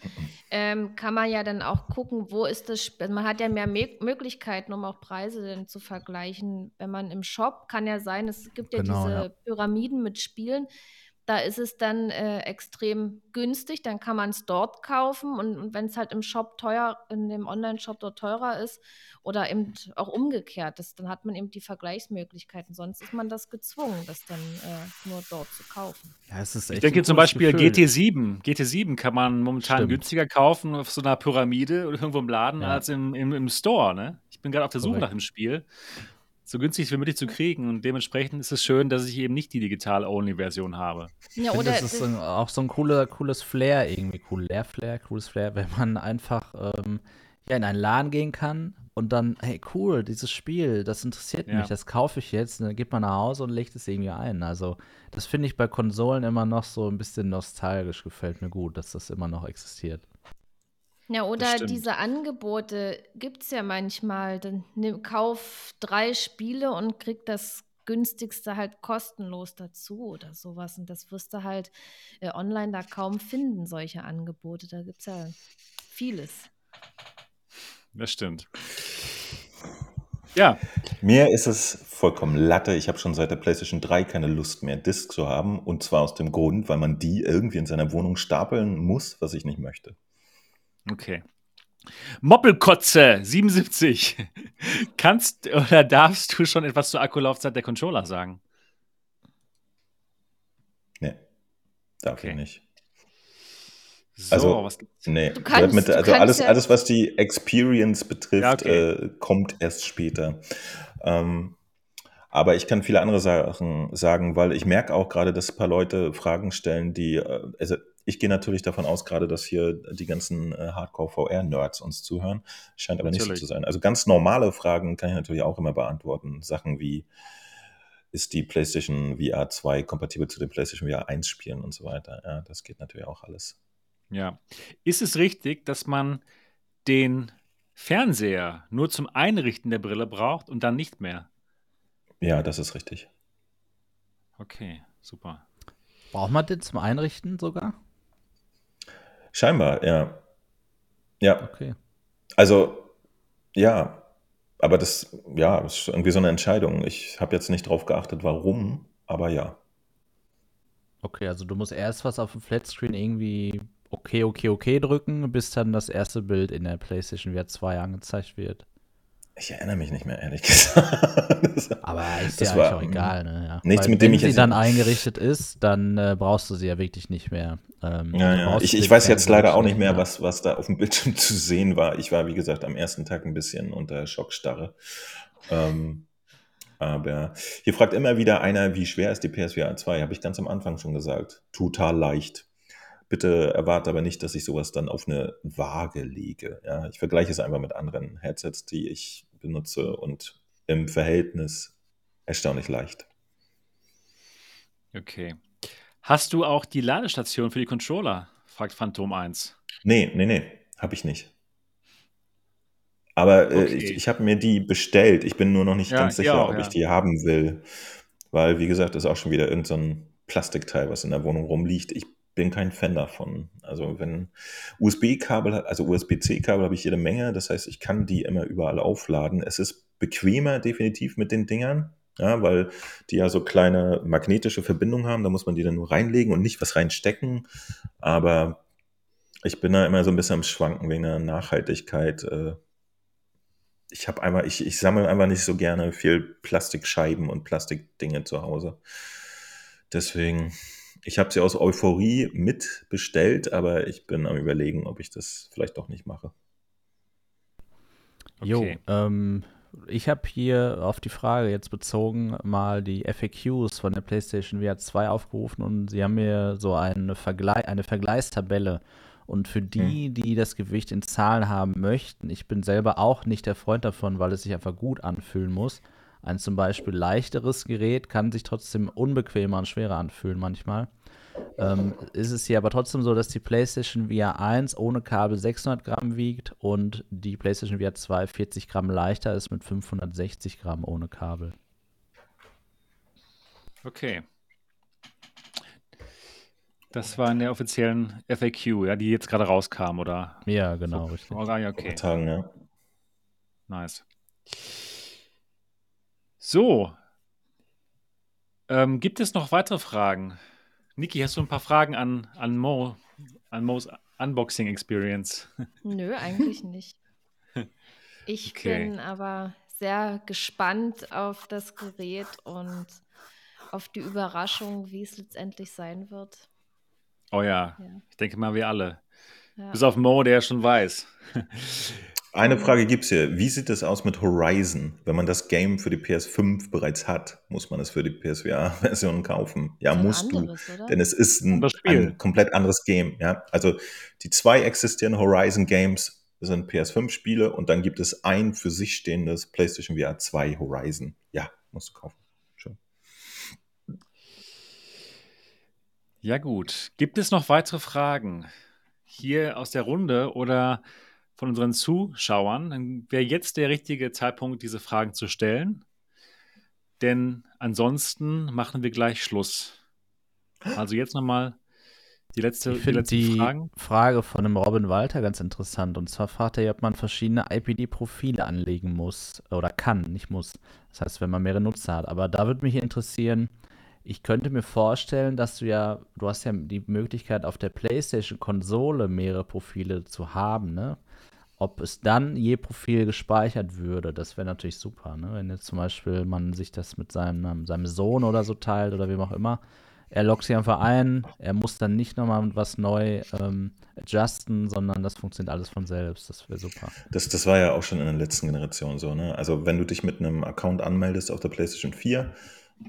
ähm, kann man ja dann auch gucken, wo ist das. Sp- Man hat ja mehr Me Möglichkeiten, um auch Preise dann zu vergleichen. Wenn man im Shop kann ja sein, es gibt ja Genau, diese ja. Pyramiden mit Spielen. Da ist es dann äh, extrem günstig, dann kann man es dort kaufen und, und wenn es halt im Shop teuer, in dem Online-Shop dort teurer ist oder eben auch umgekehrt ist, dann hat man eben die Vergleichsmöglichkeiten. Sonst ist man das gezwungen, das dann äh, nur dort zu kaufen. Ja, es ist echt Ich denke zum Beispiel Gefühl. GT7. GT7 kann man momentan Stimmt. günstiger kaufen auf so einer Pyramide oder irgendwo im Laden Ja. als im, im, im Store. Ne? Ich bin gerade auf der Suche Korrekt. nach dem Spiel. So günstig wie möglich zu kriegen und dementsprechend ist es schön, dass ich eben nicht die Digital-Only-Version habe. Ja, oder das ist ein, auch so ein cooler, cooles Flair irgendwie, cool Leer-Flair, cooles Flair, wenn man einfach ähm, ja, in einen Laden gehen kann und dann, hey, cool, dieses Spiel, das interessiert Ja. mich, das kaufe ich jetzt, und dann geht man nach Hause und legt es irgendwie ein. Also, das finde ich bei Konsolen immer noch so ein bisschen nostalgisch, gefällt mir gut, dass das immer noch existiert. Ja, oder diese Angebote gibt es ja manchmal. Dann nimm, kauf drei Spiele und krieg das günstigste halt kostenlos dazu oder sowas. Und das wirst du halt äh, online da kaum finden, solche Angebote. Da gibt es ja vieles. Das stimmt. Ja. Mir ist es vollkommen Latte. Ich habe schon seit der PlayStation 3 keine Lust mehr, Disc zu haben. Und zwar aus dem Grund, weil man die irgendwie in seiner Wohnung stapeln muss, was ich nicht möchte. Okay. Moppelkotze 77. <laughs> Kannst oder darfst du schon etwas zur Akkulaufzeit der Controller sagen? Nee, darf Okay. ich nicht. So, Also, was gibt's? Nee, Du kannst- mit, also kannst alles, ja- alles, was die Experience betrifft, Ja, okay. äh, kommt erst später. Ähm, aber ich kann viele andere Sachen sagen, weil ich merke auch gerade, dass ein paar Leute Fragen stellen, die, äh, also ich gehe natürlich davon aus, gerade, dass hier die ganzen äh, Hardcore-VR-Nerds uns zuhören. Scheint aber nicht Natürlich. so zu sein. Also ganz normale Fragen kann ich natürlich auch immer beantworten. Sachen wie, ist die PlayStation VR 2 kompatibel zu den PlayStation VR 1 Spielen und so weiter. Ja, das geht natürlich auch alles. Ja. Ist es richtig, dass man den Fernseher nur zum Einrichten der Brille braucht und dann nicht mehr? Ja, das ist richtig. Okay, super. Braucht man den zum Einrichten sogar? Scheinbar, ja. Ja, Okay. also, ja, aber das, ja, ist irgendwie so eine Entscheidung. Ich habe jetzt nicht drauf geachtet, warum, aber ja. Okay, also du musst erst was auf dem Flatscreen irgendwie okay, okay, okay drücken, bis dann das erste Bild in der PlayStation VR 2 angezeigt wird. Ich erinnere mich nicht mehr, ehrlich gesagt. <laughs> Das- Aber ist Das ja war, auch egal, ne? Ja. nichts, Weil mit dem wenn ich sie jetzt- dann eingerichtet ist, dann äh, brauchst du sie ja wirklich nicht mehr. Ähm, Ja, ja. Ich, ich weiß jetzt leider auch nicht mehr, was, was da auf dem Bildschirm <laughs> zu sehen war. Ich war, wie gesagt, am ersten Tag ein bisschen unter Schockstarre. Ähm, aber hier fragt immer wieder einer, wie schwer ist die PSVR 2? Habe ich ganz am Anfang schon gesagt. Total leicht. Bitte erwarte aber nicht, dass ich sowas dann auf eine Waage lege. Ja, ich vergleiche es einfach mit anderen Headsets, die ich benutze und im Verhältnis erstaunlich leicht. Okay. Hast du auch die Ladestation für die Controller? fragt Phantom 1. Nee, nee, nee, habe ich nicht. Aber äh, Okay. ich, ich habe mir die bestellt. Ich bin nur noch nicht Ja, ganz sicher, auch, ob ja. ich die haben will. Weil, wie gesagt, das ist auch schon wieder irgendein so Plastikteil, was in der Wohnung rumliegt. Ich bin kein Fan davon. Also wenn USB-Kabel, also USB-C-Kabel habe ich jede Menge. Das heißt, ich kann die immer überall aufladen. Es ist bequemer definitiv mit den Dingern. Ja, weil die ja so kleine magnetische Verbindungen haben, da muss man die dann nur reinlegen und nicht was reinstecken. Aber ich bin da immer so ein bisschen am Schwanken wegen der Nachhaltigkeit. Äh, Ich habe einmal, ich, ich sammle einfach nicht so gerne viel Plastikscheiben und Plastikdinge zu Hause. Deswegen, ich habe sie aus Euphorie mitbestellt, aber ich bin am überlegen, ob ich das vielleicht doch nicht mache. Okay. Jo, ähm, ich habe hier auf die Frage jetzt bezogen mal die FAQs von der PlayStation VR 2 aufgerufen und sie haben mir so eine, Vergle eine Vergleichstabelle. Und für die, die das Gewicht in Zahlen haben möchten, ich bin selber auch nicht der Freund davon, weil es sich einfach gut anfühlen muss. Ein zum Beispiel leichteres Gerät kann sich trotzdem unbequemer und schwerer anfühlen manchmal. Ähm, ist es hier aber trotzdem so, dass die PlayStation VR 1 ohne Kabel 600 Gramm wiegt und die PlayStation VR 2 40 Gramm leichter ist mit 560 Gramm ohne Kabel. Okay. Das war in der offiziellen FAQ, ja, die jetzt gerade rauskam, oder? Ja, genau, richtig. Oh, ja, Vor okay. ein paar Tagen, ja. Nice. So. Ähm, gibt es noch weitere Fragen? Niki, hast du ein paar Fragen an, an Mo, an Mo's Unboxing Experience? <laughs> Nö, eigentlich nicht. Ich Okay. bin aber sehr gespannt auf das Gerät und auf die Überraschung, wie es letztendlich sein wird. Oh ja, Ja. ich denke mal, wir alle. Ja. Bis auf Mo, der schon weiß. Eine Frage gibt's hier. Wie sieht es aus mit Horizon? Wenn man das Game für die PS5 bereits hat, muss man es für die PSVR-Version kaufen? Ja, musst du. anderes, oder? Denn es ist ein, ein komplett anderes Game. Ja? Also die zwei existierenden Horizon Games sind PS5-Spiele und dann gibt es ein für sich stehendes PlayStation VR 2 Horizon. Ja, musst du kaufen. Schön. Ja, gut. Gibt es noch weitere Fragen hier aus der Runde oder von unseren Zuschauern? Dann wäre jetzt der richtige Zeitpunkt, diese Fragen zu stellen. denn ansonsten machen wir gleich Schluss. Also jetzt nochmal die letzte, Ich die letzten die Fragen. Frage von dem Robin Walter ganz interessant. Und zwar fragt er, ob man verschiedene IPD-Profile anlegen muss oder kann, nicht muss. Das heißt, wenn man mehrere Nutzer hat. Aber da würde mich interessieren, ich könnte mir vorstellen, dass du ja, du hast ja die Möglichkeit auf der PlayStation-Konsole mehrere Profile zu haben, ne? Ob es dann je Profil gespeichert würde, das wäre natürlich super, ne? Wenn jetzt zum Beispiel man sich das mit seinem, seinem Sohn oder so teilt oder wem auch immer. Er loggt sich einfach ein, er muss dann nicht nochmal was neu ähm, adjusten, sondern das funktioniert alles von selbst. Das wäre super. Das, das war ja auch schon in der letzten Generation so. Ne? Also wenn du dich mit einem Account anmeldest auf der PlayStation 4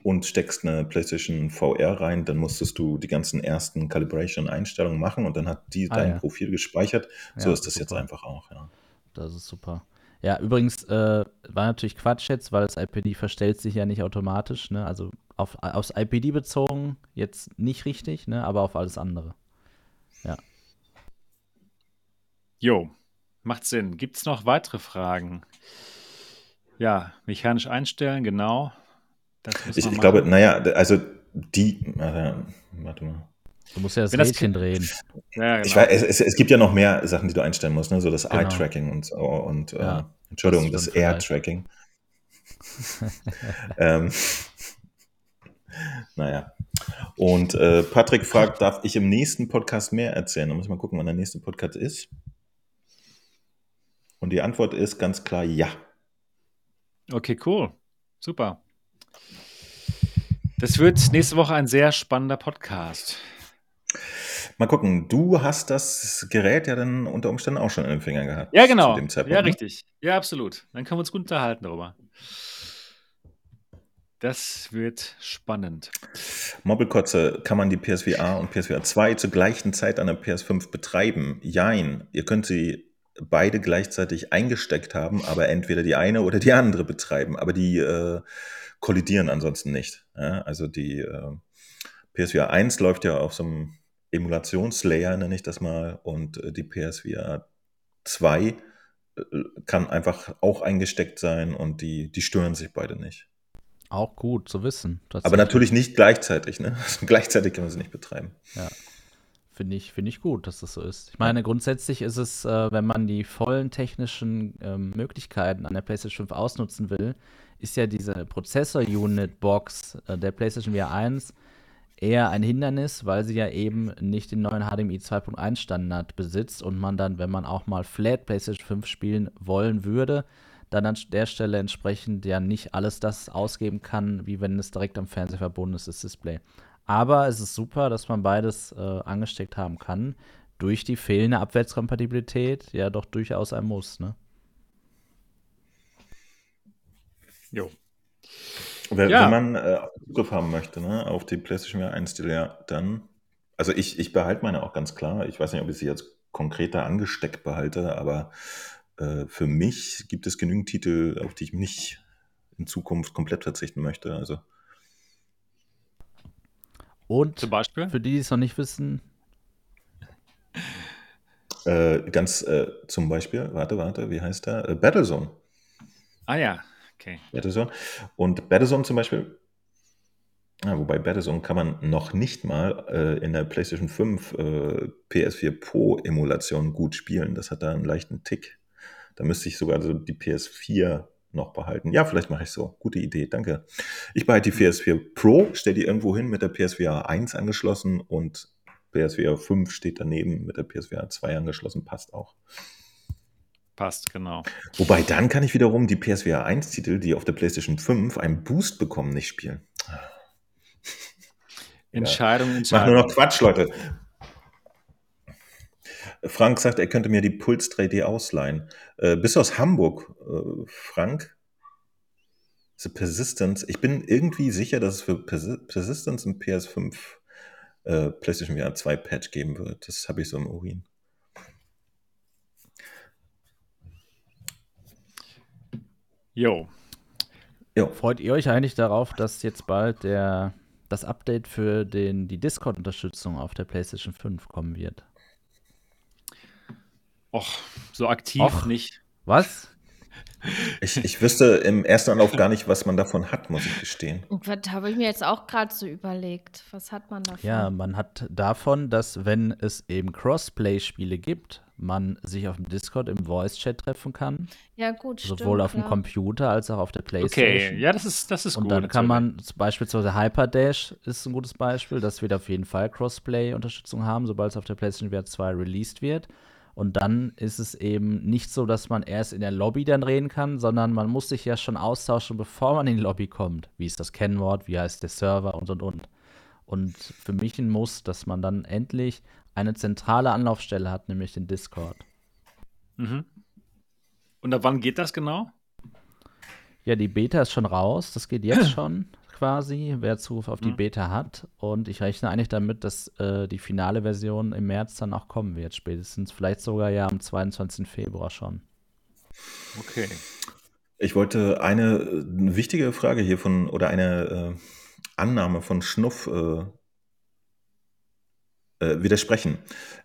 und steckst eine PlayStation VR rein, dann musstest du die ganzen ersten Calibration-Einstellungen machen und dann hat die Ah, dein ja. Profil gespeichert. So Ja, ist das jetzt super. einfach auch. Ja. Das ist super. Ja, übrigens äh, war natürlich Quatsch jetzt, weil das IPD verstellt sich ja nicht automatisch, ne? Also auf, aufs IPD bezogen jetzt nicht richtig, ne? Aber auf alles andere. Jo, macht Sinn. Gibt es noch weitere Fragen? Ja, mechanisch einstellen, genau. Ich, ich glaube, naja, also die, äh, warte mal. Du musst ja das Wenn das Rädchen drehen. Ja, genau. Ich weiß, es, es, es gibt ja noch mehr Sachen, die du einstellen musst, ne? so das Genau. Eye-Tracking und so und äh, Ja, Entschuldigung, das das. Air-Tracking. <laughs> ähm, naja. Und äh, Patrick fragt, darf ich im nächsten Podcast mehr erzählen? Da muss ich mal gucken, wann der nächste Podcast ist. Und die Antwort ist ganz klar ja. Okay, cool. Super. Das wird nächste Woche ein sehr spannender Podcast. Mal gucken, du hast das Gerät ja dann unter Umständen auch schon in den Fingern gehabt. Ja, genau. Zu dem Zeitpunkt, Ja, ne? richtig. Ja, absolut. Dann können wir uns gut unterhalten darüber. Das wird spannend. Mobbelkotze, kann man die PSVR und PSVR 2 zur gleichen Zeit an der PS5 betreiben? Jein. Ihr könnt sie beide gleichzeitig eingesteckt haben, aber entweder die eine oder die andere betreiben. Aber die äh, kollidieren ansonsten nicht. Ja? Also die äh, PSVR 1 läuft ja auf so einem Emulationslayer, nenne ich das mal, und äh, die PSVR 2 äh, kann einfach auch eingesteckt sein und die, die stören sich beide nicht. Auch gut zu wissen. Aber natürlich nicht gleichzeitig, ne? Also <laughs> gleichzeitig kann man sie nicht betreiben. Finde ich, finde ich gut, dass das so ist. Ich meine, grundsätzlich ist es, äh, wenn man die vollen technischen ähm, Möglichkeiten an der PlayStation 5 ausnutzen will, ist ja diese Prozessor-Unit-Box äh, der PlayStation VR 1 eher ein Hindernis, weil sie ja eben nicht den neuen HDMI 2.1 Standard besitzt und man dann, wenn man auch mal Flat PlayStation 5 spielen wollen würde, dann an der Stelle entsprechend ja nicht alles das ausgeben kann, wie wenn es direkt am Fernseher verbunden ist, das Display. Aber es ist super, dass man beides äh, angesteckt haben kann. Durch die fehlende Abwärtskompatibilität ja doch durchaus ein Muss, ne? Jo. Wenn, Ja. wenn man äh, Zugriff haben möchte ne, auf die PlayStation VR 1 ja, dann, also ich, ich behalte meine auch ganz klar. Ich weiß nicht, ob ich sie jetzt konkreter angesteckt behalte, aber äh, für mich gibt es genügend Titel, auf die ich nicht in Zukunft komplett verzichten möchte. Also Und Zum Beispiel? für die, die es noch nicht wissen, äh, ganz äh, zum Beispiel, warte, warte, wie heißt der? Äh, Battlezone. Ah ja, okay. Battlezone. Und Battlezone zum Beispiel, ja, wobei Battlezone kann man noch nicht mal äh, in der PlayStation 5 äh, PS4 Pro Emulation gut spielen. Das hat da einen leichten Tick. Da müsste ich sogar so die PS4 noch behalten. Ja, vielleicht mache ich so. Gute Idee, danke. Ich behalte die PS4 Pro, stelle die irgendwo hin mit der PSVR 1 angeschlossen und PSVR 5 steht daneben mit der PSVR 2 angeschlossen, passt auch. Passt, genau. Wobei dann kann ich wiederum die PSVR 1 Titel, die auf der PlayStation 5 einen Boost bekommen, nicht spielen. <laughs> Entscheidung, mache Entscheidung. nur noch Quatsch, Leute. Frank sagt, er könnte mir die Puls 3D ausleihen. Äh, bist du aus Hamburg, äh, Frank? The Persistence. Ich bin irgendwie sicher, dass es für Persi Persistence ein PS5 äh, PlayStation VR 2 Patch geben wird. Das habe ich so im Urin. Jo. Jo. freut ihr euch eigentlich darauf, dass jetzt bald der, das Update für den, die Discord-Unterstützung auf der PlayStation 5 kommen wird? Och, so aktiv Och. nicht. Was? Ich, ich wüsste im ersten Anlauf gar nicht, was man davon hat, muss ich gestehen. Und was habe ich mir jetzt auch gerade so überlegt? Was hat man davon? Ja, man hat davon, dass wenn es eben Crossplay-Spiele gibt, man sich auf dem Discord im Voice-Chat treffen kann. Ja, gut, Sowohl stimmt, auf dem klar. Computer als auch auf der Playstation. Okay, ja, das ist, das ist Und gut. dann kann man beispielsweise Hyperdash ist ein gutes Beispiel. Das wird auf jeden Fall Crossplay-Unterstützung haben, sobald es auf der PlayStation VR 2 released wird. Und dann ist es eben nicht so, dass man erst in der Lobby dann reden kann, sondern man muss sich ja schon austauschen, bevor man in die Lobby kommt. Wie ist das Kennwort, wie heißt der Server und und und. Und für mich ein Muss, dass man dann endlich eine zentrale Anlaufstelle hat, nämlich den Discord. Mhm. Und ab wann geht das genau? Ja, die Beta ist schon raus. Das geht jetzt <laughs> schon quasi, wer Zugriff auf die Mhm. Beta hat. Und ich rechne eigentlich damit, dass äh, die finale Version im März dann auch kommen wird. Spätestens vielleicht sogar ja am 22. Februar schon. Okay. Ich wollte eine wichtige Frage hier von oder eine äh, Annahme von Schnuff äh, äh, widersprechen.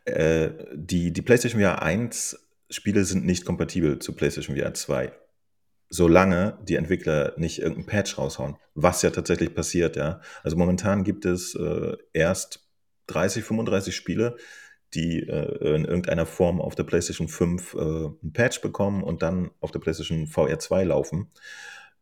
Äh, die, die PlayStation VR 1 Spiele sind nicht kompatibel zu PlayStation VR 2. Solange die Entwickler nicht irgendeinen Patch raushauen, was ja tatsächlich passiert, ja. Also momentan gibt es äh, erst 30, 35 Spiele, die äh, in irgendeiner Form auf der PlayStation 5 äh, einen Patch bekommen und dann auf der PlayStation VR 2 laufen.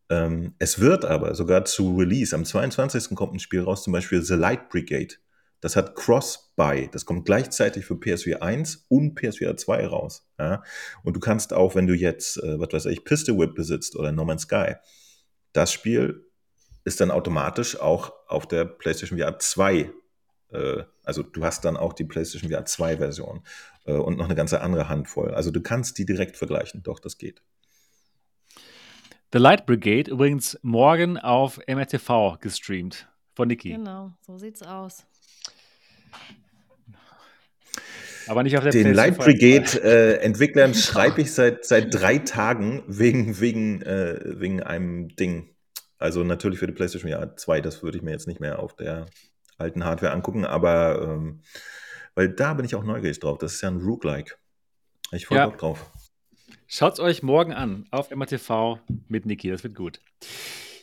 Ähm, es wird aber sogar zu Release, am 22. kommt ein Spiel raus, zum Beispiel The Light Brigade. Das hat Cross-Buy. Das kommt gleichzeitig für PSVR 1 und PSVR 2 raus. Ja? Und du kannst auch, wenn du jetzt, äh, was weiß ich, Pistol Whip besitzt oder No Man's Sky, das Spiel ist dann automatisch auch auf der PlayStation VR 2. Äh, also du hast dann auch die PlayStation VR 2 Version äh, und noch eine ganze andere Handvoll. Also du kannst die direkt vergleichen. Doch, das geht. The Light Brigade übrigens morgen auf MRTV gestreamt von Niki. Genau, so sieht's aus. Aber nicht auf der Den Light PlayStation Brigade äh, Entwicklern schreibe ich seit, seit drei Tagen wegen, wegen, äh, wegen einem Ding. Also natürlich für die PlayStation VR 2, das würde ich mir jetzt nicht mehr auf der alten Hardware angucken, aber ähm, weil da bin ich auch neugierig drauf. Das ist ja ein Roguelike. Ich freue Ja. Bock drauf. Schaut's euch morgen an auf MRTV mit Niki, das wird gut.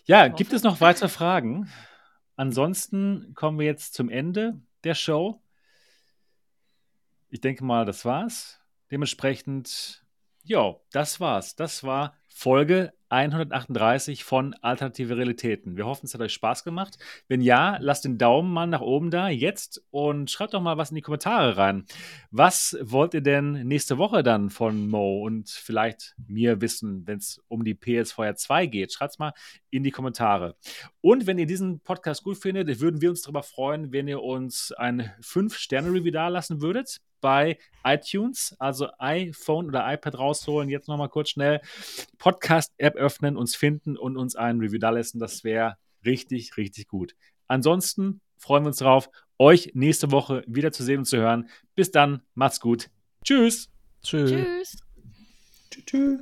Ja, gibt es noch weitere Fragen? Ansonsten kommen wir jetzt zum Ende der Show. Ich denke mal, das war's. Dementsprechend, ja, das war's. Das war Folge 138 von Alternative Realitäten. Wir hoffen, es hat euch Spaß gemacht. Wenn ja, lasst den Daumen mal nach oben da jetzt und schreibt doch mal was in die Kommentare rein. Was wollt ihr denn nächste Woche dann von Mo und vielleicht mir wissen, wenn es um die PS4 2 geht? Schreibt's mal in die Kommentare. Und wenn ihr diesen Podcast gut findet, würden wir uns darüber freuen, wenn ihr uns ein 5-Sterne-Review dalassen würdet bei iTunes, also iPhone oder iPad rausholen, jetzt nochmal kurz schnell Podcast-App öffnen, uns finden und uns ein Review dalassen. Das wäre richtig, richtig gut. Ansonsten freuen wir uns darauf, euch nächste Woche wieder zu sehen und zu hören. Bis dann, macht's gut. Tschüss. Tschüss. Tschüss. tschüss.